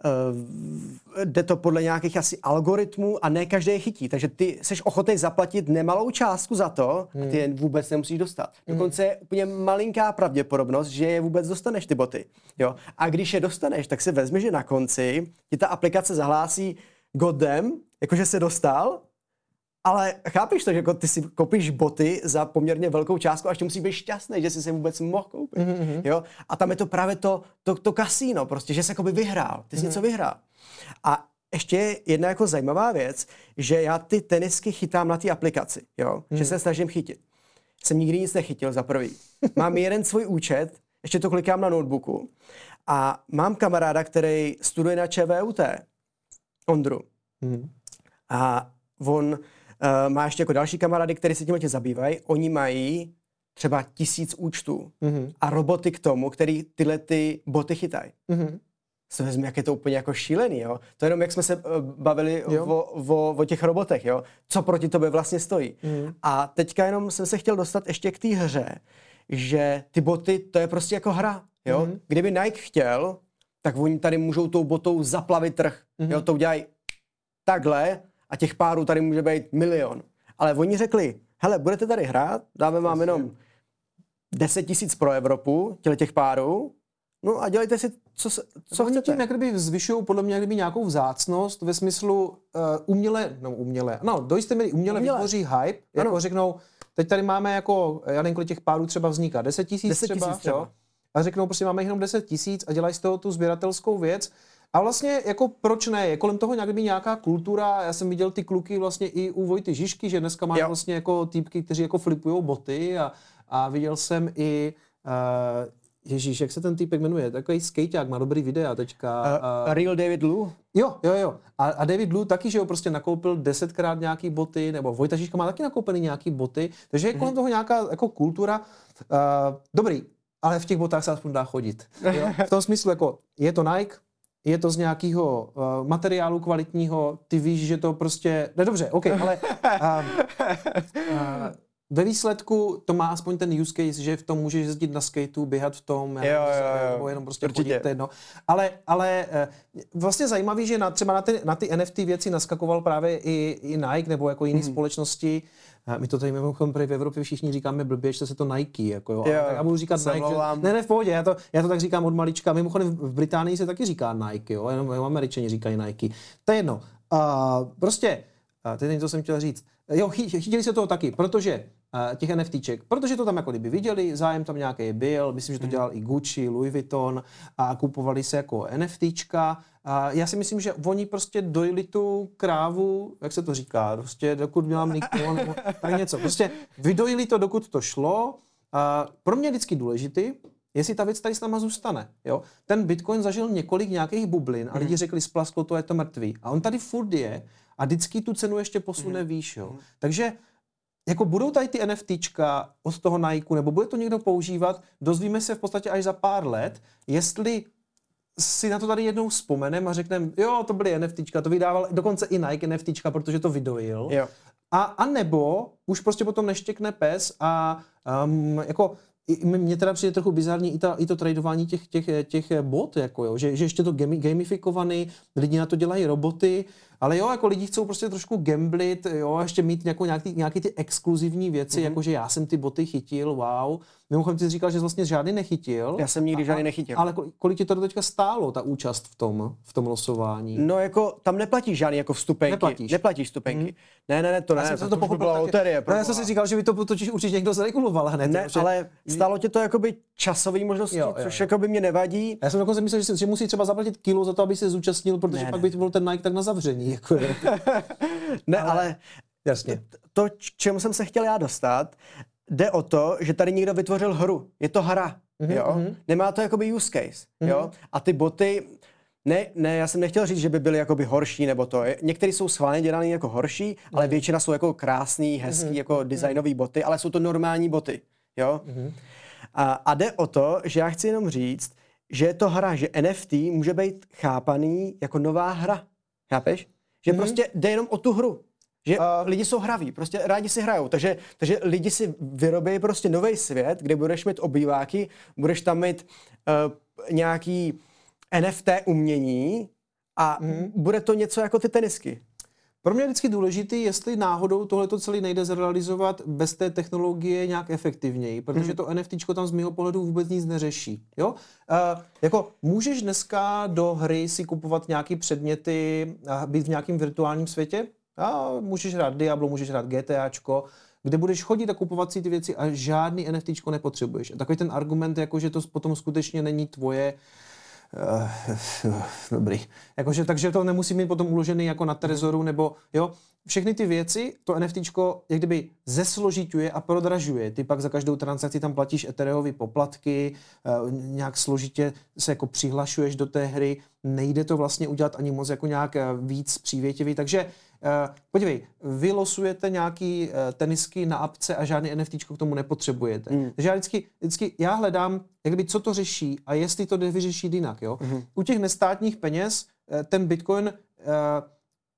uh, jde to podle nějakých asi algoritmů a ne každý je chytí. Takže ty jsi ochotný zaplatit nemalou částku za to hmm. a ty je vůbec nemusíš dostat. Hmm. Dokonce je úplně malinká pravděpodobnost, že je vůbec dostaneš ty boty. Jo? A když je dostaneš, tak si vezmi, že na konci ti ta aplikace zahlásí godem, jakože se dostal ale chápeš to, že jako ty si koupíš boty za poměrně velkou částku a ještě musíš být šťastný, že jsi se vůbec mohl koupit. Mm-hmm. Jo? A tam je to právě to, to, to kasíno, prostě, že jsi jako by vyhrál, ty jsi mm-hmm. něco vyhrál. A ještě jedna jako zajímavá věc, že já ty tenisky chytám na té aplikaci, jo? Mm. že se snažím chytit. Jsem nikdy nic nechytil za prvý. Mám jeden svůj účet, ještě to klikám na notebooku a mám kamaráda, který studuje na ČVUT, Ondru. Mm. A on Uh, má ještě jako další kamarády, kteří se tím tě zabývají. Oni mají třeba tisíc účtů mm-hmm. a roboty k tomu, který tyhle ty boty chytají. Mm-hmm. Se vezmi, jak je to úplně jako šílený, jo. To je jenom, jak jsme se uh, bavili o, o, o těch robotech, jo. Co proti tobě vlastně stojí. Mm-hmm. A teďka jenom jsem se chtěl dostat ještě k té hře, že ty boty, to je prostě jako hra, jo. Mm-hmm. Kdyby Nike chtěl, tak oni tady můžou tou botou zaplavit trh, mm-hmm. jo. To udělají takhle a těch párů tady může být milion. Ale oni řekli, hele, budete tady hrát, dáme vám jenom 10 tisíc pro Evropu, těle těch párů, no a dělejte si, co, co Oni chcete. tím jak kdyby zvyšují podle mě kdyby nějakou vzácnost ve smyslu uh, uměle, no uměle, no do jisté míry uměle, uměle. vytvoří hype, ano. jako řeknou, teď tady máme jako, já nevím, kolik těch párů třeba vzniká, 10 tisíc třeba, třeba. Jo? a řeknou, prostě máme jenom 10 tisíc a dělají z toho tu sběratelskou věc a vlastně jako proč ne, je kolem toho nějak nějaká kultura, já jsem viděl ty kluky vlastně i u Vojty Žižky, že dneska má vlastně jako týpky, kteří jako flipují boty a, a viděl jsem i uh, Ježíš, jak se ten týpek jmenuje? Takový skateák, má dobrý videa teďka. Uh, uh, Real David Lu? Jo, jo, jo. A, a David Lu taky, že jo, prostě nakoupil desetkrát nějaký boty, nebo Vojta Žižka má taky nakoupený nějaký boty, takže je kolem mm-hmm. toho nějaká jako kultura. Uh, dobrý, ale v těch botách se aspoň dá chodit. Jo? V tom smyslu, jako je to Nike, je to z nějakého uh, materiálu kvalitního, ty víš, že to prostě, ne dobře, OK, ale uh, uh, ve výsledku to má aspoň ten use case, že v tom můžeš jezdit na skateu, běhat v tom, jo, jo, jo. nebo jenom prostě Určitě. chodit, to jedno. Ale, ale vlastně zajímavý, že na, třeba na ty, na ty NFT věci naskakoval právě i, i Nike nebo jako jiné mm. společnosti, my to tady mimochodem v Evropě všichni říkáme blbě, že se to Nike, jako jo. jo tak já budu říkat Nike. Že, ne, ne, v pohodě, já to, já to tak říkám od malička. Mimochodem v Británii se taky říká Nike, jo, jenom, američani říkají Nike. To je jedno. Uh, prostě, uh, teď něco jsem chtěl říct. Jo, chytili se toho taky, protože těch NFTček, protože to tam jako kdyby viděli, zájem tam nějaký byl, myslím, že to hmm. dělal i Gucci, Louis Vuitton a kupovali se jako NFTčka a já si myslím, že oni prostě dojili tu krávu, jak se to říká, prostě dokud měla mlíko, nebo tak něco. Prostě vydojili to, dokud to šlo. A pro mě je vždycky důležitý, jestli ta věc tady s náma zůstane. Jo? Ten Bitcoin zažil několik nějakých bublin a lidi mhm. řekli, splasklo to, je to mrtvý. A on tady furt je a vždycky tu cenu ještě posune mm. výš. Jo? Takže jako budou tady ty NFTčka od toho Nike, nebo bude to někdo používat, dozvíme se v podstatě až za pár let, jestli si na to tady jednou vzpomenem a řekneme, jo, to byly NFTčka, to vydával dokonce i Nike NFTčka, protože to vydojil. Jo. A, a nebo už prostě potom neštěkne pes a um, jako mně teda přijde trochu bizarní i, ta, i to tradování těch, těch, těch bot, jako jo, že, že ještě to gamifikovaný, lidi na to dělají roboty, ale jo, jako lidi chcou prostě trošku gamblit, jo, ještě mít jako nějaký, nějaký ty exkluzivní věci, mm-hmm. jako že já jsem ty boty chytil, wow. Mimochodem ty jsi říkal, že jsi vlastně žádný nechytil. Já jsem nikdy a, žádný nechytil. Ale kolik ti to teďka stálo, ta účast v tom, v tom losování? No jako, tam neplatíš žádný jako vstupenky. Neplatíš. Neplatíš vstupenky. Mm. Ne, ne, ne, to ne, já jsem to, to pochopil. Byla loterie. No, já jsem si říkal, že by to totiž určitě někdo zreguloval hned. Ne, protože... ale stálo tě to jakoby časový možnosti, jo, jo, což jako by mě nevadí. Já jsem dokonce myslel, že, že musí třeba zaplatit kilo za to, aby se zúčastnil, protože ne, pak ne. by byl ten Nike tak na zavření. Jako ne, ale, ale jasně. To, čemu jsem se chtěl já dostat, jde o to, že tady někdo vytvořil hru. Je to hra, mm-hmm, jo? Mm-hmm. Nemá to jakoby use case, mm-hmm. jo? A ty boty, ne, ne, já jsem nechtěl říct, že by byly jakoby horší nebo to. Některé jsou schválně dělané jako horší, mm-hmm. ale většina jsou jako krásný, hezký, mm-hmm. jako designové boty, ale jsou to normální boty, jo? Mm-hmm. A, a jde o to, že já chci jenom říct, že je to hra, že NFT může být chápaný jako nová hra. Chápeš? Že mm-hmm. prostě jde jenom o tu hru. Že uh, lidi jsou hraví, prostě rádi si hrajou. Takže, takže lidi si vyrobí prostě nový svět, kde budeš mít obýváky, budeš tam mít uh, nějaký NFT umění a mm. bude to něco jako ty tenisky. Pro mě je vždycky důležité, jestli náhodou tohleto celé nejde zrealizovat bez té technologie nějak efektivněji, protože mm. to NFT tam z mého pohledu vůbec nic neřeší. Jo? Uh, jako můžeš dneska do hry si kupovat nějaké předměty a být v nějakém virtuálním světě? A můžeš hrát Diablo, můžeš hrát GTAčko, kde budeš chodit a kupovat si ty věci a žádný NFT nepotřebuješ. A takový ten argument, jako že to potom skutečně není tvoje, Uh, dobrý. Jakože, takže to nemusí mít potom uložený jako na Trezoru, nebo jo, všechny ty věci, to NFT jak kdyby zesložituje a prodražuje. Ty pak za každou transakci tam platíš Ethereovy poplatky, uh, nějak složitě se jako přihlašuješ do té hry, nejde to vlastně udělat ani moc jako nějak víc přívětivý, takže Uh, podívej, vy losujete nějaký uh, tenisky na apce a žádný NFT k tomu nepotřebujete. Mm. Takže já vždycky, vždycky já hledám, jak by, co to řeší a jestli to jde vyřešit jinak. Jo? Mm. U těch nestátních peněz uh, ten Bitcoin uh,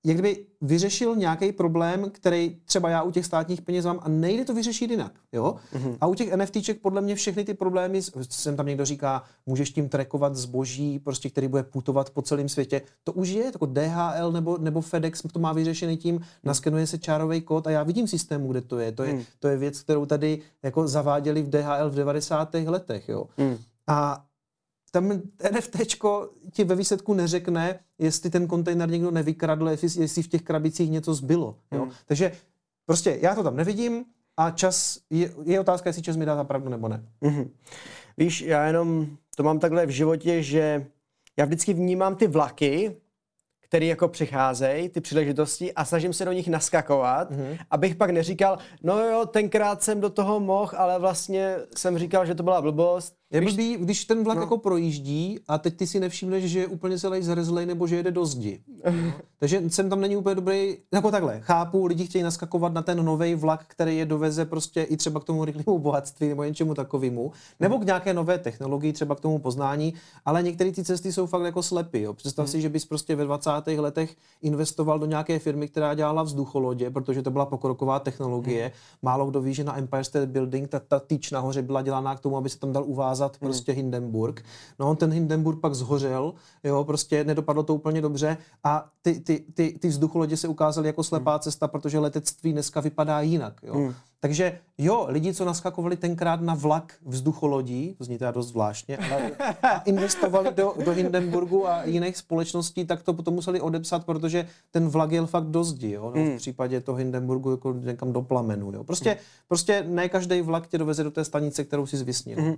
jak kdyby vyřešil nějaký problém, který třeba já u těch státních peněz mám a nejde to vyřešit jinak. Jo? Mm-hmm. A u těch NFTček podle mě všechny ty problémy, jsem tam někdo říká, můžeš tím trackovat zboží, prostě, který bude putovat po celém světě. To už je, jako DHL nebo, nebo FedEx to má vyřešený tím, mm. naskenuje se čárový kód a já vidím systému, kde to je. To je, mm. to je věc, kterou tady jako zaváděli v DHL v 90. letech. Jo? Mm. A tam NFT ti ve výsledku neřekne, jestli ten kontejner někdo nevykradl, jestli, v těch krabicích něco zbylo. Jo? Hmm. Takže prostě já to tam nevidím a čas, je, je otázka, jestli čas mi dá pravdu nebo ne. Mm-hmm. Víš, já jenom to mám takhle v životě, že já vždycky vnímám ty vlaky, který jako přicházejí, ty příležitosti a snažím se do nich naskakovat, mm-hmm. abych pak neříkal, no jo, tenkrát jsem do toho mohl, ale vlastně jsem říkal, že to byla blbost je blbý, když ten vlak no. jako projíždí a teď ty si nevšimneš, že je úplně celý zrezlej nebo že jede do zdi. Takže jsem tam není úplně dobrý, jako takhle, chápu, lidi chtějí naskakovat na ten nový vlak, který je doveze prostě i třeba k tomu rychlému bohatství nebo něčemu takovému, nebo k nějaké nové technologii, třeba k tomu poznání, ale některé ty cesty jsou fakt jako slepy. Jo. Představ hmm. si, že bys prostě ve 20. letech investoval do nějaké firmy, která dělala vzducholodě, protože to byla pokroková technologie. Hmm. Málo kdo ví, že na Empire State Building ta, ta tyč nahoře byla dělaná k tomu, aby se tam dal uvázat ukázat hmm. prostě Hindenburg. No, ten Hindenburg pak zhořel, jo, prostě nedopadlo to úplně dobře a ty, ty, ty, ty vzducholodě se ukázaly jako slepá hmm. cesta, protože letectví dneska vypadá jinak, jo. Hmm. Takže jo, lidi, co naskakovali tenkrát na vlak vzducholodí, to zní teda dost zvláštně, ale investovali do, do Hindenburgu a jiných společností, tak to potom museli odepsat, protože ten vlak jel fakt do zdi, jo? No, v hmm. případě toho Hindenburgu jako někam do plamenu. Jo? Prostě, mm. prostě ne každý vlak tě doveze do té stanice, kterou si zvysnil. Mm.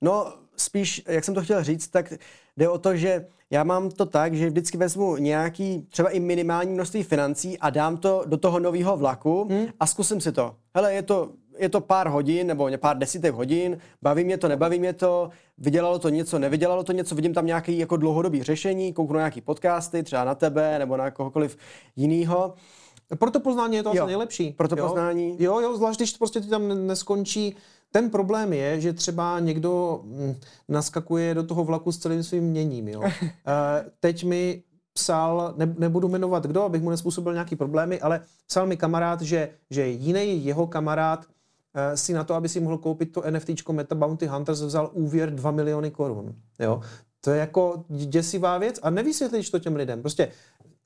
No spíš, jak jsem to chtěl říct, tak jde o to, že já mám to tak, že vždycky vezmu nějaký třeba i minimální množství financí a dám to do toho nového vlaku hmm. a zkusím si to. Hele, je to, je to pár hodin nebo pár desítek hodin, baví mě to, nebaví mě to, vydělalo to něco, nevydělalo to něco, vidím tam nějaké jako dlouhodobé řešení, kouknu na nějaký podcasty, třeba na tebe nebo na kohokoliv jiného. Pro to poznání je to jo, asi nejlepší. Pro to jo? poznání. Jo, jo, zvlášť když prostě ty tam neskončí ten problém je, že třeba někdo mm, naskakuje do toho vlaku s celým svým měním. Jo. Eh, teď mi psal, ne, nebudu jmenovat kdo, abych mu nespůsobil nějaký problémy, ale psal mi kamarád, že, že jiný jeho kamarád eh, si na to, aby si mohl koupit to NFT Meta Bounty Hunters, vzal úvěr 2 miliony korun. Jo? To je jako děsivá věc a nevysvětlíš to těm lidem. Prostě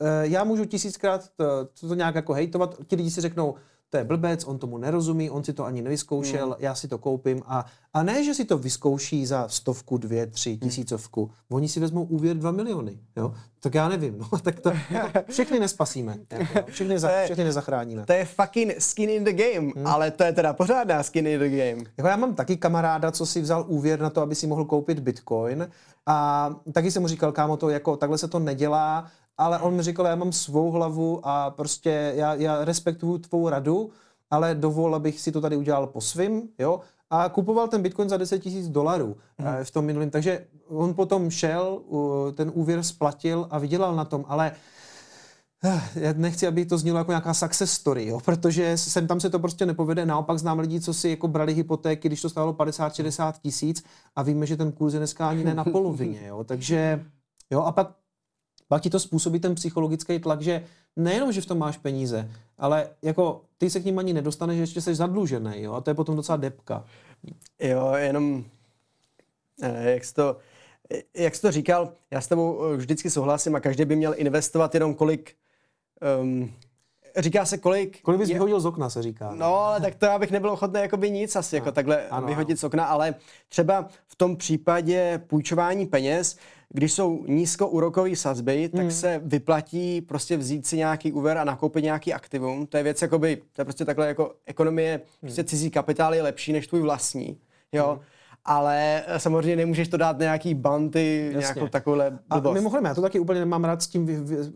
eh, já můžu tisíckrát to, to nějak jako hejtovat, ti lidi si řeknou, to je blbec, on tomu nerozumí, on si to ani nevyzkoušel, mm. já si to koupím a, a ne, že si to vyzkouší za stovku, dvě, tři, hmm. tisícovku, oni si vezmou úvěr dva miliony, jo? Tak já nevím, no, tak to jako všechny nespasíme, jako, všechny, za, je, všechny nezachráníme. To je fucking skin in the game, hmm. ale to je teda pořádná skin in the game. Jako já mám taky kamaráda, co si vzal úvěr na to, aby si mohl koupit bitcoin a taky jsem mu říkal, kámo, to jako takhle se to nedělá, ale on mi říkal, já mám svou hlavu a prostě já, já respektuju tvou radu, ale dovol, abych si to tady udělal po svým, jo, a kupoval ten bitcoin za 10 tisíc dolarů mm. v tom minulém. Takže on potom šel, ten úvěr splatil a vydělal na tom, ale eh, já nechci, aby to znělo jako nějaká success story, jo, protože sem tam se to prostě nepovede. Naopak znám lidi, co si jako brali hypotéky, když to stálo 50-60 tisíc a víme, že ten kurz je dneska ani ne na polovině. Jo. Takže jo, a pak pak ti to způsobí ten psychologický tlak, že nejenom, že v tom máš peníze, ale jako ty se k ním ani nedostaneš, ještě jsi zadlužený, jo, a to je potom docela depka. Jo, jenom, eh, jak jsi to, jak jsi to říkal, já s tebou eh, vždycky souhlasím a každý by měl investovat jenom kolik, um, říká se kolik... Kolik bys je... vyhodil z okna, se říká. No, ale tak to já bych nebyl ochotný jakoby nic asi, jako takhle ano, vyhodit ano. z okna, ale třeba v tom případě půjčování peněz, když jsou nízkoúrokové sazby, tak hmm. se vyplatí prostě vzít si nějaký úvěr a nakoupit nějaký aktivum. To je věc, jakoby, to je prostě takhle jako ekonomie, hmm. prostě cizí kapitál je lepší než tvůj vlastní. Jo. Hmm ale samozřejmě nemůžeš to dát nějaký banty, Jasně. nějakou takovouhle blbost. A mimochodem, já to taky úplně nemám rád s tím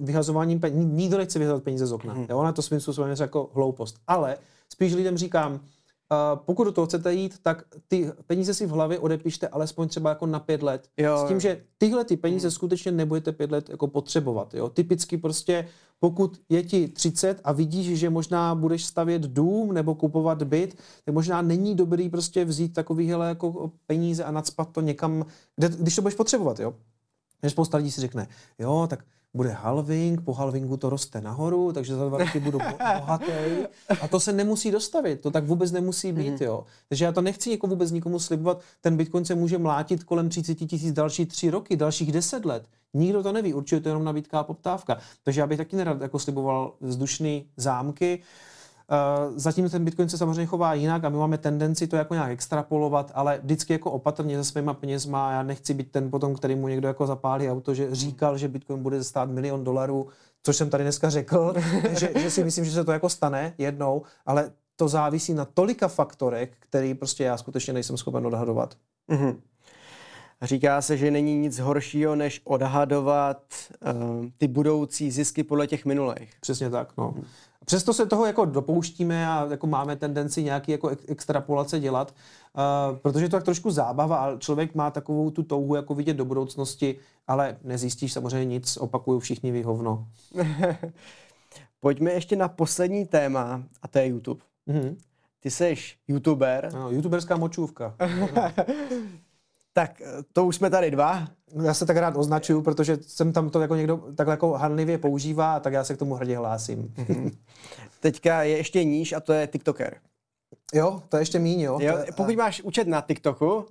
vyhazováním peněz. Nikdo nechce vyhazovat peníze z okna. Hmm. Jo, ona to svým způsobem je jako hloupost. Ale spíš lidem říkám, pokud do toho chcete jít, tak ty peníze si v hlavě odepište alespoň třeba jako na pět let. Jo, s tím, že tyhle ty peníze hmm. skutečně nebudete pět let jako potřebovat. Jo? Typicky prostě, pokud je ti 30 a vidíš, že možná budeš stavět dům nebo kupovat byt, tak možná není dobrý prostě vzít takovýhle jako peníze a nadspat to někam, kde, když to budeš potřebovat. Jo? Že spousta lidí si řekne, jo, tak bude halving, po halvingu to roste nahoru, takže za dva roky budu bohatý. A to se nemusí dostavit, to tak vůbec nemusí být, mhm. jo. Takže já to nechci jako vůbec nikomu slibovat, ten Bitcoin se může mlátit kolem 30 tisíc další tři roky, dalších deset let. Nikdo to neví, určitě to je jenom nabídka a poptávka. Takže já bych taky nerad jako sliboval vzdušný zámky. Uh, zatím ten Bitcoin se samozřejmě chová jinak a my máme tendenci to jako nějak extrapolovat, ale vždycky jako opatrně se svýma penězma. Já nechci být ten potom, který mu někdo jako zapálí auto, že říkal, že Bitcoin bude stát milion dolarů, což jsem tady dneska řekl, že, že si myslím, že se to jako stane jednou, ale to závisí na tolika faktorech, který prostě já skutečně nejsem schopen odhadovat. Mm-hmm. Říká se, že není nic horšího, než odhadovat uh, ty budoucí zisky podle těch minulých. Přesně tak, no. Hmm. Přesto se toho jako dopouštíme a jako máme tendenci nějaký jako extrapolace dělat, uh, protože to je tak trošku zábava a člověk má takovou tu touhu jako vidět do budoucnosti, ale nezjistíš samozřejmě nic, opakuju, všichni ví hovno. Pojďme ještě na poslední téma a to je YouTube. Mm-hmm. Ty jsi youtuber. No, youtuberská močůvka. Tak to už jsme tady dva. Já se tak rád označuju, protože jsem tam to jako někdo takhle jako hanlivě používá, tak já se k tomu hrdě hlásím. Mhm. Teďka je ještě níž a to je TikToker. Jo, to je ještě míň, jo. jo pokud máš účet na TikToku.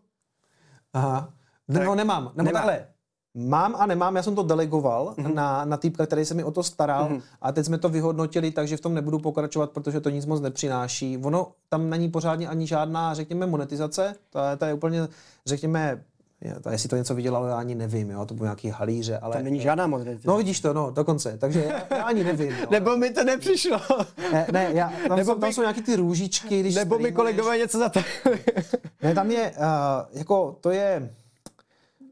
Aha. No nemám. Nebo nemám. takhle, Mám a nemám, já jsem to delegoval mm-hmm. na, na týpka, který se mi o to staral mm-hmm. a teď jsme to vyhodnotili, takže v tom nebudu pokračovat, protože to nic moc nepřináší. Ono tam není pořádně ani žádná, řekněme, monetizace, to je, to je úplně, řekněme, to, jestli to něco vydělalo, já ani nevím, jo, to bylo nějaký halíře, ale... Tam není žádná monetizace. No vidíš to, no, dokonce, takže já, já ani nevím. Jo. Nebo mi to nepřišlo. Ne, ne já, tam, Nebo jsou, tam jsou nějaký ty růžičky, když Nebo mi kolegové něco za to. ne, tam je, uh, jako, to je,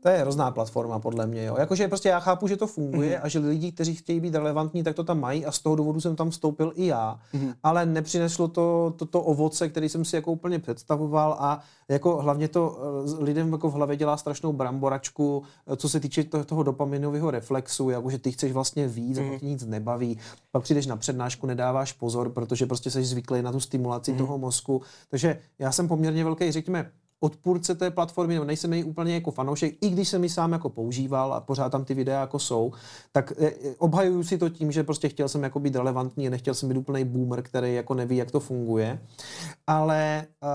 to je hrozná platforma, podle mě. Jo. Jakože prostě já chápu, že to funguje mm-hmm. a že lidi, kteří chtějí být relevantní, tak to tam mají a z toho důvodu jsem tam vstoupil i já. Mm-hmm. Ale nepřineslo to, to, to ovoce, který jsem si jako úplně představoval a jako hlavně to eh, lidem jako v hlavě dělá strašnou bramboračku, eh, co se týče toho, toho dopaminového reflexu, jakože ty chceš vlastně víc, mm-hmm. a tě nic nebaví. Pak přijdeš na přednášku, nedáváš pozor, protože prostě jsi zvyklý na tu stimulaci mm-hmm. toho mozku. Takže já jsem poměrně velký, řekněme, odpůrce té platformy, nebo nejsem její úplně jako fanoušek, i když jsem ji sám jako používal a pořád tam ty videa jako jsou, tak eh, obhajuju si to tím, že prostě chtěl jsem jako být relevantní, nechtěl jsem být úplný boomer, který jako neví, jak to funguje. Ale uh,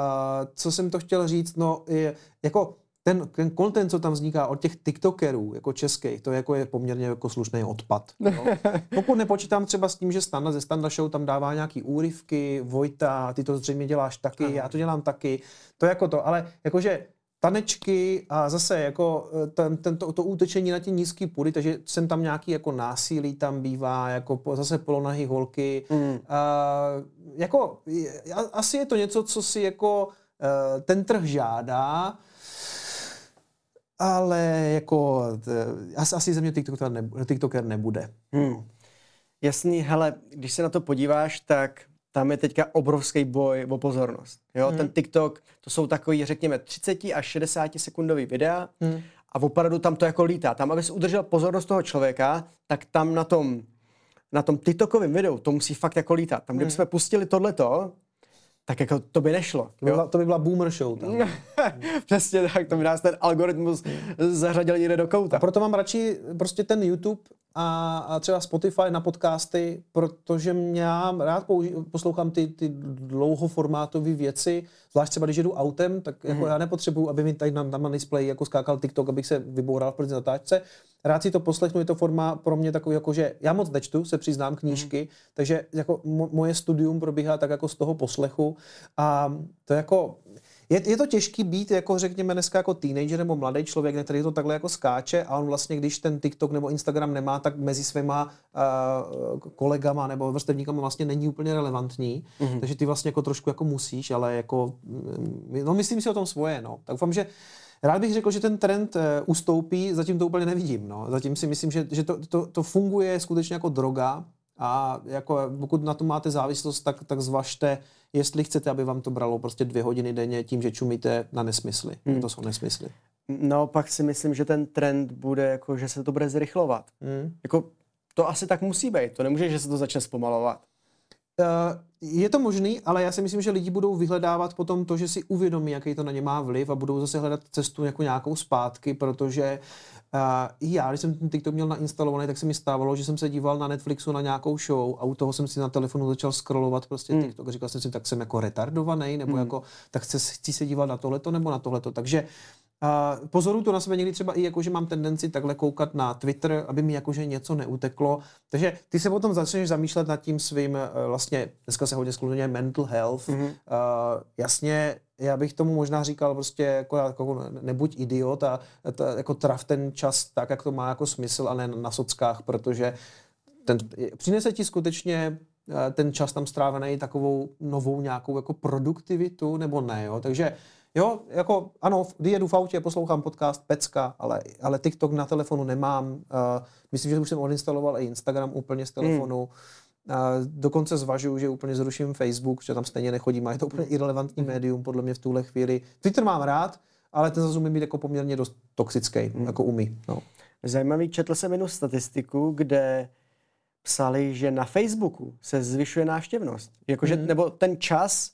co jsem to chtěl říct, no je, jako ten, ten content, co tam vzniká od těch TikTokerů, jako českých, to jako je poměrně jako slušný odpad. No. Pokud nepočítám třeba s tím, že Standa ze Standa Show tam dává nějaký úryvky, Vojta, ty to zřejmě děláš taky, Aha. já to dělám taky, to jako to, ale jakože tanečky a zase jako eh, ten, ten, to, to útečení na ty nízké půdy, takže jsem tam nějaký jako násilí tam bývá, jako po, zase polonahý holky. Mm. A, jako, asi je to něco, co si jako eh, ten trh žádá, ale jako asi, asi ze mě TikToker, nebude, TikToker nebude. Hmm. Jasný, hele, když se na to podíváš, tak tam je teďka obrovský boj o pozornost. Jo, hmm. ten TikTok, to jsou takový, řekněme, 30 až 60 sekundový videa hmm. a opravdu tam to jako lítá. Tam, abys udržel pozornost toho člověka, tak tam na tom na tom TikTokovém videu to musí fakt jako lítat. Tam, kdybychom hmm. pustili tohleto, tak jako to by nešlo. To by, byla, to by byla boomer show tam. Přesně tak, to by nás ten algoritmus zařadil někde do kouta. A proto mám radši prostě ten YouTube a, a třeba Spotify na podcasty, protože mě já rád použi- poslouchám ty, ty dlouhoformátové věci, zvlášť třeba když jedu autem, tak jako mm. já nepotřebuju, aby mi tady na, na display jako skákal TikTok, abych se vyboural v první natáčce. Rád si to poslechnu, je to forma pro mě takový, jako že já moc nečtu, se přiznám knížky, mm. takže jako mo- moje studium probíhá tak jako z toho poslechu a to jako je, je to těžký být, jako řekněme dneska jako teenager nebo mladý člověk, který to takhle jako skáče a on vlastně, když ten TikTok nebo Instagram nemá, tak mezi svýma uh, kolegama nebo vrstevníkama vlastně není úplně relevantní, mm-hmm. takže ty vlastně jako trošku jako musíš, ale jako, mm, no myslím si o tom svoje, no. Tak doufám, že Rád bych řekl, že ten trend uh, ustoupí, zatím to úplně nevidím. No. Zatím si myslím, že, že to, to, to funguje skutečně jako droga a jako, pokud na to máte závislost, tak, tak zvažte, jestli chcete, aby vám to bralo prostě dvě hodiny denně tím, že čumíte na nesmysly. Hmm. To jsou nesmysly. No, pak si myslím, že ten trend bude, jako, že se to bude zrychlovat. Hmm. Jako, to asi tak musí být. To nemůže, že se to začne zpomalovat. Uh, je to možný, ale já si myslím, že lidi budou vyhledávat potom to, že si uvědomí, jaký to na ně má vliv a budou zase hledat cestu jako nějakou zpátky, protože uh, i já, když jsem ten TikTok měl nainstalovaný, tak se mi stávalo, že jsem se díval na Netflixu na nějakou show a u toho jsem si na telefonu začal scrollovat prostě hmm. TikTok říkal jsem si, tak jsem jako retardovaný, nebo hmm. jako, tak chci, chci se dívat na tohleto nebo na tohleto. Takže Uh, pozoru to na sebe někdy třeba i jako, že mám tendenci takhle koukat na Twitter, aby mi jakože něco neuteklo. Takže ty se potom začneš zamýšlet nad tím svým, uh, vlastně dneska se hodně skloňuje mental health. Mm-hmm. Uh, jasně, já bych tomu možná říkal prostě jako, jako nebuď idiot a to, jako traf ten čas tak, jak to má jako smysl a ne na sockách, protože ten, přinese ti skutečně ten čas tam strávený takovou novou nějakou jako produktivitu nebo ne, jo? takže Jo, jako ano, kdy jedu v autě, poslouchám podcast Pecka, ale, ale TikTok na telefonu nemám. Uh, myslím, že už jsem odinstaloval i Instagram úplně z telefonu. Hmm. Uh, dokonce zvažuju, že úplně zruším Facebook, že tam stejně nechodím a je to úplně irrelevantní hmm. médium podle mě v tuhle chvíli. Twitter mám rád, ale ten zase umí být jako poměrně dost toxický, hmm. jako umí. No. Zajímavý, četl jsem jednu statistiku, kde psali, že na Facebooku se zvyšuje návštěvnost. Jakože, hmm. Nebo ten čas,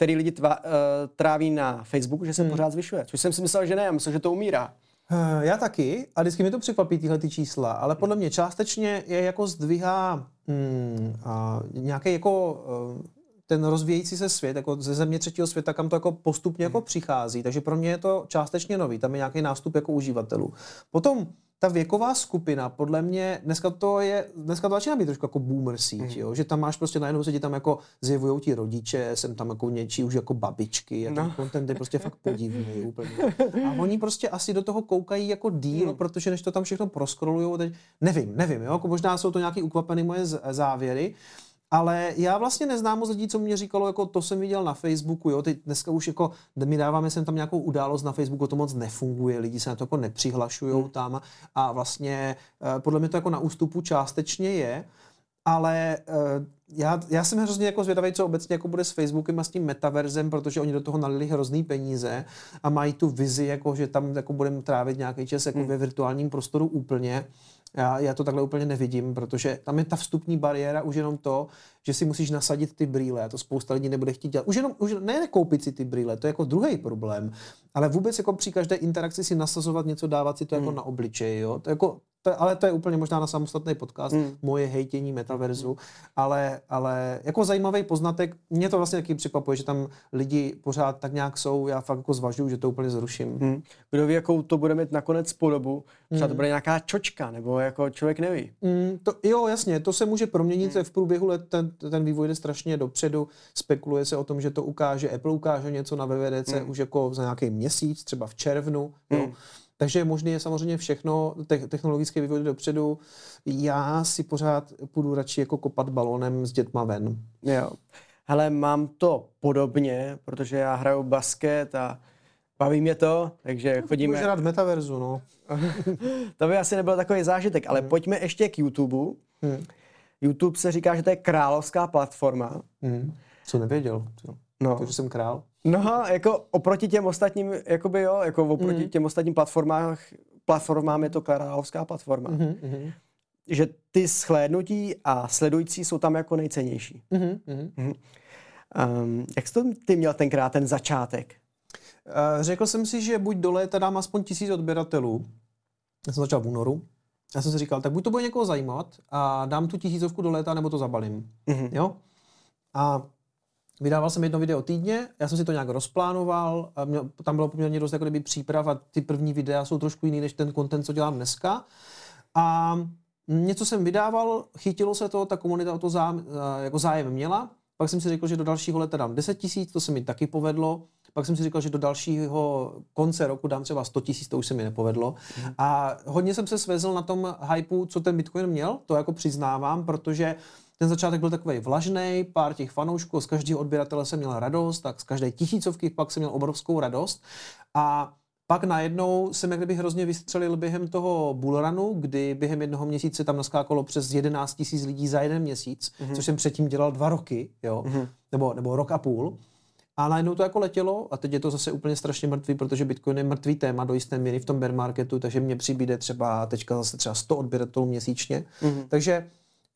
který lidi tva, uh, tráví na Facebooku, že se hmm. pořád zvyšuje. Což jsem si myslel, že ne, já myslel, že to umírá. Uh, já taky a vždycky mi to překvapí tyhle ty čísla, ale podle mě částečně je jako zdvihá hmm, uh, nějaký jako uh, ten rozvíjející se svět, jako ze země třetího světa, kam to jako postupně jako hmm. přichází. Takže pro mě je to částečně nový, tam je nějaký nástup jako uživatelů. Potom ta věková skupina, podle mě, dneska to je, dneska to začíná být trošku jako boomer síť, mm. jo? že tam máš prostě najednou se ti tam jako zjevují ti rodiče, jsem tam jako něčí už jako babičky, a no. content je prostě fakt podivný úplně. A oni prostě asi do toho koukají jako díl, mm. protože než to tam všechno proskrolujou, teď, nevím, nevím, jo? Jako možná jsou to nějaký ukvapený moje závěry, ale já vlastně neznám moc lidí, co mě říkalo, jako to jsem viděl na Facebooku, jo, teď dneska už jako my dáváme sem tam nějakou událost na Facebooku, to moc nefunguje, lidi se na to jako nepřihlašují hmm. tam a vlastně eh, podle mě to jako na ústupu částečně je, ale uh, já, já jsem hrozně jako zvědavý, co obecně jako bude s Facebookem a s tím metaverzem, protože oni do toho nalili hrozný peníze a mají tu vizi, jako, že tam jako budeme trávit nějaký čas jako hmm. ve virtuálním prostoru úplně. Já, já to takhle úplně nevidím, protože tam je ta vstupní bariéra už jenom to, že si musíš nasadit ty brýle. A to spousta lidí nebude chtít dělat. Už jenom, už ne koupit si ty brýle, to je jako druhý problém. ale vůbec jako při každé interakci si nasazovat něco, dávat si to jako hmm. jako na obličej, jo. To jako, to, ale to je úplně možná na samostatný podcast, hmm. moje hejtění metaverzu, hmm. ale, ale jako zajímavý poznatek, mě to vlastně taky překvapuje, že tam lidi pořád tak nějak jsou, já fakt jako zvažuju, že to úplně zruším. Hmm. Kdo ví, jakou to bude mít nakonec podobu, třeba hmm. to bude nějaká čočka, nebo jako člověk neví. Hmm, to, jo, jasně, to se může proměnit hmm. v průběhu let, ten, ten vývoj jde strašně dopředu, spekuluje se o tom, že to ukáže, Apple ukáže něco na VVDC hmm. už jako za nějaký měsíc, třeba v červnu, hmm. jo. Takže je možné samozřejmě všechno, te- technologické vývoj dopředu. Já si pořád půjdu radši jako kopat balonem s dětma ven. Jo. Hele, mám to podobně, protože já hraju basket a baví mě to, takže chodíme... Můžu rád metaverzu, no. to by asi nebyl takový zážitek, ale hmm. pojďme ještě k YouTube. Hmm. YouTube se říká, že to je královská platforma. Hmm. Co nevěděl? No. Takže jsem král. No, jako oproti těm ostatním, jakoby jo, jako oproti mm. těm ostatním platformách, platformám je to královská platforma. Mm-hmm. Že ty shlédnutí a sledující jsou tam jako nejcennější. Mm-hmm. Mm. Um, jak jsi to ty měl tenkrát, ten začátek? Uh, řekl jsem si, že buď do léta dám aspoň tisíc odběratelů. Já jsem začal v únoru. Já jsem si říkal, tak buď to bude někoho zajímat a dám tu tisícovku do léta, nebo to zabalím. Mm-hmm. Jo? A Vydával jsem jedno video týdně, já jsem si to nějak rozplánoval, a měl, tam bylo poměrně dost jako kdyby příprava, ty první videa jsou trošku jiný než ten content, co dělám dneska. A něco jsem vydával, chytilo se to, ta komunita o to zá, jako zájem měla, pak jsem si řekl, že do dalšího leta dám 10 tisíc, to se mi taky povedlo. Pak jsem si říkal, že do dalšího konce roku dám třeba 100 tisíc, to už se mi nepovedlo. Mm. A hodně jsem se svezl na tom hypeu, co ten Bitcoin měl, to jako přiznávám, protože ten začátek byl takový vlažný, pár těch fanoušků, z každého odběratele jsem měl radost, tak z každé tisícovky pak jsem měl obrovskou radost. A pak najednou jsem jak kdyby hrozně vystřelil během toho bullrunu, kdy během jednoho měsíce tam naskákalo přes 11 tisíc lidí za jeden měsíc, mm-hmm. což jsem předtím dělal dva roky, jo, mm-hmm. nebo, nebo rok a půl. A najednou to jako letělo a teď je to zase úplně strašně mrtvý, protože Bitcoin je mrtvý téma do jisté míry v tom bear marketu, takže mě přibíde třeba teďka zase třeba 100 odběratelů měsíčně. Mm-hmm. Takže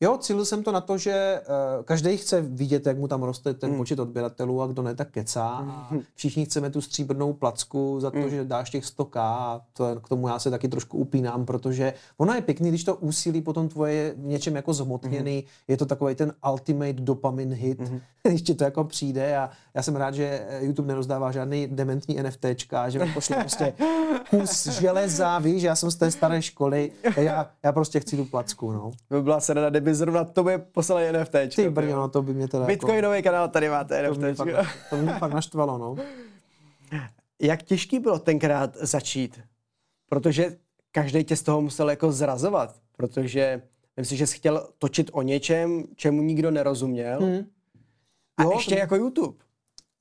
Jo, cílil jsem to na to, že uh, každý chce vidět, jak mu tam roste ten mm. počet odběratelů a kdo ne, tak kecá. Mm. Všichni chceme tu stříbrnou placku za to, mm. že dáš těch 100k a to, k tomu já se taky trošku upínám, protože ono je pěkný, když to úsilí potom tvoje v něčem jako zhmotněný, mm. je to takový ten ultimate dopamine hit, mm. když ti to jako přijde a já jsem rád, že YouTube nerozdává žádný dementní NFTčka, že mi pošle prostě kus železa, víš, já jsem z té staré školy, já, já prostě chci tu placku, no. By byla se kdyby zrovna to by poslali NFT. Ty brňo, no to by mě teda Bitcoinový jako... kanál, tady máte NFT. To, mě fakt, to mě fakt naštvalo, no. Jak těžký bylo tenkrát začít? Protože každý tě z toho musel jako zrazovat, protože myslím si, že jsi chtěl točit o něčem, čemu nikdo nerozuměl. Hmm. A jo, ještě to... jako YouTube.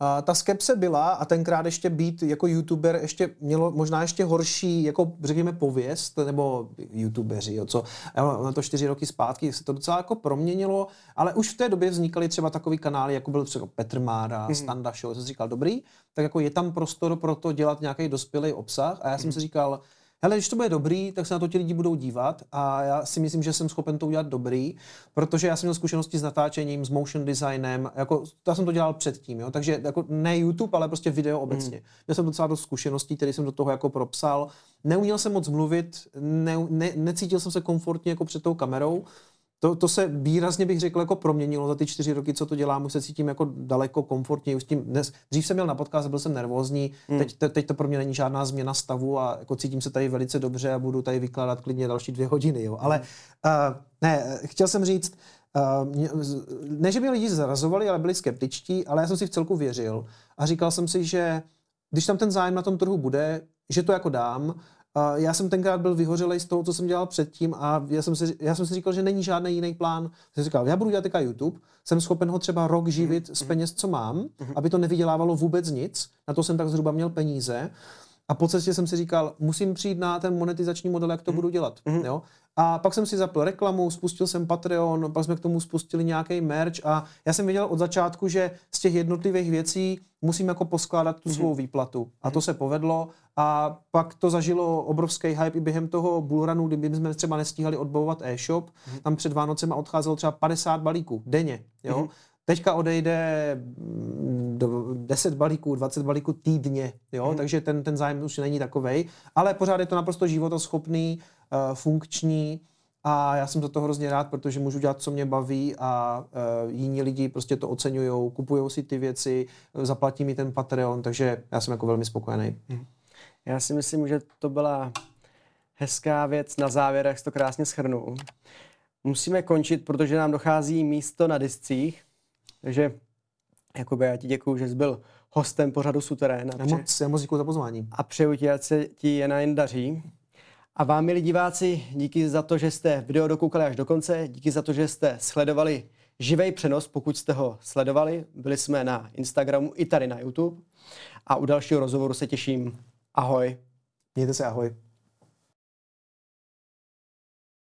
A ta skepse byla a tenkrát ještě být jako youtuber ještě mělo možná ještě horší, jako řekněme pověst, nebo youtubeři, jo, co, na to čtyři roky zpátky se to docela jako proměnilo, ale už v té době vznikaly třeba takový kanály, jako byl třeba Petr Mára, hmm. Standa Show, jsem říkal, dobrý, tak jako je tam prostor pro to dělat nějaký dospělý obsah a já jsem hmm. si říkal, hele, když to bude dobrý, tak se na to ti lidi budou dívat a já si myslím, že jsem schopen to udělat dobrý, protože já jsem měl zkušenosti s natáčením, s motion designem, jako já jsem to dělal předtím, jo, takže jako ne YouTube, ale prostě video obecně. Mm. Měl jsem docela dost zkušeností, které jsem do toho jako propsal. Neuměl jsem moc mluvit, ne, ne, necítil jsem se komfortně jako před tou kamerou, to, to se výrazně bych řekl jako proměnilo za ty čtyři roky, co to dělám, už se cítím jako daleko komfortněji. Už tím dnes, dřív jsem měl na podcast, byl jsem nervózní, hmm. teď, te, teď to pro mě není žádná změna stavu a jako cítím se tady velice dobře a budu tady vykládat klidně další dvě hodiny. Jo. Ale uh, ne, chtěl jsem říct, uh, ne, že mě lidi zarazovali, ale byli skeptičtí, ale já jsem si v celku věřil a říkal jsem si, že když tam ten zájem na tom trhu bude, že to jako dám já jsem tenkrát byl vyhořelej z toho, co jsem dělal předtím a já jsem si, já jsem si říkal, že není žádný jiný plán. Jsem říkal, já budu dělat teďka YouTube, jsem schopen ho třeba rok živit mm-hmm. z peněz, co mám, mm-hmm. aby to nevydělávalo vůbec nic. Na to jsem tak zhruba měl peníze. A po cestě jsem si říkal, musím přijít na ten monetizační model, jak to mm. budu dělat. Jo? A pak jsem si zapl reklamu, spustil jsem Patreon, pak jsme k tomu spustili nějaký merch a já jsem věděl od začátku, že z těch jednotlivých věcí musím jako poskládat tu mm. svou výplatu. A to mhm. se povedlo a pak to zažilo obrovský hype i během toho bullrunu, kdyby jsme třeba nestíhali odbavovat e-shop. Mm. Tam před Vánocema odcházelo třeba 50 balíků denně. Jo? Mm. Teďka odejde 10 balíků, 20 balíků týdně, jo, hmm. takže ten, ten zájem už není takovej, ale pořád je to naprosto životoschopný, uh, funkční, a já jsem za to hrozně rád, protože můžu dělat, co mě baví a uh, jiní lidi prostě to oceňují, kupují si ty věci, zaplatí mi ten Patreon, takže já jsem jako velmi spokojený. Hmm. Já si myslím, že to byla hezká věc na závěr, jak to krásně schrnul. Musíme končit, protože nám dochází místo na discích, takže Jakoby já ti děkuju, že jsi byl hostem pořadu Suterén. Já moc, já moc děkuji za pozvání. A přeju ti, ať se ti jen jen daří. A vám, milí diváci, díky za to, že jste video dokoukali až do konce, díky za to, že jste sledovali živý přenos, pokud jste ho sledovali. Byli jsme na Instagramu i tady na YouTube. A u dalšího rozhovoru se těším. Ahoj. Mějte se ahoj.